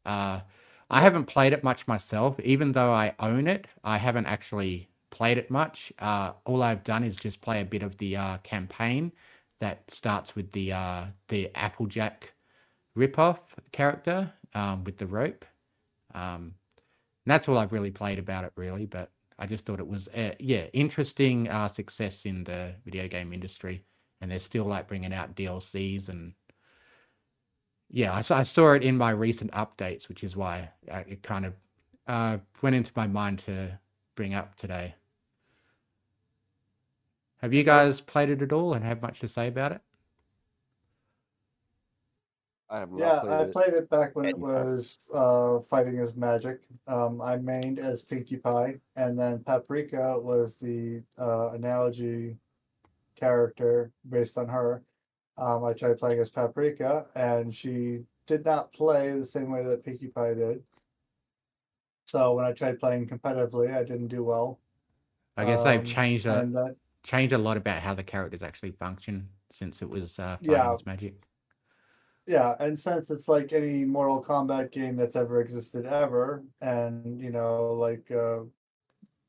Uh, I haven't played it much myself, even though I own it. I haven't actually played it much. Uh, all I've done is just play a bit of the uh, campaign that starts with the uh, the Applejack ripoff character um, with the rope. Um, and that's all I've really played about it, really. But I just thought it was, uh, yeah, interesting uh, success in the video game industry, and they're still like bringing out DLCs and yeah, I saw, I saw it in my recent updates, which is why uh, it kind of uh, went into my mind to bring up today. Have you guys played it at all and have much to say about it? I have not Yeah, played I it. played it back when it was uh, fighting is magic. Um, I mained as Pinkie Pie, and then Paprika was the uh, analogy character based on her. Um, I tried playing as Paprika, and she did not play the same way that Pinkie Pie did. So when I tried playing competitively, I didn't do well. I guess they've Um, changed a, that changed a lot about how the characters actually function since it was uh, fighting Yeah. as magic. Yeah, and since it's like any Mortal Kombat game that's ever existed ever, and you know, like uh,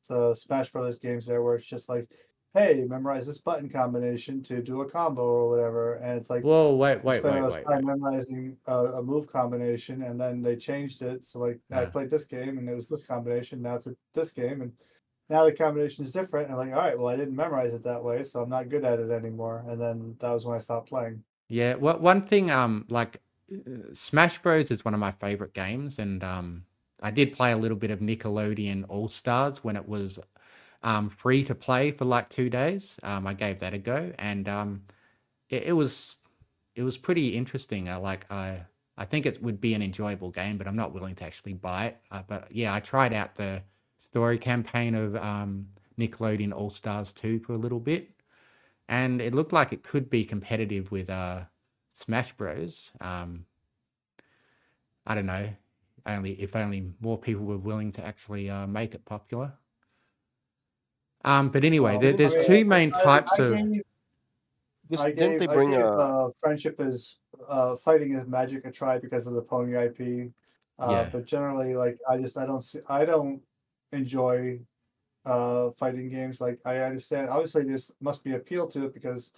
the Smash Brothers games there, where it's just like, hey, memorize this button combination to do a combo or whatever, and it's like Whoa, wait, wait, wait, wait. time wait. memorizing a, a move combination, and then they changed it. So like, I Yeah. played this game, and it was this combination. Now it's a, this game, and now the combination is different. And like, all right, well, I didn't memorize it that way, so I'm not good at it anymore. And then that was when I stopped playing. Yeah, what one thing um like uh, Smash Bros is one of my favorite games and um I did play a little bit of Nickelodeon All Stars when it was um free to play for like 2 days. Um I gave that a go and um it, it was it was pretty interesting. I like I I think it would be an enjoyable game, but I'm not willing to actually buy it. Uh, but yeah, I tried out the story campaign of um Nickelodeon All Stars 2 for a little bit and it looked like it could be competitive with uh Smash Bros. Um, I don't know. Only if only more people were willing to actually uh, make it popular. Um, but anyway, Well, there, there's mean, two main I- types I of. gave- This, I didn't gave, they bring I gave, a? uh, friendship is uh, fighting is magic a try because of the pony IP. Uh, Yeah. But generally, like I just I don't see I don't enjoy uh, fighting games. Like I understand, obviously, this must be appeal to it because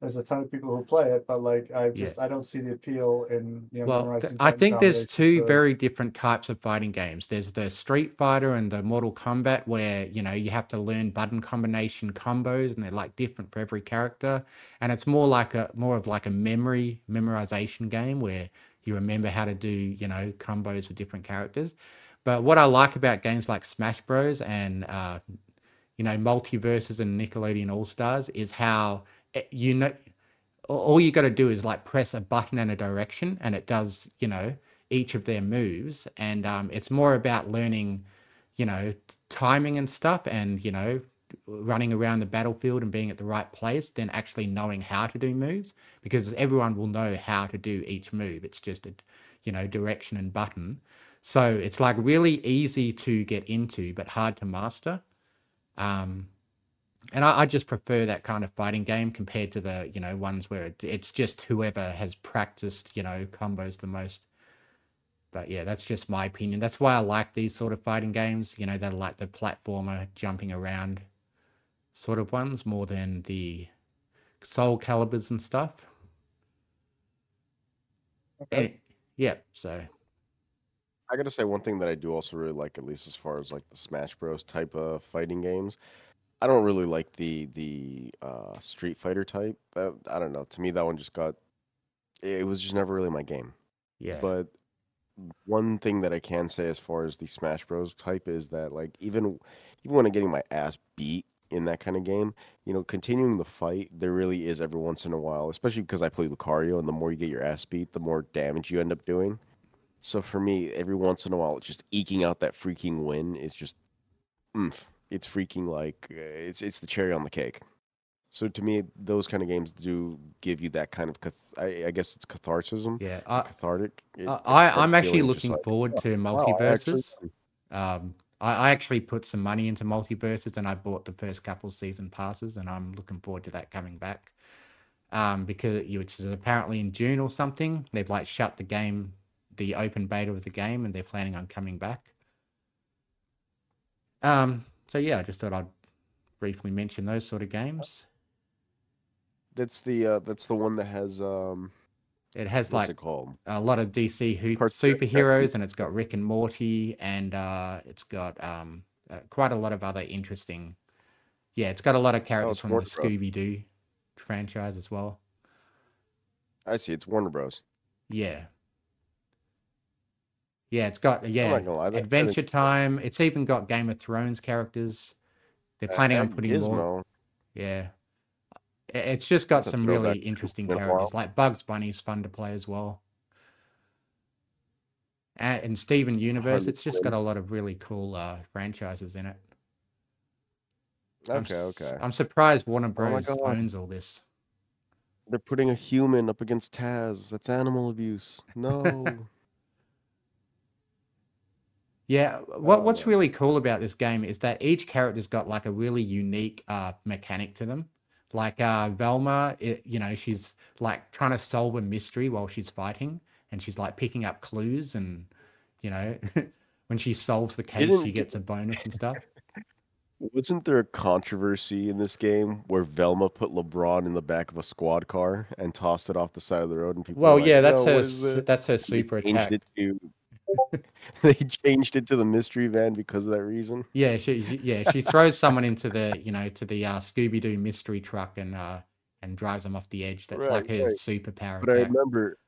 there's a ton of people who play it. But like I Yeah. just I don't see the appeal in you know Well, I think there's two to- very different types of fighting games. There's the Street Fighter and the Mortal Kombat, where you know you have to learn button combination combos, and they're like different for every character. And it's more like a more of like a memory memorization game where you remember how to do you know combos with different characters. But what I like about games like Smash Bros. and uh, you know MultiVersus and Nickelodeon All Stars is how eh, you know all you got to do is like press a button and a direction and it does you know each of their moves. And um, it's more about learning you know timing and stuff and you know running around the battlefield and being at the right place than actually knowing how to do moves because everyone will know how to do each move. It's just a you know direction and button so it's like really easy to get into but hard to master. Um, and I, I just prefer that kind of fighting game compared to the you know ones where it, it's just whoever has practiced you know combos the most. But yeah that's just my opinion. That's why i like these sort of fighting games you know they're like the platformer jumping around sort of ones more than the Soulcaliburs and stuff. Okay. And- yeah so I gotta say one thing that I do also really like, at least as far as like the Smash Bros. type of fighting games. I don't really like the the uh, Street Fighter type. I don't know. To me, that one just got. It was just never really my game. yeah But one thing that I can say as far as the Smash Bros. type is that like even even when I'm getting my ass beat in that kind of game, you know, continuing the fight, there really is every once in a while, especially because I play Lucario, and the more you get your ass beat, the more damage you end up doing. So for me, every once in a while, just eking out that freaking win is just, oomph. It's freaking like uh, it's it's the cherry on the cake. So to me, those kind of games do give you that kind of cath- I, I guess it's catharsis, yeah I, cathartic. It- I, that- I that i'm actually looking like, forward to wow, I actually MultiVersus um I, I actually put some money into MultiVersus and I bought the first couple season passes and I'm looking forward to that coming back. Um, because which is apparently in June or something. They've like shut the game, the open beta of the game, and they're planning on coming back. Um, so yeah, I just thought I'd briefly mention those sort of games. That's the uh, that's the one that has um It has what's like it a lot of DC superheroes, and it's got Rick and Morty, and uh, it's got um, uh, quite a lot of other interesting. Yeah, it's got a lot of characters it's from the Warner Bros. Scooby Doo franchise as well. I see. It's Warner Bros. Yeah. Yeah, it's got yeah not gonna lie, that- that Adventure is- Time. It's even got Game of Thrones characters. They're Uh, planning on and putting more. Gizmo. Yeah. I- It's just got That's a some throwback really to interesting been a characters. Like Bugs Bunny's fun to play as well. And, and Steven Universe, it's just got a lot of really cool uh, franchises in it. I'm Okay, s- okay. I'm surprised Warner my Bros. God. owns all this. They're putting a human up against Taz. That's animal abuse. No. Yeah, what Oh, what's really cool about this game is that each character's got like a really unique uh mechanic to them. Like uh Velma, it, you know, she's like trying to solve a mystery while she's fighting and she's like picking up clues and you know, when she solves the case, Didn't- she gets a bonus and stuff. Wasn't there a controversy in this game where Velma put LeBron in the back of a squad car and tossed it off the side of the road? And people, Well, like, yeah, that's "Yo, her that's her super attack. it to- they changed it to the mystery van because of that reason. Yeah, she, she yeah, she throws someone into the, you know, to the uh Scooby Doo mystery truck and uh and drives them off the edge. That's Right, like her right. superpower But I remember,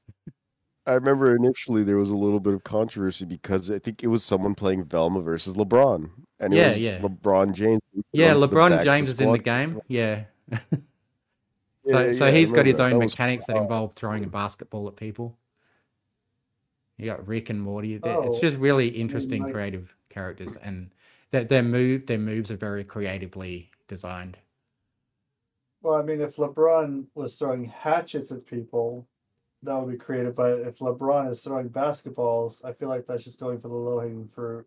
I remember initially there was a little bit of controversy because I think it was someone playing Velma versus LeBron, and it Yeah, was yeah. LeBron James. Yeah, onto the back LeBron James is in the game. Yeah. Yeah, So, so yeah, he's got his own That mechanics that involve throwing a basketball at people. You got Rick and Morty. They're- It's Oh, just really interesting, like- creative characters, and their their move their moves are very creatively designed. Well, I mean, if LeBron was throwing hatchets at people, that would be creative. But if LeBron is throwing basketballs, I feel like that's just going for the low hanging fruit.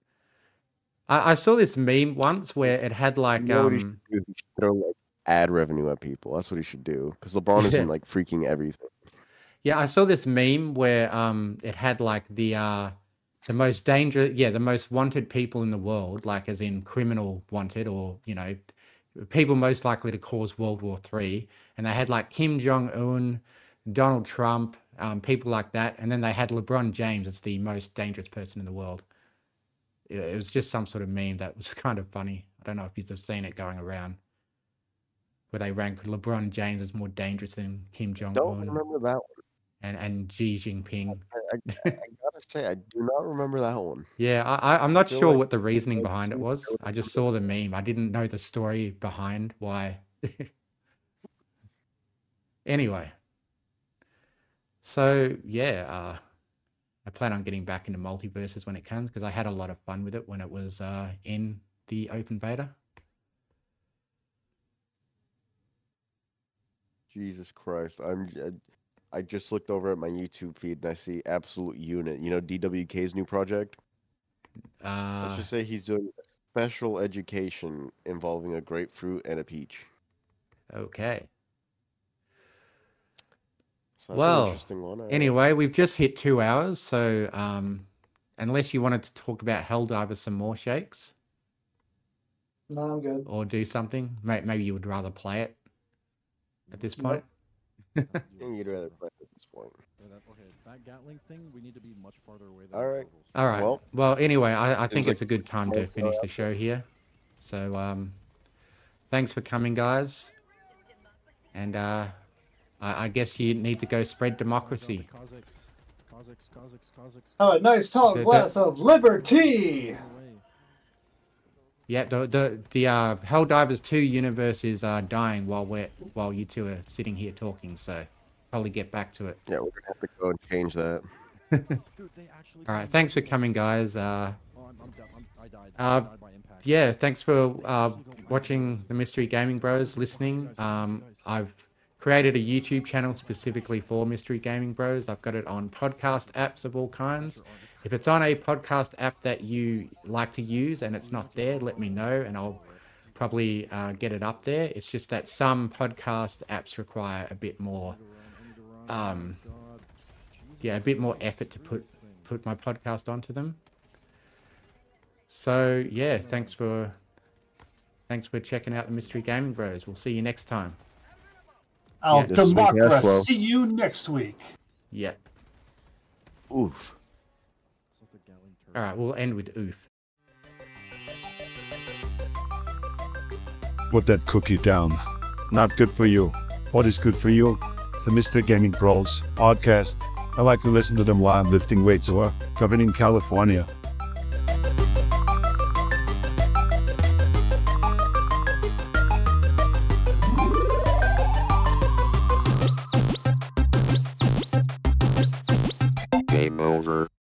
I, I saw this meme once where it had like You know um should do? He should throw like ad revenue at people. That's what he should do. Because LeBron is in like freaking everything. Yeah, I saw this meme where um it had like the uh the most dangerous yeah, the most wanted people in the world, like as in criminal wanted or, you know, people most likely to cause World War Three. And they had like Kim Jong Un, Donald Trump, um, people like that, and then they had LeBron James as the most dangerous person in the world. It, it was just some sort of meme that was kind of funny. I don't know if you've seen it going around. Where they rank LeBron James as more dangerous than Kim Jong Un. Don't remember that one. And, and Xi Jinping. I, I, I gotta say, I do not remember that one. Yeah, I, I- I'm not sure like what the reasoning behind it was. I just saw the meme. I didn't know the story behind why. anyway, so yeah, uh, I plan on getting back into MultiVersus when it comes because I had a lot of fun with it when it was uh, in the open beta. Jesus Christ. I'm j- I just looked over at my YouTube feed and I see Absolute Unit. You know DWK's new project? Uh, Let's just say he's doing a special education involving a grapefruit and a peach. okay. So that's Well, an interesting one. I- Anyway, we've just hit two hours, so um, unless you wanted to talk about Helldivers some more shakes No, I'm good. or do something, maybe you would rather play it at this Nope. point. I think you'd rather play at this point. That, okay, that Gatling thing, we need to be much farther away than All the right. levels. All right. Well, Well, anyway, I, I seems think like it's a good time to finish the show here. So, um, thanks for coming, guys. And uh, I, I guess you need to go spread democracy. Kazakhs, Kazakhs, Kazakhs, Kazakhs. Have a nice tall The- the- glass of liberty. Yeah, the the the uh, Helldivers two universe is uh, dying while we're while you two are sitting here talking. So probably get back to it. yeah, we're gonna have to go and change that. Dude, they actually. All right. Thanks for coming, guys. Uh, I'm, I'm, done. I'm, I died. Uh, I died by impact. yeah, thanks for uh, watching the Mystery Gaming Bros. Listening. Um, I've created a YouTube channel specifically for Mystery Gaming Bros. I've got it on podcast apps of all kinds. If it's on a podcast app that you like to use and it's not there, let me know and I'll probably uh, get it up there. It's just that some podcast apps require a bit more, um, yeah, a bit more effort to put put my podcast onto them. So yeah, thanks for thanks for checking out the Mystery Gaming Bros. We'll see you next time. I'll Yeah. This democracy. Ashlow. See you next week. Yeah. Oof. It's not the Gatling turret. All right, we'll end with oof. Put that cookie down. It's not good for you. What is good for you? The Mr. Gaming Bros podcast. I like to listen to them while I'm lifting weights or driving in California. Game over.